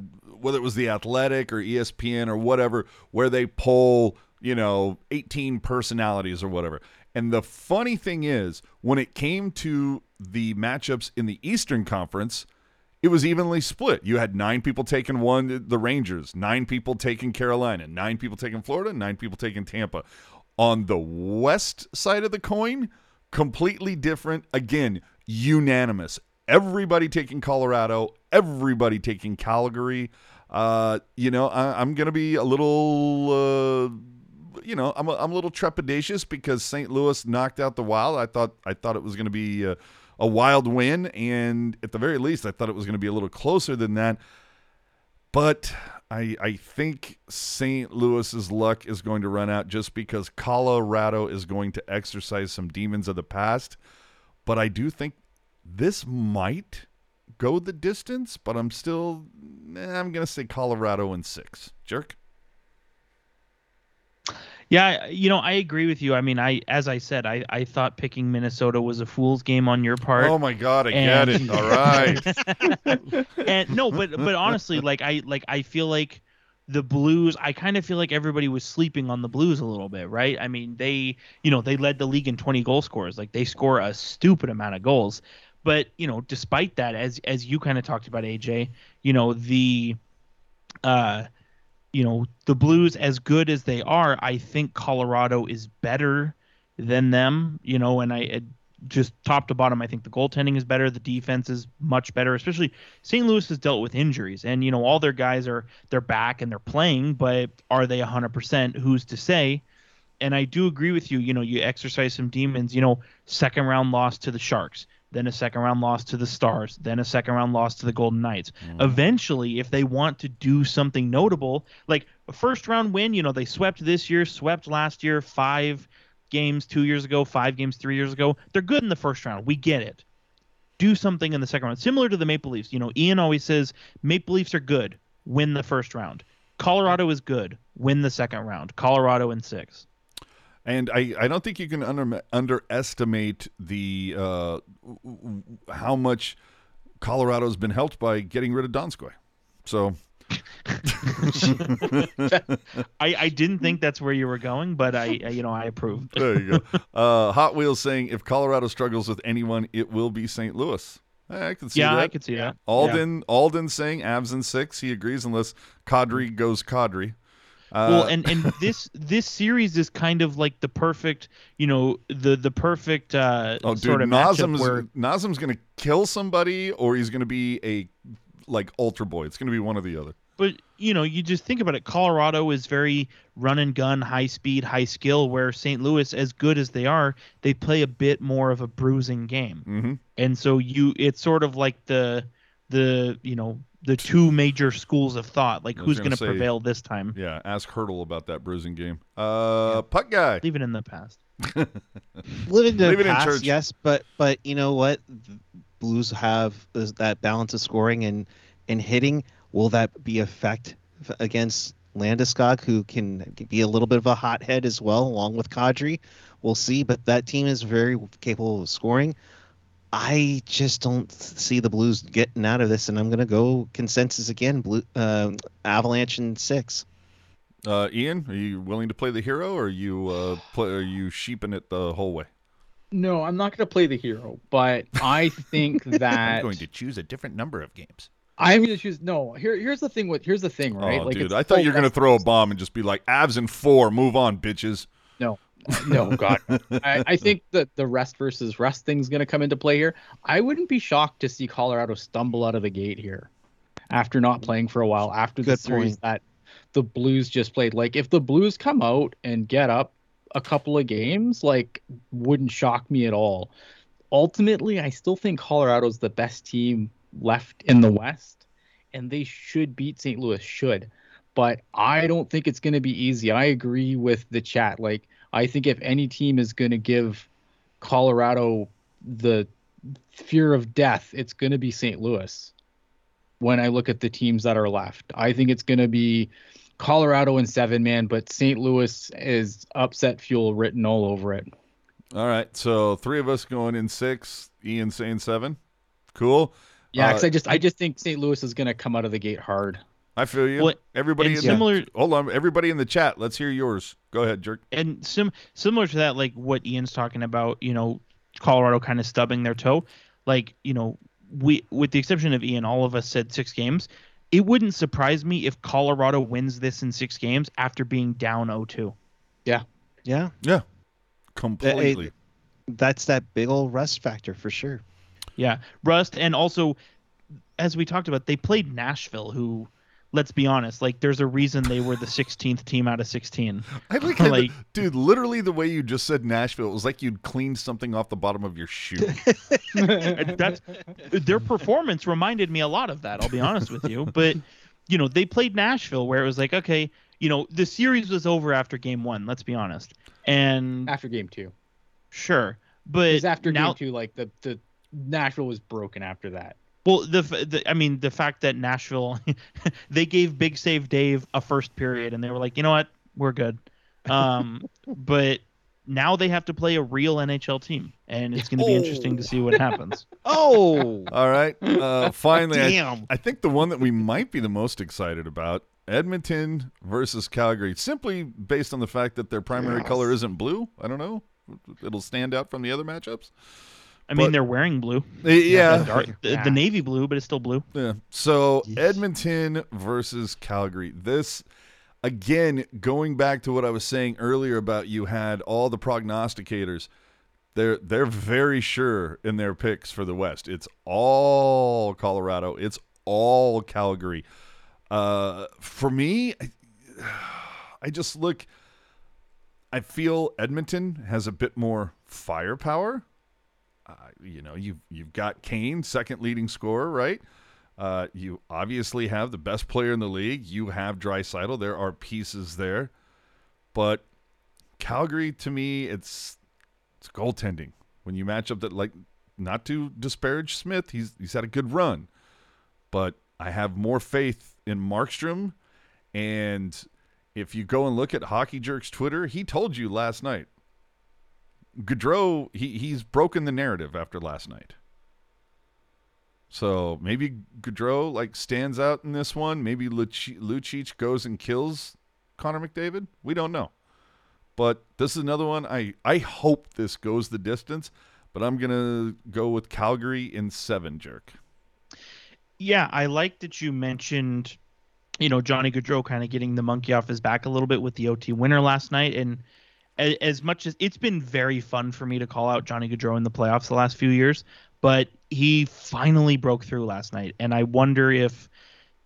whether it was the Athletic or ESPN or whatever where they poll you know, 18 personalities or whatever. And the funny thing is, when it came to the matchups in the Eastern Conference, it was evenly split. You had nine people taking one, the Rangers, nine people taking Carolina, nine people taking Florida, nine people taking Tampa. On the west side of the coin, completely different. Again, unanimous. Everybody taking Colorado, everybody taking Calgary. Uh, you know, I, I'm going to be a little. Uh, you know, I'm a, I'm a little trepidatious because St. Louis knocked out the Wild. I thought I thought it was going to be a, a wild win, and at the very least, I thought it was going to be a little closer than that. But I I think St. Louis's luck is going to run out just because Colorado is going to exercise some demons of the past. But I do think this might go the distance, but I'm still eh, I'm going to say Colorado in 6. Jerk. Yeah, you know, I agree with you. I mean, I as I said, I I thought picking Minnesota was a fool's game on your part. Oh my god, I And- get it. All right. and no, but but honestly, like I like I feel like the Blues. I kind of feel like everybody was sleeping on the Blues a little bit, right? I mean, they you know they led the league in 20 goal scores. Like they score a stupid amount of goals, but you know, despite that, as as you kind of talked about, AJ, you know the uh you know the blues as good as they are i think colorado is better than them you know and i it, just top to bottom i think the goaltending is better the defense is much better especially st louis has dealt with injuries and you know all their guys are they're back and they're playing but are they 100% who's to say? And i do agree with you you know you exercise some demons you know second round loss to the sharks then a second round loss to the stars then a second round loss to the golden knights. Mm. Eventually if they want to do something notable like a first round win you know they swept this year swept last year five games two years ago five games three years ago they're good in the first round. We get it. Do something in the second round. Similar to the maple leafs. You know ian always says maple leafs are good win the first round. Colorado is good win the second round. Colorado in six And I, I don't think you can under, underestimate the uh, how much Colorado's been helped by getting rid of Donskoi. So I, I didn't think that's where you were going but i, you know i approve there you go. Uh, Hot Wheels saying if Colorado struggles with anyone, it will be St. Louis. Eh, I can see yeah that. i can see that Alden Alden saying Avs in six. He agrees unless Kadri goes Kadri. Uh, well and and this this series is kind of like the perfect you know the the perfect uh oh, dude, sort of matchup Nazem's where Nazem's gonna kill somebody, or he's gonna be a like Ultra Boy. It's gonna be one or the other. but you know you just think about it colorado is very run and gun high speed high skill where st louis as good as they are they play a bit more of a bruising game hmm and so you it's sort of like the the you know the two major schools of thought like who's gonna going to say- prevail this time Yeah, ask Hertl about that bruising game. Uh, puck guy. leave it in the past Living the Leave it in the past, church. yes, but but you know what? The Blues have that balance of scoring and and hitting. Will that be effect against Landeskog, who can be a little bit of a hothead as well, along with Kadri? We'll see. But that team is very capable of scoring. I just don't see the Blues getting out of this, and I'm going to go consensus again. Blue uh, Avalanche and six. Uh, Ian, are you willing to play the hero, or are you uh, play, are you sheeping it the whole way? No, I'm not going to play the hero, but I think that I'm going to choose a different number of games. I'm going to choose. No, here, here's the thing. With here's the thing, right? oh, dude, I thought you were gonna throw a bomb and just be like, "Avs in four, move on, bitches." No, oh, God. I, I think that the rest versus rest thing's going to come into play here. I wouldn't be shocked to see Colorado stumble out of the gate here after not playing for a while, after the series point. that the Blues just played. Like, if the Blues come out and get up a couple of games, like, wouldn't shock me at all. Ultimately, I still think Colorado's the best team left in the West, and they should beat St. Louis, should. But I don't think it's going to be easy. I agree with the chat. Like, I think if any team is going to give Colorado the fear of death, it's going to be St. Louis. When I look at the teams that are left, I think it's going to be Colorado and seven man, but St. Louis is upset fuel written all over it. All right, so three of us going in six. Ian saying seven. Cool. Yeah, Uh, because I just I just think St. Louis is going to come out of the gate hard. I feel you. Well, everybody in similar- the, hold on, everybody in the chat. Let's hear yours. Go ahead, jerk. and sim similar to that, like what Ian's talking about, you know, Colorado kind of stubbing their toe. Like, you know, we with the exception of Ian, all of us said six games. It wouldn't surprise me if Colorado wins this in six games after being down 0-2. Yeah, Yeah, completely. that's that big old rust factor for sure. Yeah, rust, and also, as we talked about, they played Nashville, who, let's be honest, like there's a reason they were the 16th team out of 16. I like, like- dude. Literally, the way you just said Nashville it was like you'd cleaned something off the bottom of your shoe. That's their performance reminded me a lot of that. I'll be honest with you, but you know they played Nashville, where it was like, okay, you know, the series was over after game one. Let's be honest, and after game two. sure, but Because after now, game two, like the the Nashville was broken after that. Well, the, the I mean, the fact that Nashville, they gave Big Save Dave a first period, and they were like, you know what, we're good. Um, but now they have to play a real NHL team, and it's going to be interesting to see what happens. Oh, All right. Uh, finally, I, damn. I think the one that we might be the most excited about Edmonton versus Calgary, simply based on the fact that their primary color isn't blue. I don't know. It'll stand out from the other matchups. I mean, But- they're wearing blue, Yeah. the, dark, Yeah. the navy blue, but it's still blue. Yeah. So Yes. Edmonton versus Calgary. This again, going back to what I was saying earlier about you had all the prognosticators. They're they're very sure in their picks for the West. It's all Colorado. It's all Calgary. Uh, for me, I, I just look. I feel Edmonton has a bit more firepower. Uh, you know, you've you've got Kane, second leading scorer, right? Uh, you obviously have the best player in the league. You have Draisaitl. There are pieces there, but Calgary, to me, it's it's goaltending. When you match up that, like, not to disparage Smith, he's he's had a good run, but I have more faith in Markstrom. And if you go and look at Hockey Jerk's Twitter, he told you last night. Gaudreau, he he's broken the narrative after last night. So maybe Gaudreau like stands out in this one. Maybe Luci- Lucic goes and kills Connor McDavid. We don't know. But this is another one. I, I hope this goes the distance, but I'm going to go with Calgary in seven, jerk. Yeah, I like that you mentioned, you know, Johnny Gaudreau kind of getting the monkey off his back a little bit with the OT winner last night. And a- as much as it's been very fun for me to call out Johnny Gaudreau in the playoffs the last few years, but he finally broke through last night. And I wonder if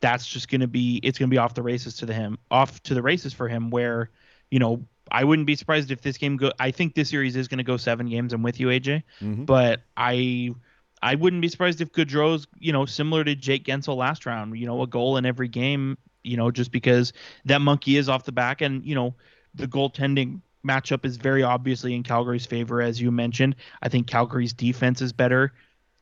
that's just going to be, it's going to be off the races to the him, off to the races for him where, you know, I wouldn't be surprised if this game go. I think this series is going to go seven games. I'm with you, AJ. Mhm. But I I wouldn't be surprised if Gaudreau's, you know, similar to Jake Guentzel last round, you know, a goal in every game, you know, just because that monkey is off the back and, you know, the goaltending matchup is very obviously in Calgary's favor, as you mentioned. I think Calgary's defense is better.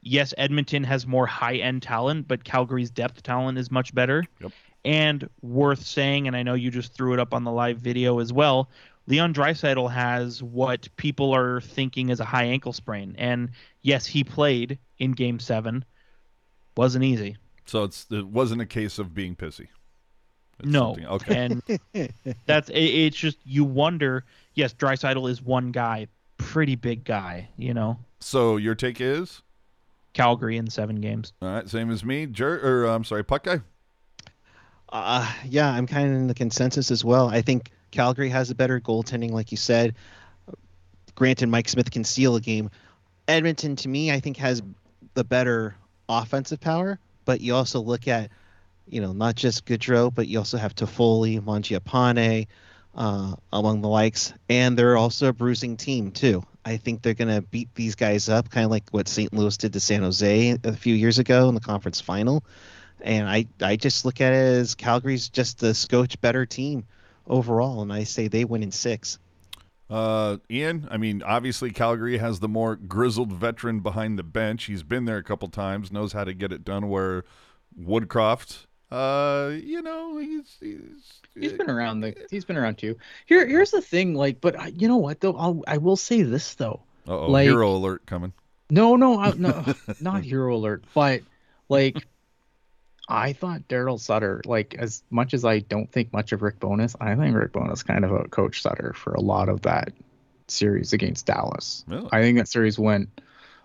Yes, Edmonton has more high end talent, but Calgary's depth talent is much better. Yep. And worth saying, and I know you just threw it up on the live video as well. Leon Draisaitl has what people are thinking is a high ankle sprain, and yes, he played in Game Seven. Wasn't easy. So it's it wasn't a case of being pissy. It's no. something- Okay. And that's it, it's just you wonder. Yes, Draisaitl is one guy, pretty big guy. You know, So your take is Calgary in seven games. all right, same as me, jer- or I'm sorry, puck guy. Uh, yeah, I'm kind of in the consensus as well. I think Calgary has a better goaltending, like you said. Granted, Mike Smith can steal a game. Edmonton, to me, I think has the better offensive power. But you also look at, you know, not just Goodrow, but you also have Toffoli, Mangiapane, uh, among the likes, and they're also a bruising team too. I think they're going to beat these guys up, kind of like what St. Louis did to San Jose a few years ago in the conference final. And I, I just look at it as Calgary's just the scotch better team overall, and I say they win in six. Uh, Ian, I mean, obviously Calgary has the more grizzled veteran behind the bench. He's been there a couple times, knows how to get it done. Where Woodcroft, uh, you know, he's he's, He's been around the. He's been around too. Here, here's the thing. Like, but I- you know what though? I'll, I will say this though. uh oh, like- hero alert coming. No, no, I, no, not hero alert. But like, I thought Daryl Sutter, like as much as I don't think much of Rick Bowness, I think Rick Bowness kind of a coach Sutter for a lot of that series against Dallas. Really? I think that series went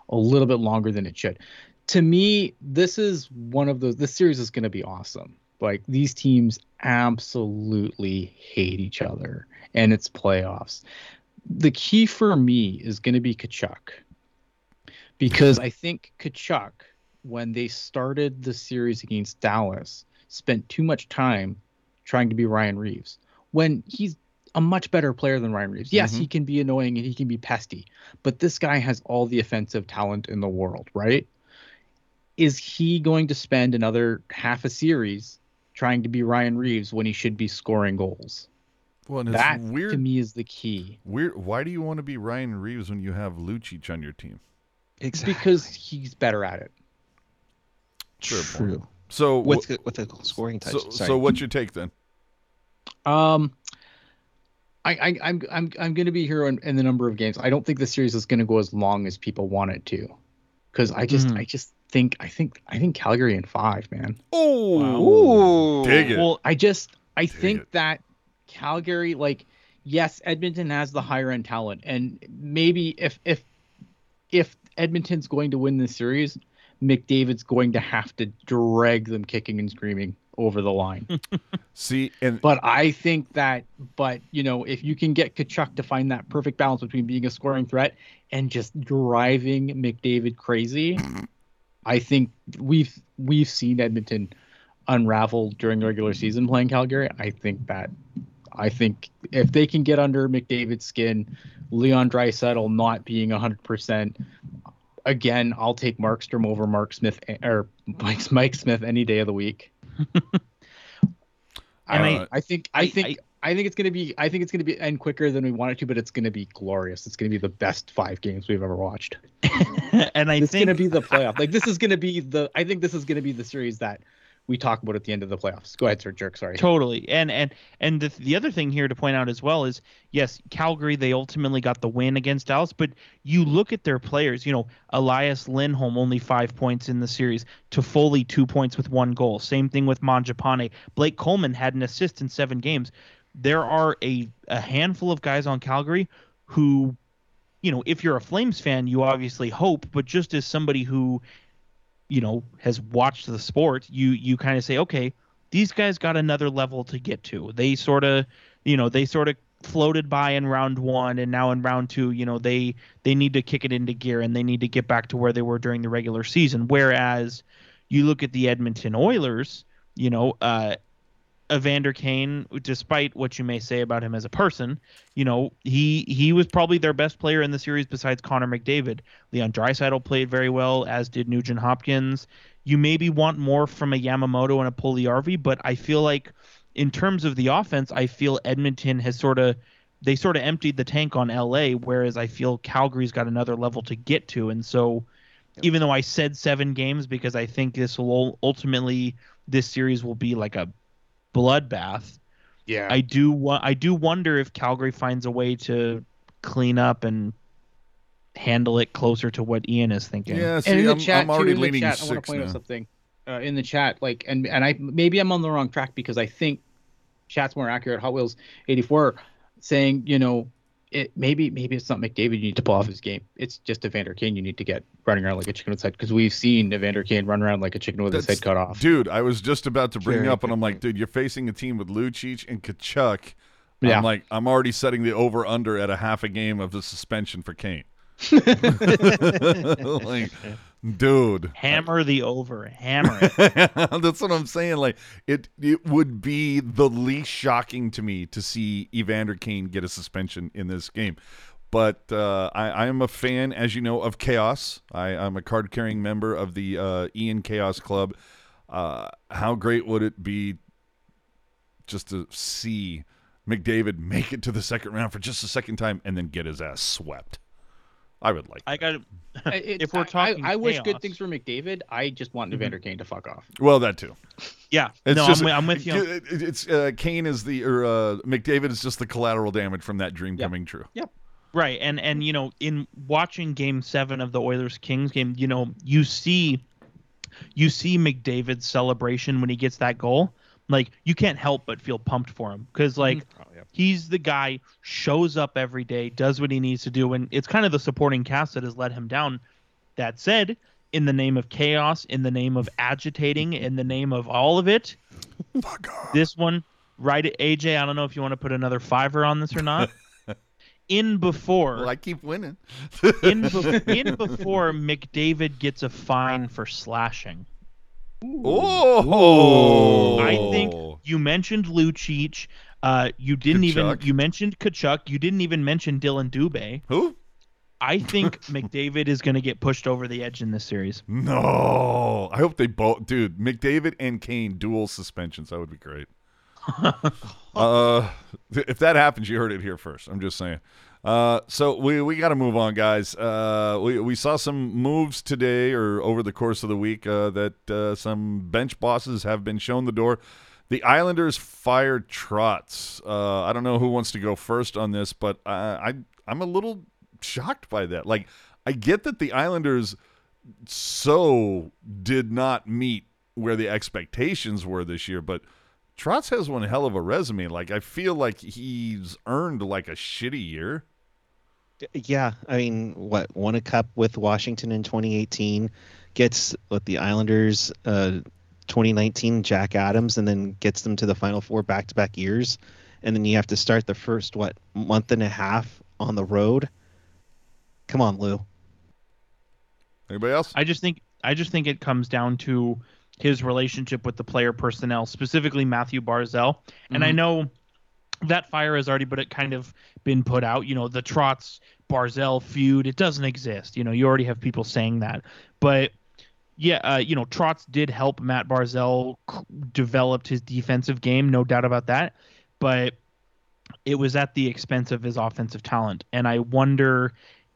a little bit longer than it should. To me, this is one of those. This series is going to be awesome. Like these teams absolutely hate each other, and it's playoffs. The key for me is going to be Tkachuk, because I think Tkachuk, when they started the series against Dallas, spent too much time trying to be Ryan Reaves when he's a much better player than Ryan Reaves. Yes, Mhm. he can be annoying and he can be pesty, but this guy has all the offensive talent in the world, right? Is he going to spend another half a series trying to be Ryan Reaves when he should be scoring goals? Well, and it's That weird. to me is the key Weird. Why do you want to be Ryan Reeves when you have Lucic on your team? Exactly. because he's better at it. Fair point. True. So With the, with the scoring touch. so, so what's your take then? Um, I, I I'm I'm I'm going to be here in, in the number of games. I don't think the series is going to go as long as people want it to, because I just Mhm. I just think I think I think Calgary in five, man. Oh, dig it. Well, I just I Dig think it. that Calgary, like, yes, Edmonton has the higher end talent, and maybe if if if Edmonton's going to win this series, McDavid's going to have to drag them kicking and screaming over the line. See, and But I think that, but you know, if you can get Tkachuk to find that perfect balance between being a scoring threat and just driving McDavid crazy, I think we've we've seen Edmonton unravel during the regular season playing Calgary. I think that, I think if they can get under McDavid's skin, Leon Draisaitl not being hundred percent. Again, I'll take Markstrom over Mark Smith eh, or Mike Mike Smith any day of the week. And I, I- uh, I think I I- think I, think it's gonna be I think it's gonna be end quicker than we want it to, but it's gonna be glorious. It's gonna be the best five games we've ever watched. and I It's think gonna be the playoff. Like this is gonna be the I think this is gonna be the series that we talk about at the end of the playoffs. Go ahead, sir. Jerk. Sorry. Totally. And and and the, the other thing here to point out as well is yes, Calgary they ultimately got the win against Dallas, but you look at their players, you know, Elias Lindholm only 5 points in the series, Toffoli 2 points with one goal. Same thing with Mangiapane. Blake Coleman had an assist in 7 games. There are a a handful of guys on Calgary who you know, if you're a Flames fan, you obviously hope, but just as somebody who you know has watched the sport, you you kind of say, okay, these guys got another level to get to. They sort of, you know, they sort of floated by in round one, and now in round two, you know, they they need to kick it into gear and they need to get back to where they were during the regular season. Whereas you look at the Edmonton Oilers, you know, uh, Evander Kane, despite what you may say about him as a person, you know, he he was probably their best player in the series besides Connor McDavid. Leon Draisaitl played very well, as did Nugent Hopkins. You maybe want more from a Yamamoto and a Puljujarvi, but I feel like in terms of the offense, I feel Edmonton has sort of they sort of emptied the tank on LA, whereas I feel Calgary's got another level to get to. And so even though I said seven games because I think this will ultimately this series will be like a bloodbath. Yeah. I do wa- I do wonder if Calgary finds a way to clean up and handle it closer to what Ian is thinking. yeah, and in the I'm, chat I'm already too, in the leaning chat, I want to point out something uh, in the chat, like, and and I maybe I'm on the wrong track because I think chat's more accurate. Hot Wheels 84 saying, you know, it maybe maybe it's not McDavid you need to pull off his game. It's just Evander Kane you need to get running around like a chicken with his head because we've seen Evander Kane run around like a chicken with his head cut off. Dude, I was just about to bring Very up, and I'm like, dude, you're facing a team with Lucic and Tkachuk. Yeah. I'm like, I'm already setting the over under at a half a game of the suspension for Kane. like, dude, Hammer the over. Hammer it. That's what I'm saying. Like it, it would be the least shocking to me to see Evander Kane get a suspension in this game. But uh, I, I am a fan, as you know, of Chaos. I, I'm a card carrying member of the uh, Ian Chaos Club. Uh, how great would it be just to see McDavid make it to the second round for just a second time and then get his ass swept? I would like. I got It- if we're I- talking I, I wish good Mm-hmm. things for McDavid. I just want Evander Kane to fuck off. Well, that too. Yeah. It's no, just, I'm, I'm with you. it- it- It's uh, Kane is the or uh, McDavid is just the collateral damage from that dream Yeah. coming true. Yep. Right, and and you know, in watching Game Seven of the Oilers Kings game, you know, you see you see McDavid's celebration when he gets that goal, like you can't help but feel pumped for him because mm-hmm. like Oh, yeah. he's the guy shows up every day, does what he needs to do, and it's kind of the supporting cast that has let him down. That said, in the name of chaos, in the name of agitating, in the name of all of it, Fuck off. this one right at AJ. I don't know if you want to put another fiver on this or not. In before, Well, I keep winning. in, be- in before McDavid gets a fine for slashing. Oh, I think you mentioned Lucic. Uh, you didn't even you mentioned Tkachuk. You didn't even mention Dillon Dubé. who? I think McDavid is going to get pushed over the edge in this series. No, I hope they both, dude. McDavid and Kane dual suspensions. That would be great. uh, if that happens, you heard it here first. I'm just saying. Uh, so we we got to move on, guys. Uh, we we saw some moves today or over the course of the week uh, that uh, some bench bosses have been shown the door. The Islanders fired Trotz. Uh, I don't know who wants to go first on this, but I, I I'm a little shocked by that. Like, I get that the Islanders so did not meet where the expectations were this year, but Trotz has one hell of a resume. Like, I feel like he's earned like a shitty year. Yeah, I mean, what won a cup with Washington in 2018, gets with the Islanders uh, 2019 Jack Adams, and then gets them to the Final Four back-to-back years, and then you have to start the first what month and a half on the road. Come on, Lou. Anybody else? I just think I just think it comes down to his relationship with the player personnel, specifically Mathew Barzal. And I know that fire has already but it kind of been put out. You know, the Trotz Barzal feud, it doesn't exist. You know, you already have people saying that. But yeah, uh, you know, Trotz did help Matt Barzal c- developed his defensive game, no doubt about that. But it was at the expense of his offensive talent. And I wonder,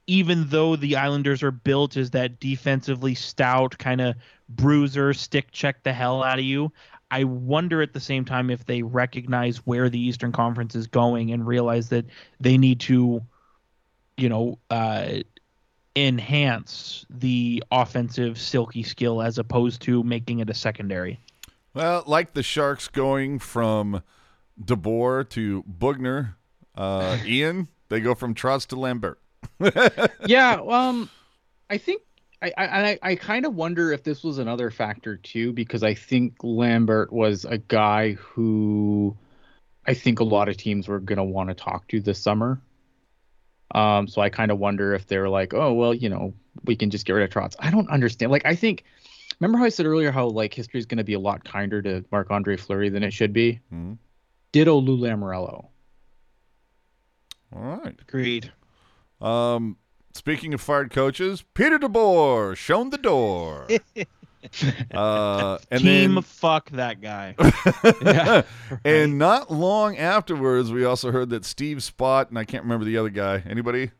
even though the Islanders are built as that defensively stout kind of bruiser, stick check the hell out of you, I wonder at the same time if they recognize where the Eastern Conference is going and realize that they need to, you know, uh, enhance the offensive silky skill as opposed to making it a secondary. Well, like the Sharks going from DeBoer to Boughner, uh, Ian, they go from Trotz to Lambert. yeah, um, I think I I I, I kind of wonder if this was another factor too, because I think Lambert was a guy who I think a lot of teams were gonna want to talk to this summer. Um, so I kind of wonder if they're like, oh well, you know, we can just get rid of Trotz. I don't understand. Like, I think. Remember how I said earlier how like history is going to be a lot kinder to Marc Andre Fleury than it should be? Mhm. Ditto Lou Lamoriello. All right. Agreed. Um, speaking of fired coaches, Peter DeBoer shown the door. uh, and Team then, fuck that guy. Yeah, and not long afterwards, we also heard that Steve Spott and I can't remember the other guy. Anybody?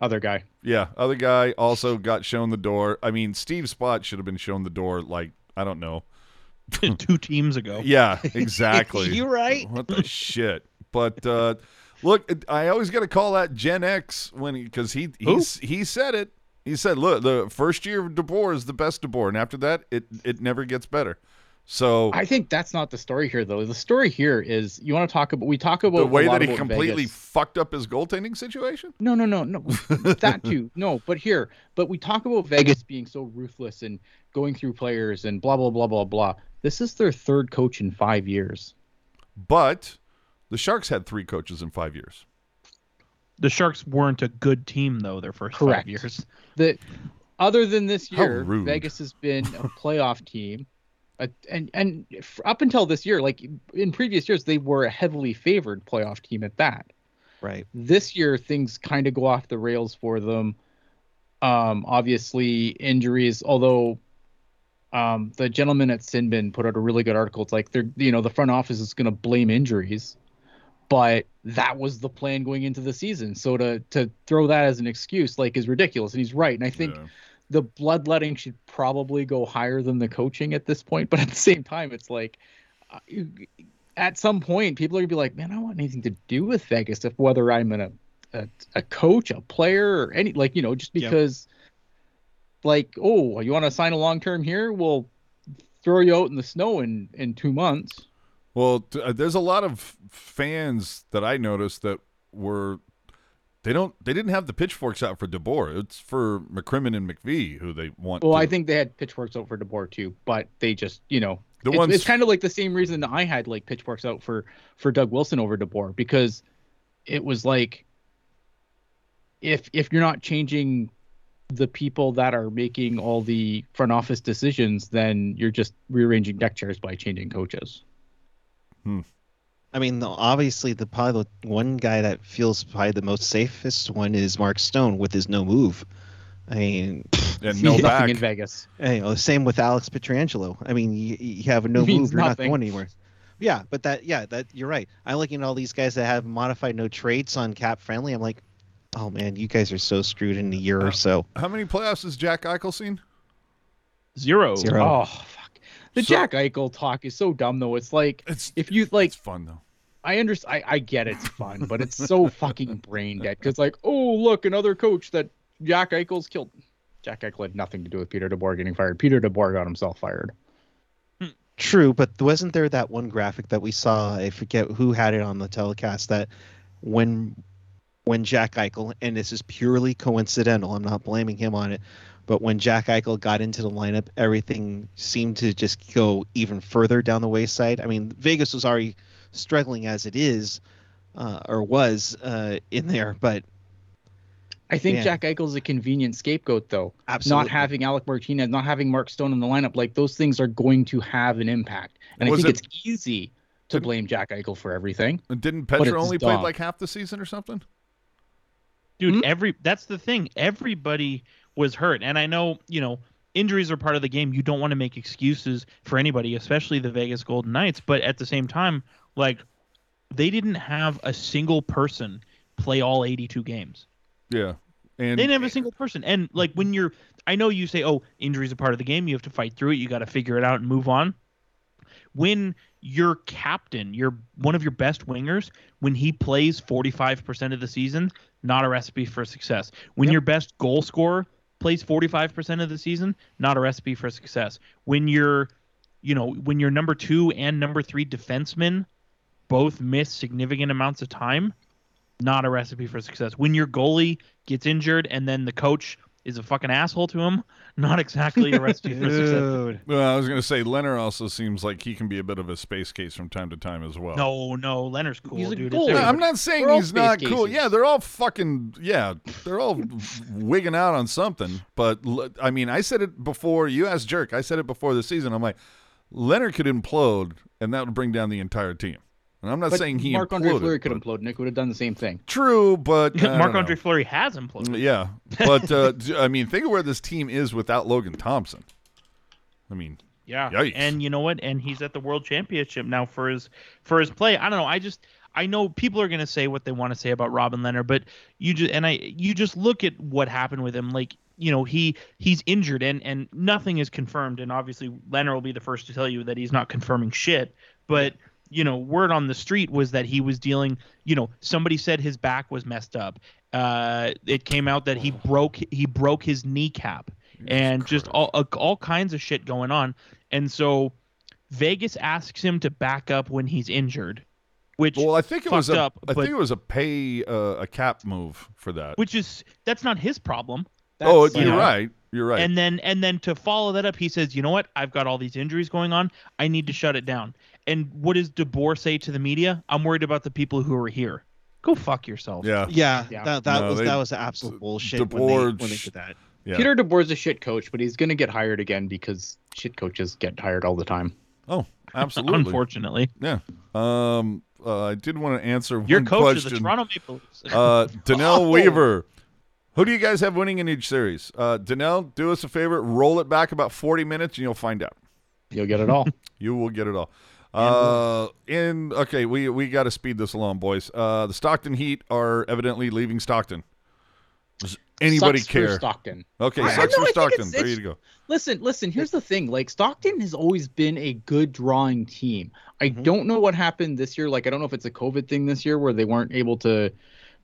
Other guy. Yeah, other guy also got shown the door. I mean, Steve Spott should have been shown the door like I don't know. Two teams ago. Yeah, exactly. You right? What the shit? But uh, look, I always got to call that Gen X when he because he he he said it. He said, "Look, the first year of DeBoer is the best DeBoer, and after that, it it never gets better." So I think that's not the story here, though. The story here is you want to talk about. We talk about the way that he completely Vegas. fucked up his goaltending situation. No, no, no, no. that too. No, but here, but we talk about Vegas being so ruthless and going through players and blah blah blah blah blah. This is their third coach in five years. But the Sharks had three coaches in five years. The Sharks weren't a good team though their first Correct. five years. The other than this year. Vegas has been a playoff team. Uh, and and f- up until this year, like in previous years, they were a heavily favored playoff team at that. Right. this year things kind of go off the rails for them. Um, obviously injuries, although um, the gentleman at Sinbin put out a really good article. It's like they're you know the front office is going to blame injuries, but that was the plan going into the season. So to to throw that as an excuse like is ridiculous, and he's right. And I think Yeah. the bloodletting should probably go higher than the coaching at this point. But at the same time, it's like uh, at some point, people are gonna be like, "Man, I don't want anything to do with Vegas if whether I'm in a a, a coach, a player, or any like you know, just because like, oh, you want to sign a long term here? We'll throw you out in the snow in in two months. Well, t- uh, there's a lot of fans that I noticed that were they don't they didn't have the pitchforks out for DeBoer. It's for McCrimmon and McPhee who they want. Well, to. I think they had pitchforks out for DeBoer too, but they just, you know, The it's, ones- it's kind of like the same reason I had like pitchforks out for for Doug Wilson over DeBoer because it was like if if you're not changing the people that are making all the front office decisions, then you're just rearranging deck chairs by changing coaches. Hmm. I mean, obviously, the probably the one guy that feels probably the most safest one is Mark Stone with his no move. I mean, and no He's nothing back. in Vegas. you know, same with Alex Pietrangelo. I mean, you, you have a no move, you're not going anywhere. Yeah, but that, yeah, that you're right. I'm looking at all these guys that have modified no traits on cap friendly. I'm like, oh man, you guys are so screwed in a year or so. How many playoffs has Jack Eichel seen? Zero. Zero. Oh fuck. The So- Jack Eichel talk is so dumb though. It's like It's if you like it's fun though. I understand. I, I get it's fun, but it's so fucking brain dead. Because like, oh look, another coach that Jack Eichel's killed. Jack Eichel had nothing to do with Peter DeBoer getting fired. Peter DeBoer got himself fired. Hmm. True, but wasn't there that one graphic that we saw? I forget who had it on the telecast that when when Jack Eichel, and this is purely coincidental, I'm not blaming him on it, but when Jack Eichel got into the lineup, everything seemed to just go even further down the wayside. I mean, Vegas was already struggling as it is, uh, or was uh, in there, but I think Man. Jack Eichel's a convenient scapegoat though. absolutely Not having Alec Martinez, not having Mark Stone in the lineup, like those things are going to have an impact. And Was I think it- it's easy to blame Jack Eichel for everything. And Didn't But Petra only play like half the season or something? dude Hmm? every that's the thing everybody was hurt. And i know you know injuries are part of the game. You don't want to make excuses for anybody especially the vegas golden knights. But at the same time like they didn't have a single person play all 82 games. Yeah. And they didn't have a single person. And like when you're i know you say oh injuries are part of the game. You have to fight through it. You got to figure it out and move on. When your captain your one of your best wingers when he plays 45% of the season not a recipe for success. When Yep. your best goal scorer plays 45% of the season not a recipe for success. When your you know when your number 2 and number 3 defensemen both miss significant amounts of time not a recipe for success. When your goalie gets injured and then the coach is a fucking asshole to him not exactly a recipe for success Dude. well, I was going to say Lehner also seems like he can be a bit of a space case from time to time as well. no no lehner's cool He's a dude goalie. It's No. I'm not saying They're he's not cool. cases. Yeah, they're all fucking yeah, they're all wigging out on something. But I mean, I said it before. You asked Jerk. I said it before the season. I'm like, Lehner could implode, and that would bring down the entire team. And I'm not But saying he Mark Andre imploded, Fleury could but- implode. Nick would have done the same thing. True, but Mark don't Marc know. Andre Fleury has imploded. Yeah, but uh, d- I mean, think of where this team is without Logan Thompson. I mean, Yeah. Yikes. And you know what? And he's at the World Championship now for his for his play. I don't know. I just I know people are going to say what they want to say about Robin Lehner, but you just and I you just look at what happened with him like you know he he's injured and and nothing is confirmed and obviously Lehner will be the first to tell you that he's not confirming shit but you know word on the street was that he was dealing you know somebody said his back was messed up uh it came out that he broke he broke his kneecap and just all uh, all kinds of shit going on and so Vegas asks him to back up when he's injured which well, I think it was a, up, I but- think it was a pay uh, a cap move for that. which is that's not his problem oh, you're uh, right. You're right. And then and then to follow that up, he says, "You know what? I've got all these injuries going on. I need to shut it down." And what does DeBoer say to the media? I'm worried about the people who are here. Go fuck yourself. yeah, Yeah, Yeah. that, that No, was they- that was absolute bullshit when, they, DeBoer- when they did that. yeah. Peter DeBoer's a shit coach, but he's going to get hired again because shit coaches get hired all the time. Oh, absolutely. Unfortunately, Yeah. Um, uh, I did want to answer your one coach question. is the Toronto Maple Leafs. Uh, Danelle Oh. Weaver. Who do you guys have winning in each series? Uh, Danelle, do us a favor. Roll it back about 40 minutes and you'll find out. You'll get it all. You will get it all. Uh, in okay, we we got to speed this along, boys. Uh, the Stockton Heat are evidently leaving Stockton. Does anybody Sucks for care? Stockton. Okay, I- I sucks know, for Stockton. it's- There it's- you go. Listen, listen. Here's the thing. Like Stockton has always been a good drawing team. I Mhm. don't know what happened this year. Like I don't know if it's a COVID thing this year where they weren't able to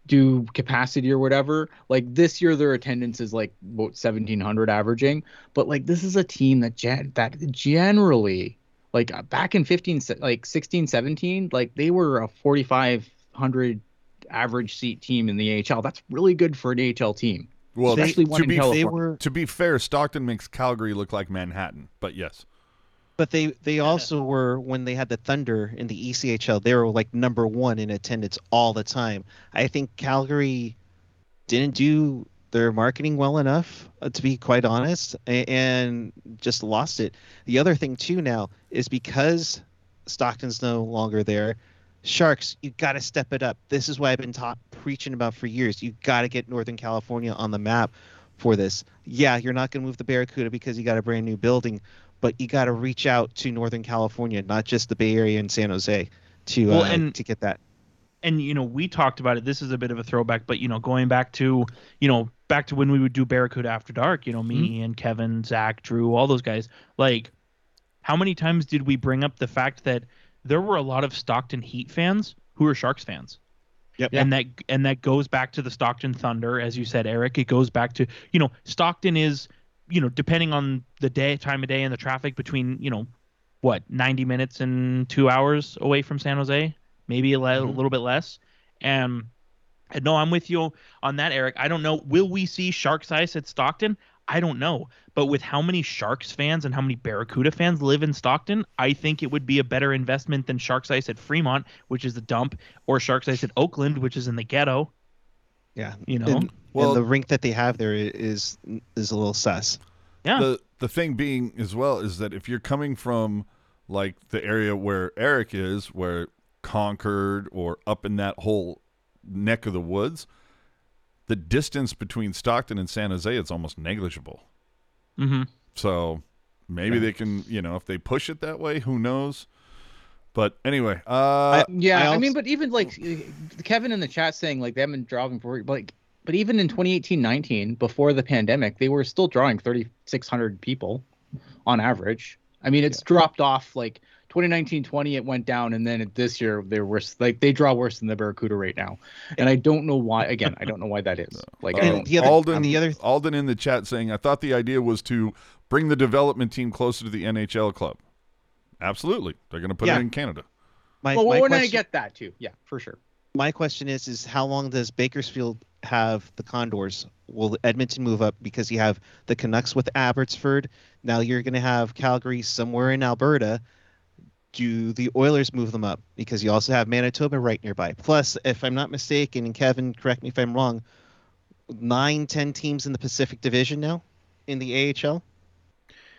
do capacity or whatever. Like this year, their attendance is like about 1,700 averaging, but like this is a team that gen- that generally like uh, back in 15 like 16 17 like they were a 4500 average seat team in the AHL that's really good for an AHL team Well, Especially to one in be California. They were, to be fair, Stockton makes Calgary look like Manhattan. But yes, but they they also were when they had the Thunder in the E ECHL. They were like number one in attendance all the time. I think Calgary didn't do their marketing well enough, uh, to be quite honest, a- and just lost it. The other thing too now is because Stockton's no longer there. Sharks, you got to step it up. This is what I've been ta- preaching about for years. You got to get Northern California on the map for this. Yeah, you're not going to move the Barracuda because you got a brand new building, but you got to reach out to Northern California, not just the Bay Area and San Jose, to Well, uh, and- to get that. and you know we talked about it this is a bit of a throwback but you know going back to you know back to when we would do barracuda after dark you know me and kevin zach drew all those guys like how many times did we bring up the fact that there were a lot of stockton heat fans who were sharks fans Yep. and that and that goes back to the stockton thunder as you said eric it goes back to you know stockton is you know depending on the day time of day and the traffic between you know what 90 minutes and two hours away from san jose maybe a, le- Mhm. little bit less. And, and no, I'm with you on that, Eric. I don't know. Will we see Sharks Ice at Stockton? I don't know. But with how many Sharks fans and how many Barracuda fans live in Stockton, I think it would be a better investment than Sharks Ice at Fremont, which is the dump, or Sharks Ice at Oakland, which is in the ghetto. Yeah, You know? and, Well- and the rink that they have there is is a little sus. Yeah. the the thing being as well is that if you're coming from like the area where Eric is, where Concord or up in that whole neck of the woods, the distance between Stockton and San Jose is almost negligible. hmm So maybe they can, you know, if they push it that way, who knows? But anyway, uh, Yeah, I I, mean, but even like Kevin in the chat saying like they haven't been drawing for like, but even in 2018-19 before the pandemic, they were still drawing 3,600 people on average. I mean, it's dropped off like 2019-20 it went down, and then this year they're worse. Like they draw worse than the Barracuda right now, and I don't know why. Again, I don't know why that is. Like, I And don't. the other- Alden, the other- Alden in the chat saying, I thought the idea was to bring the development team closer to the NHL club. Absolutely. They're going to put Yeah. it in Canada. My, well, my when I question- get that too, yeah, for sure. my question is is how long does Bakersfield have the Condors? Will Edmonton move up because you have the Canucks with Abbotsford? Now you're going to have Calgary somewhere in Alberta. Do the Oilers move them up because you also have Manitoba right nearby? Plus, if I'm not mistaken, and Kevin, correct me if I'm wrong, nine, ten teams in the Pacific Division now in the AHL.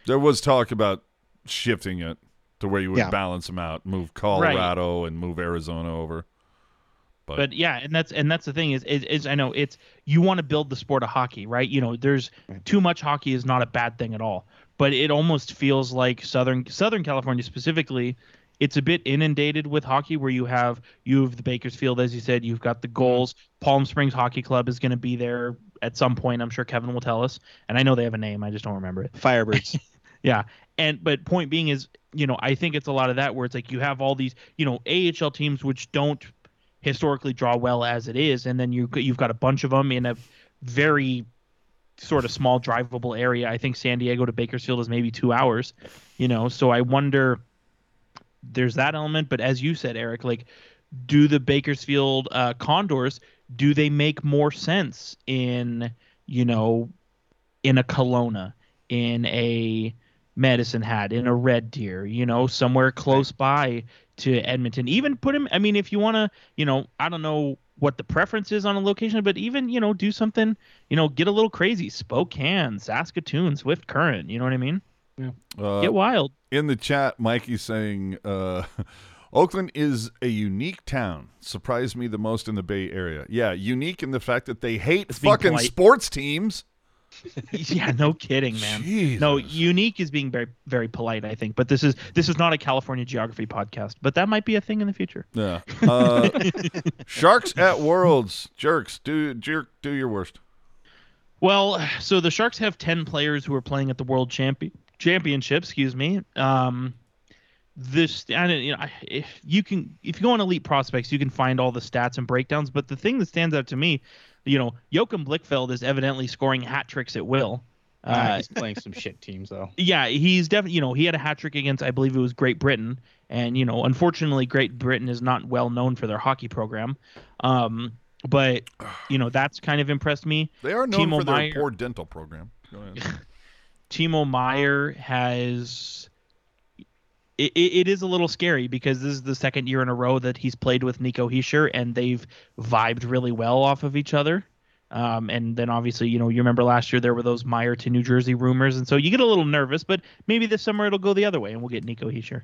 There was talk about shifting it to where you would Yeah. balance them out, move Colorado and move Arizona over. But, but yeah and that's and that's the thing is, is is i know it's you want to build the sport of hockey right you know there's too much hockey is not a bad thing at all but it almost feels like southern southern california specifically it's a bit inundated with hockey where you have you have the bakersfield as you said you've got the mm-hmm. Gulls palm springs hockey club is going to be there at some point i'm sure kevin will tell us and i know they have a name i just don't remember it Firebirds. yeah. And but point being is, you know, I think it's a lot of that where it's like you have all these, you know, AHL teams which don't historically draw well as it is, and then you you've got a bunch of them in a very sort of small drivable area. I think San Diego to Bakersfield is maybe two hours, you know. So I wonder. There's that element, but as you said, Eric, like, do the Bakersfield uh, Condors do they make more sense in you know in a Kelowna, in a Medicine Hat, in a Red Deer, you know, somewhere close by to Edmonton. Even put him. I mean, if you want to, you know, I don't know what the preference is on a location, but even you know, do something, you know, get a little crazy. Spokane, Saskatoon, Swift Current. You know what I mean? uh, Get wild. in the chat, Mikey's saying uh, Oakland is a unique town. Surprised me the most in the Bay Area. Yeah, unique in the fact that they hate It's fucking polite. sports teams. yeah, no kidding, man. Jesus. No, unique is being very very polite, I think. But this is this is not a California geography podcast, but that might be a thing in the future. Yeah. Uh, Sharks at Worlds. Jerks. Do jerk. Do your worst. Well, so the Sharks have ten players who are playing at the World Champion Championship. Excuse me. Um, this and you know I- if you can if you go on elite prospects you can find all the stats and breakdowns but the thing that stands out to me you know Joachim Blichfeld is evidently scoring hat tricks at will Uh, he's playing some shit teams though. yeah he's definitely you know he had a hat trick against I believe it was Great Britain and you know unfortunately Great Britain is not well known for their hockey program um but you know that's kind of impressed me They are known Timo for their poor dental program. Go ahead. Timo Meier has. It, it, is a little scary because this is the second year in a row that he's played with Nico Hischier and they've vibed really well off of each other. Um, and then obviously, you know, you remember last year there were those Meier to New Jersey rumors, and so you get a little nervous. But maybe this summer it'll go the other way, and we'll get Nico Hischier.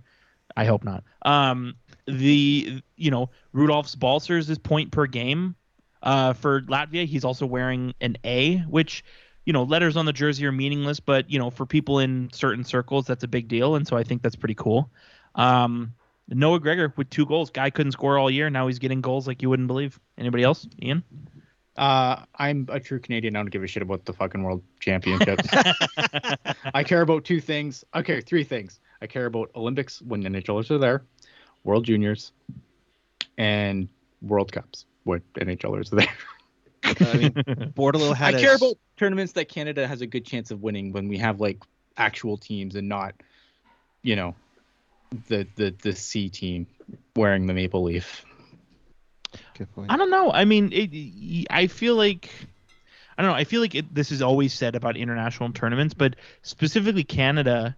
I hope not. Um, the you know Rudolfs Balcers is point per game uh, for Latvia. He's also wearing an A, which you know letters on the jersey are meaningless, but you know for people in certain circles that's a big deal, and so I think that's pretty cool. Um, Noah Gregor with two goals. Guy couldn't score all year. Now he's getting goals like you wouldn't believe. Anybody else? Ian? Uh, I'm a true Canadian. I don't give a shit about the fucking world championships. I care about two things. Okay, three things. I care about Olympics when NHLers are there, World Juniors, and World Cups when NHLers are there. I mean, Bordeleau had. a care about tournaments that Canada has a good chance of winning when we have like actual teams and not, you know, the the the C team wearing the maple leaf. Good point. I don't know. I mean, it, I feel like I don't know. I feel like it, this is always said about international tournaments, but specifically Canada,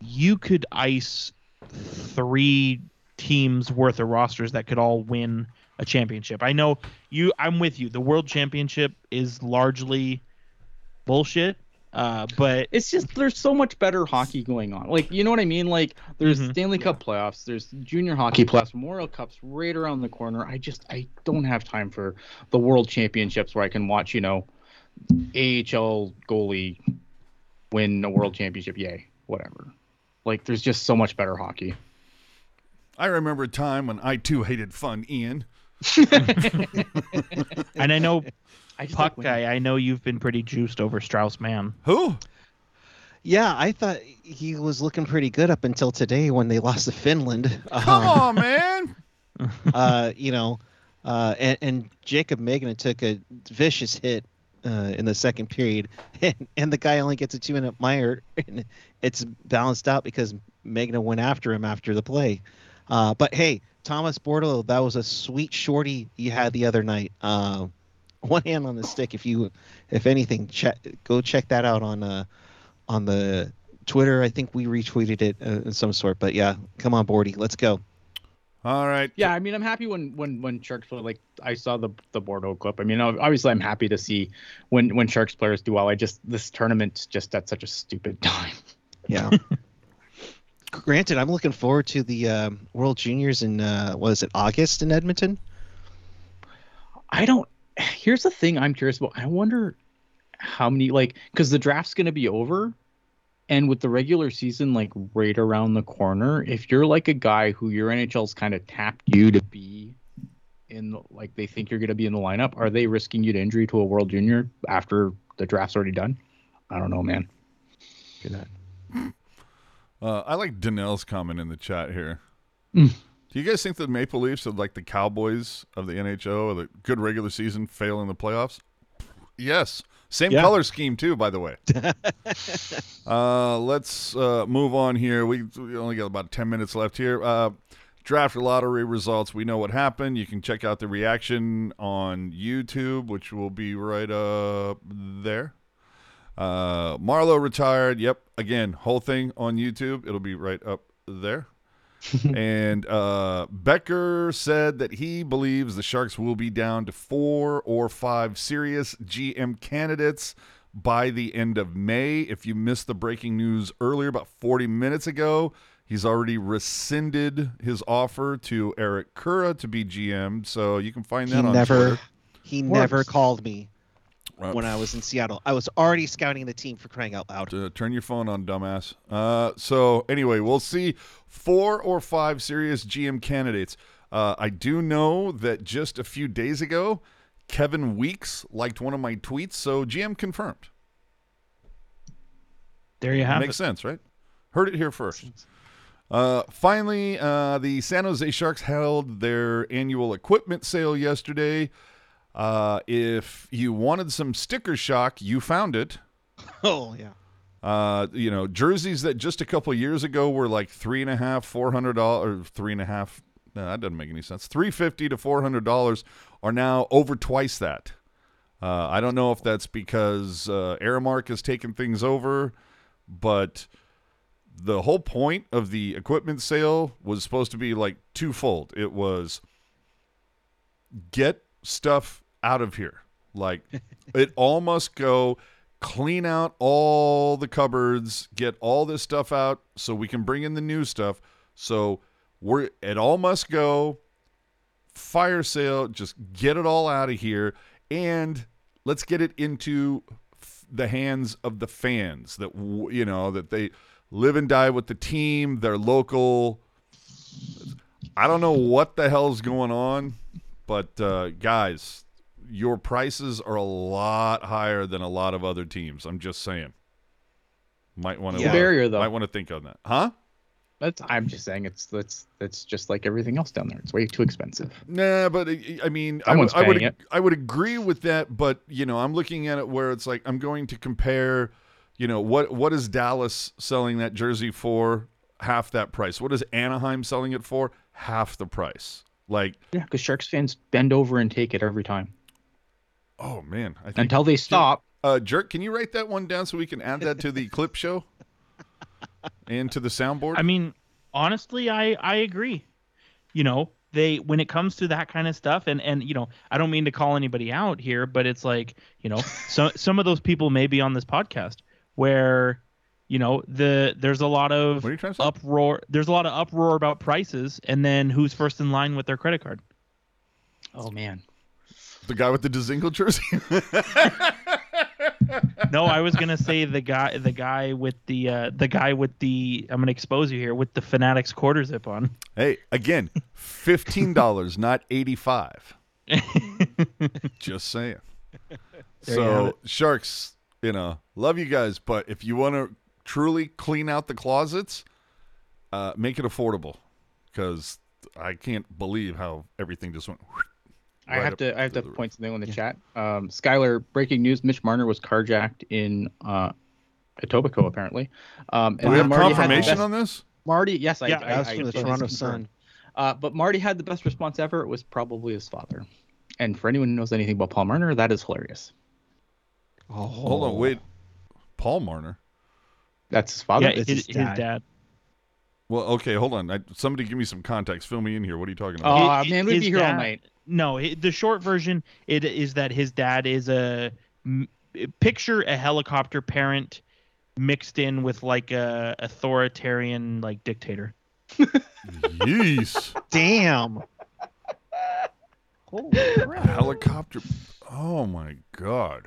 you could ice three teams worth of rosters that could all win a championship. I know you. I'm with you. The World Championship is largely bullshit. Uh, but It's just there's so much better hockey going on. Like you know what I mean? Like there's Mhm. Stanley Cup playoffs, there's Junior Hockey playoffs, Memorial Cups right around the corner. I just I don't have time for the World Championships where I can watch you know AHL goalie win a World Championship. Yay, whatever. Like there's just so much better hockey. I remember a time when I too hated fun, Ian. and I know I just Puck like guy. I know you've been pretty juiced over Strauss Mann. Who? Yeah, I thought he was looking pretty good up until today when they lost to Finland. Come Um, on, man. uh, you know, uh, and, and Jacob Magna took a vicious hit uh, in the second period, and, and the guy only gets a two minute mire, and it's balanced out because Magna went after him after the play. Uh, but hey, Thomas Bordeleau, that was a sweet shorty you had the other night. Uh, one hand on the stick. If you, if anything, check go check that out on uh, on the Twitter. I think we retweeted it uh, of some sort. But yeah, come on, Bordy, let's go. All right. Yeah, I mean, I'm happy when when when Sharks play. Like I saw the the Bordeleau clip. I mean, obviously, I'm happy to see when when Sharks players do well. I just this tournament's just at such a stupid time. Yeah. Granted, I'm looking forward to the um, World Juniors in uh, was it August in Edmonton? I don't. Here's the thing I'm curious about. I wonder how many like because the draft's gonna be over, and with the regular season like right around the corner, if you're like a guy who your NHL's kind of tapped you to be in the, like they think you're gonna be in the lineup, are they risking you to injury to a World Junior after the draft's already done? I don't know, man. Uh, I like Danelle's comment in the chat here. Mm. Do you guys think the Maple Leafs are like the Cowboys of the NHL, or the good regular season, fail in the playoffs? Yes. Same Yeah. color scheme too, by the way. uh, let's uh, move on here. We, we only got about ten minutes left here. Uh, draft lottery results. We know what happened. You can check out the reaction on YouTube, which will be right up there. Uh, Marleau retired. Yep. Again, whole thing on YouTube. It'll be right up there. and uh, Becker said that he believes the Sharks will be down to four or five serious GM candidates by the end of May. If you missed the breaking news earlier, about 40 minutes ago, he's already rescinded his offer to Eric Kura to be GM. So you can find He that on never Twitter. he never called me Uh, when I was in Seattle. I was already scouting the team for crying out loud. Uh, turn your phone on, dumbass. Uh, so anyway, we'll see four or five serious GM candidates. Uh, I do know that just a few days ago, Kevin Weeks liked one of my tweets, so GM confirmed. There you have Makes it. Makes sense, right? Heard it here first. Uh, finally, uh, the San Jose Sharks held their annual equipment sale yesterday. Uh, if you wanted some sticker shock, you found it. Oh yeah. Uh, you know, jerseys that just a couple years ago were like three and a half, four hundred dollars, three and a half. No, that doesn't make any sense. Three fifty to four hundred dollars are now over twice that. Uh, I don't know if that's because uh, Aramark has taken things over, but the whole point of the equipment sale was supposed to be like twofold. It was get stuff out of here. Like it all must go. Clean out all the cupboards, get all this stuff out so we can bring in the new stuff. So we're it all must go. Fire sale, just get it all out of here and let's get it into the hands of the fans that you know that they live and die with the team, they're local. I don't know what the hell's going on, but uh, guys, your prices are a lot higher than a lot of other teams. I'm just saying. Might want to Yeah. Barrier, though. Might want to think on that, huh? That's I'm just saying it's that's that's just like everything else down there. It's way too expensive. Nah, but I- mean, I would, Someone's I would, it. I would agree with that. But you know, I'm looking at it where it's like I'm going to compare. You know, what what is Dallas selling that jersey for? Half that price. What is Anaheim selling it for? Half the price. Like, Yeah, because Sharks fans bend over and take it every time oh man, I think. until they stop. Uh, Jerk, can you write that one down so we can add that to the clip show and to the soundboard? I mean, honestly, I I agree. You know, they when it comes to that kind of stuff, and and you know, I don't mean to call anybody out here, but it's like you know, some some of those people may be on this podcast where you know the there's a lot of what are you trying to say? uproar. There's a lot of uproar about prices, and then who's first in line with their credit card. Oh man. The guy with the Dezingle jersey. No, I was gonna say the guy, the guy with the uh, the guy with the. I'm gonna expose you here with the Fanatics quarter zip on. hey, again, fifteen dollars, not eighty-five. Just saying. There so it. sharks, you know, love you guys, but if you want to truly clean out the closets, uh, make it affordable, because I can't believe how everything just went. I right have to I have to the point something in the chat. Um, Skylar, breaking news: Mitch Marner was carjacked in uh, Etobicoke apparently. Um, Do we have Marty confirmation best- on this? Marty, yes, I, Yeah, I, That was I- from the Toronto. Sun. Uh, but Marty had the best response ever. It was probably his father. And for anyone who knows anything about Paul Marner, that is hilarious. Oh, Hold on, wait. Paul Marner. That's his father. yeah, it's his, his his dad. dad. Well, okay, hold on. I, somebody give me some context. Fill me in here. What are you talking Oh about? Hi- oh, man, we'd be here all night. No, hi- the short version it is that his dad is a m- picture a helicopter parent mixed in with like a authoritarian like dictator. Yeesh. damn. Holy crap. Helicopter. Oh my god.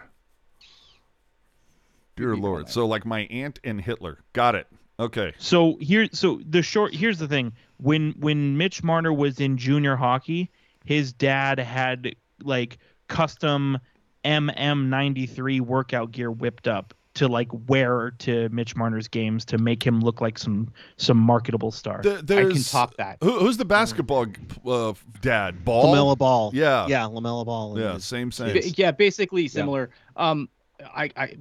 Dear Lord. there. So like my aunt and Hitler. Got it. Okay. So here, so the short here's the thing: when when Mitch Marner was in junior hockey, his dad had like custom MM93 workout gear whipped up to like wear to Mitch Marner's games to make him look like some some marketable star. Th- I can top that. Who, who's the basketball uh, dad? Ball. Lamella Ball. Yeah. Yeah, Lamella Ball. Yeah. is- Same. Same. Ba- Yeah, basically similar. Um, I, I,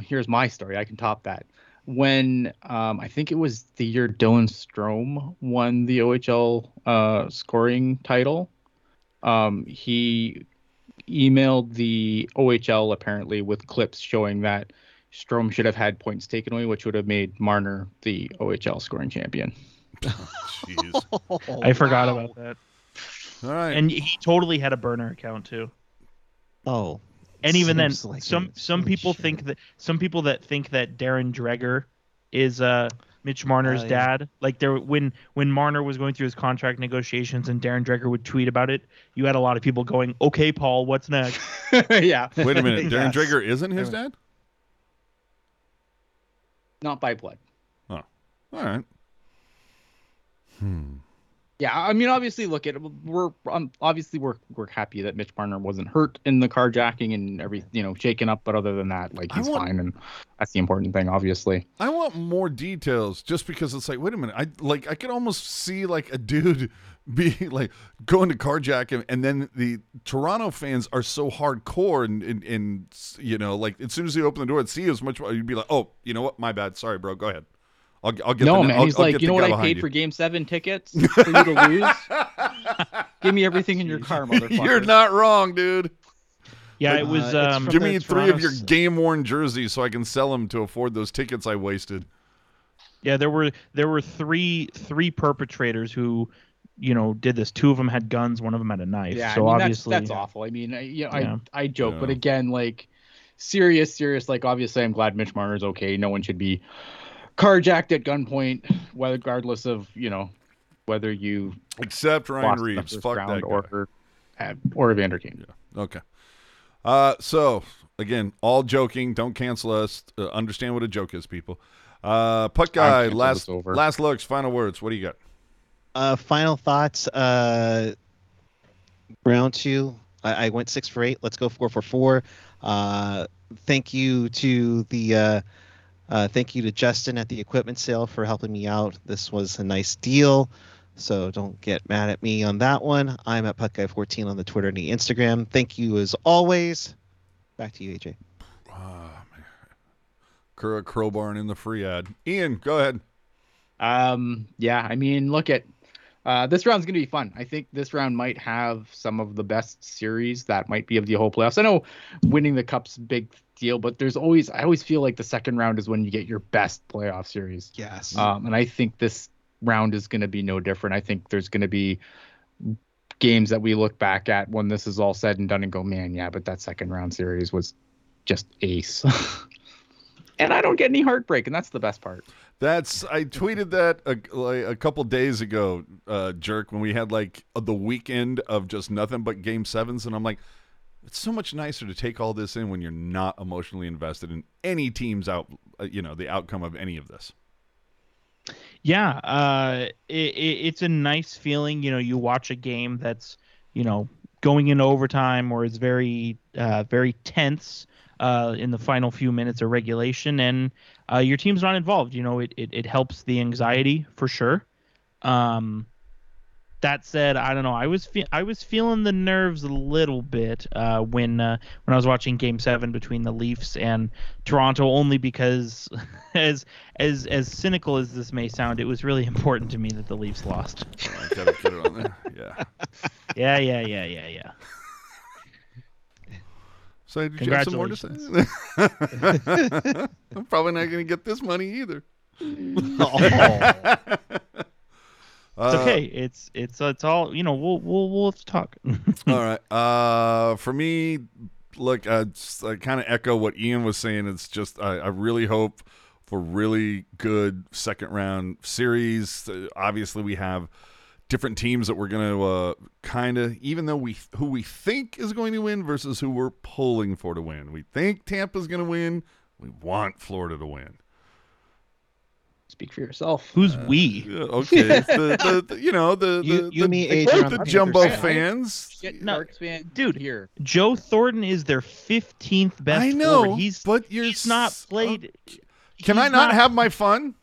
here's my story. I can top that. When um, I think it was the year Dylan Strome won the OHL uh, scoring title, um, he emailed the OHL apparently with clips showing that Strome should have had points taken away, which would have made Marner the OHL scoring champion. Jeez. Oh, I forgot wow. about that. All right. And he totally had a burner account too. Oh. And even then, like some it. some Holy people shit. think that some people that think that Darren Dreger is uh Mitch Marner's Oh, yeah. dad. Like there when when Marner was going through his contract negotiations and Darren Dreger would tweet about it, you had a lot of people going, "Okay, Paul, what's next?" yeah, Wait a minute. Darren Yes. Dreger isn't his dad? not by blood. Oh, All right. Hmm. Yeah, I mean, obviously, look at we're um, obviously we're we're happy that Mitch Marner wasn't hurt in the carjacking and every you know shaken up, but other than that, like he's want- fine, and that's the important thing, obviously. I want more details just because it's like, wait a minute, I like I could almost see like a dude be like going to carjack him, and then the Toronto fans are so hardcore, and and, and you know, like as soon as you open the door and see as much, you'd be like, oh, you know what, my bad, sorry, bro, go ahead. I'll, I'll get no, the, man, I'll, he's I'll like, you know what I paid you." for Game Seven tickets for you to lose? Give me everything in your car, motherfucker. You're not wrong, dude. Yeah, But, it was. uh, Um, Give me three of your game worn jerseys so I can sell them to afford those tickets I wasted. Yeah, there were there were three three perpetrators who, you know, did this. Two of them had guns. One of them had a knife. Yeah, so I mean, obviously, that's, that's awful. I mean, I, you know, Yeah. I I joke, but again, like serious, serious. Like obviously, I'm glad Mitch Marner's okay. No one should be carjacked at gunpoint, regardless of you know whether you Except Ryan lost Reaves. first Fuck that guy. or had- or Evander Kane. Yeah. Okay. Uh, so again, all joking. Don't cancel us. Uh, understand what a joke is, people. Uh, puck guy. Last over. last looks. Final words. What do you got? Uh, final thoughts. Uh, round two. I, I went six for eight. Let's go four for four. Uh, thank you to the. Uh, uh, thank you to Justin at the equipment sale for helping me out. This was a nice deal. So don't get mad at me on that one. I'm at PuckGuy14 on the Twitter and the Instagram. Thank you as always. Back to you, AJ. Crow crowbar in the free ad. Ian, go ahead. Um, yeah, I mean, look at uh, this round's gonna be fun. I think this round might have some of the best series that might be of the whole playoffs. I know winning the cup's big deal, but there's always I always feel like the second round is when you get your best playoff series. Yes. Um, and I think this round is going to be no different. I think there's going to be games that we look back at when this is all said and done and go, man, yeah, but that second round series was just ace. and I don't get any heartbreak, and that's the best part. That's I tweeted that a, like a couple days ago, uh, jerk, when we had like the weekend of just nothing but game sevens, and I'm like, it's so much nicer to take all this in when you're not emotionally invested in any team's out, uh, you know, the outcome of any of this. Yeah, uh, it, it, it's a nice feeling. You know, you watch a game that's you know going into overtime or is very uh, very tense uh, in the final few minutes of regulation, and uh, your team's not involved. You know, it, it, it helps the anxiety for sure. Um, that said, I don't know. I was fe- I was feeling the nerves a little bit uh, when uh, when I was watching Game Seven between the Leafs and Toronto, only because as as as cynical as this may sound, it was really important to me that the Leafs lost. I gotta get it on there. Yeah. Yeah, yeah, yeah, yeah, yeah. So did you have some more to say? I'm probably not gonna get this money either. It's okay. It's it's it's all you know. We'll we'll we'll have to talk. All right. Uh, for me, look, I, I kind of echo what Ian was saying. It's just I, I really hope for really good second round series. Uh, obviously, we have different teams that we're going to uh, kind of, even though we who we think is going to win versus who we're pulling for to win. We think Tampa's going to win. We want Florida to win. Speak for yourself. Who's we? Okay, the, the, the you know the You- the, you, the, me, the, the jumbo Panthers. fans. Get No, fan, dude. Here, Joe Thornton is their fifteenth best. I know, forward. He's but you're he's not s- played. Can he's I not, have my fun?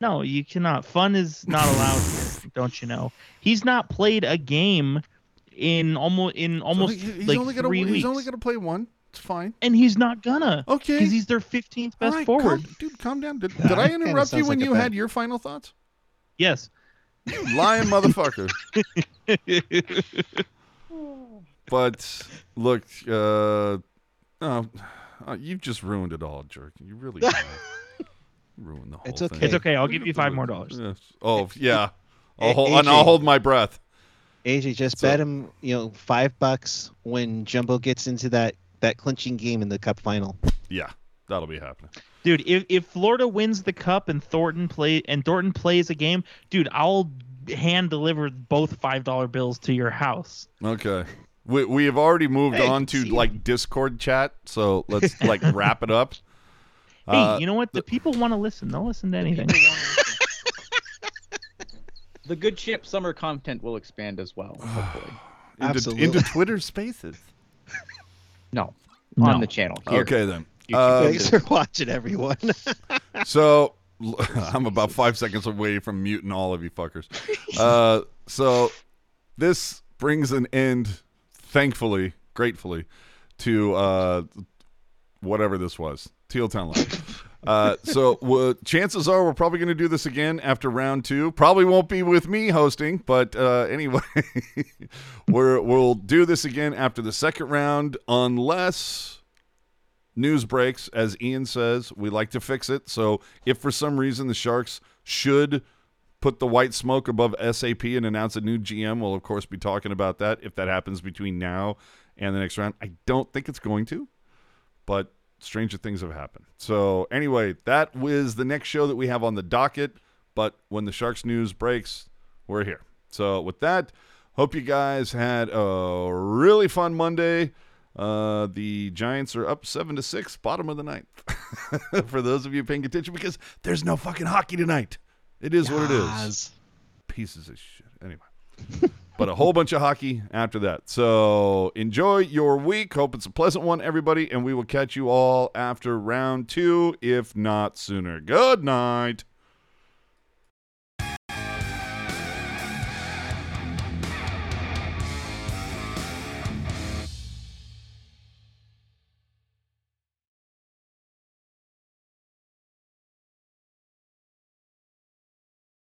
No, you cannot. Fun is not allowed here. Don't you know? He's not played a game in almost in almost He- he's like only gonna, three He's only gonna play one. It's fine. and he's not gonna Okay. because he's their fifteenth best right, forward. calm- dude, calm down. Did, did I interrupt you when like you had your final thoughts? Yes. You lying motherfucker. But look, uh, oh, uh, you've just ruined it all, jerk. You really ruined the whole It's thing. okay. It's okay. I'll give you five more dollars. Yes. Oh yeah. I'll A- hold, and I'll hold my breath. AJ, just So- bet him, you know, five bucks when Jumbo gets into that that clinching game in the Cup final. Yeah, that'll be happening. Dude, if, if Florida wins the cup and Thornton play and Thornton plays a game, dude, I'll hand deliver both five dollar bills to your house. Okay. We we have already moved Hey, on to see- like Discord chat, so let's like wrap it up. Hey, Uh, you know what? The people want to listen. They'll listen to anything. The good ship summer content will expand as well. Hopefully, into, Absolutely. into Twitter Spaces. no, No. on the channel. Here. Okay then. YouTube. Um, Thanks for watching, everyone. So I'm about five seconds away from muting all of you fuckers. Uh, so this brings an end, thankfully, gratefully, to uh, whatever this was, Teal Town Live. Uh, so chances are we're probably going to do this again after round two. Probably won't be with me hosting, but uh, anyway, we're, we'll do this again after the second round, unless news breaks. As Ian says, we like to fix it. So if for some reason the Sharks should put the white smoke above SAP and announce a new GM, we'll of course be talking about that if that happens between now and the next round. I don't think it's going to, but stranger things have happened. So anyway, that was the next show that we have on the docket. But when the Sharks news breaks, we're here. So with that, hope you guys had a really fun Monday. Uh, the Giants are up seven to six, bottom of the ninth. For those of you paying attention, because there's no fucking hockey tonight. It is what it is. Pieces of shit. Anyway, but a whole bunch of hockey after that. So enjoy your week. Hope it's a pleasant one, everybody, and we will catch you all after round two, if not sooner. Good night.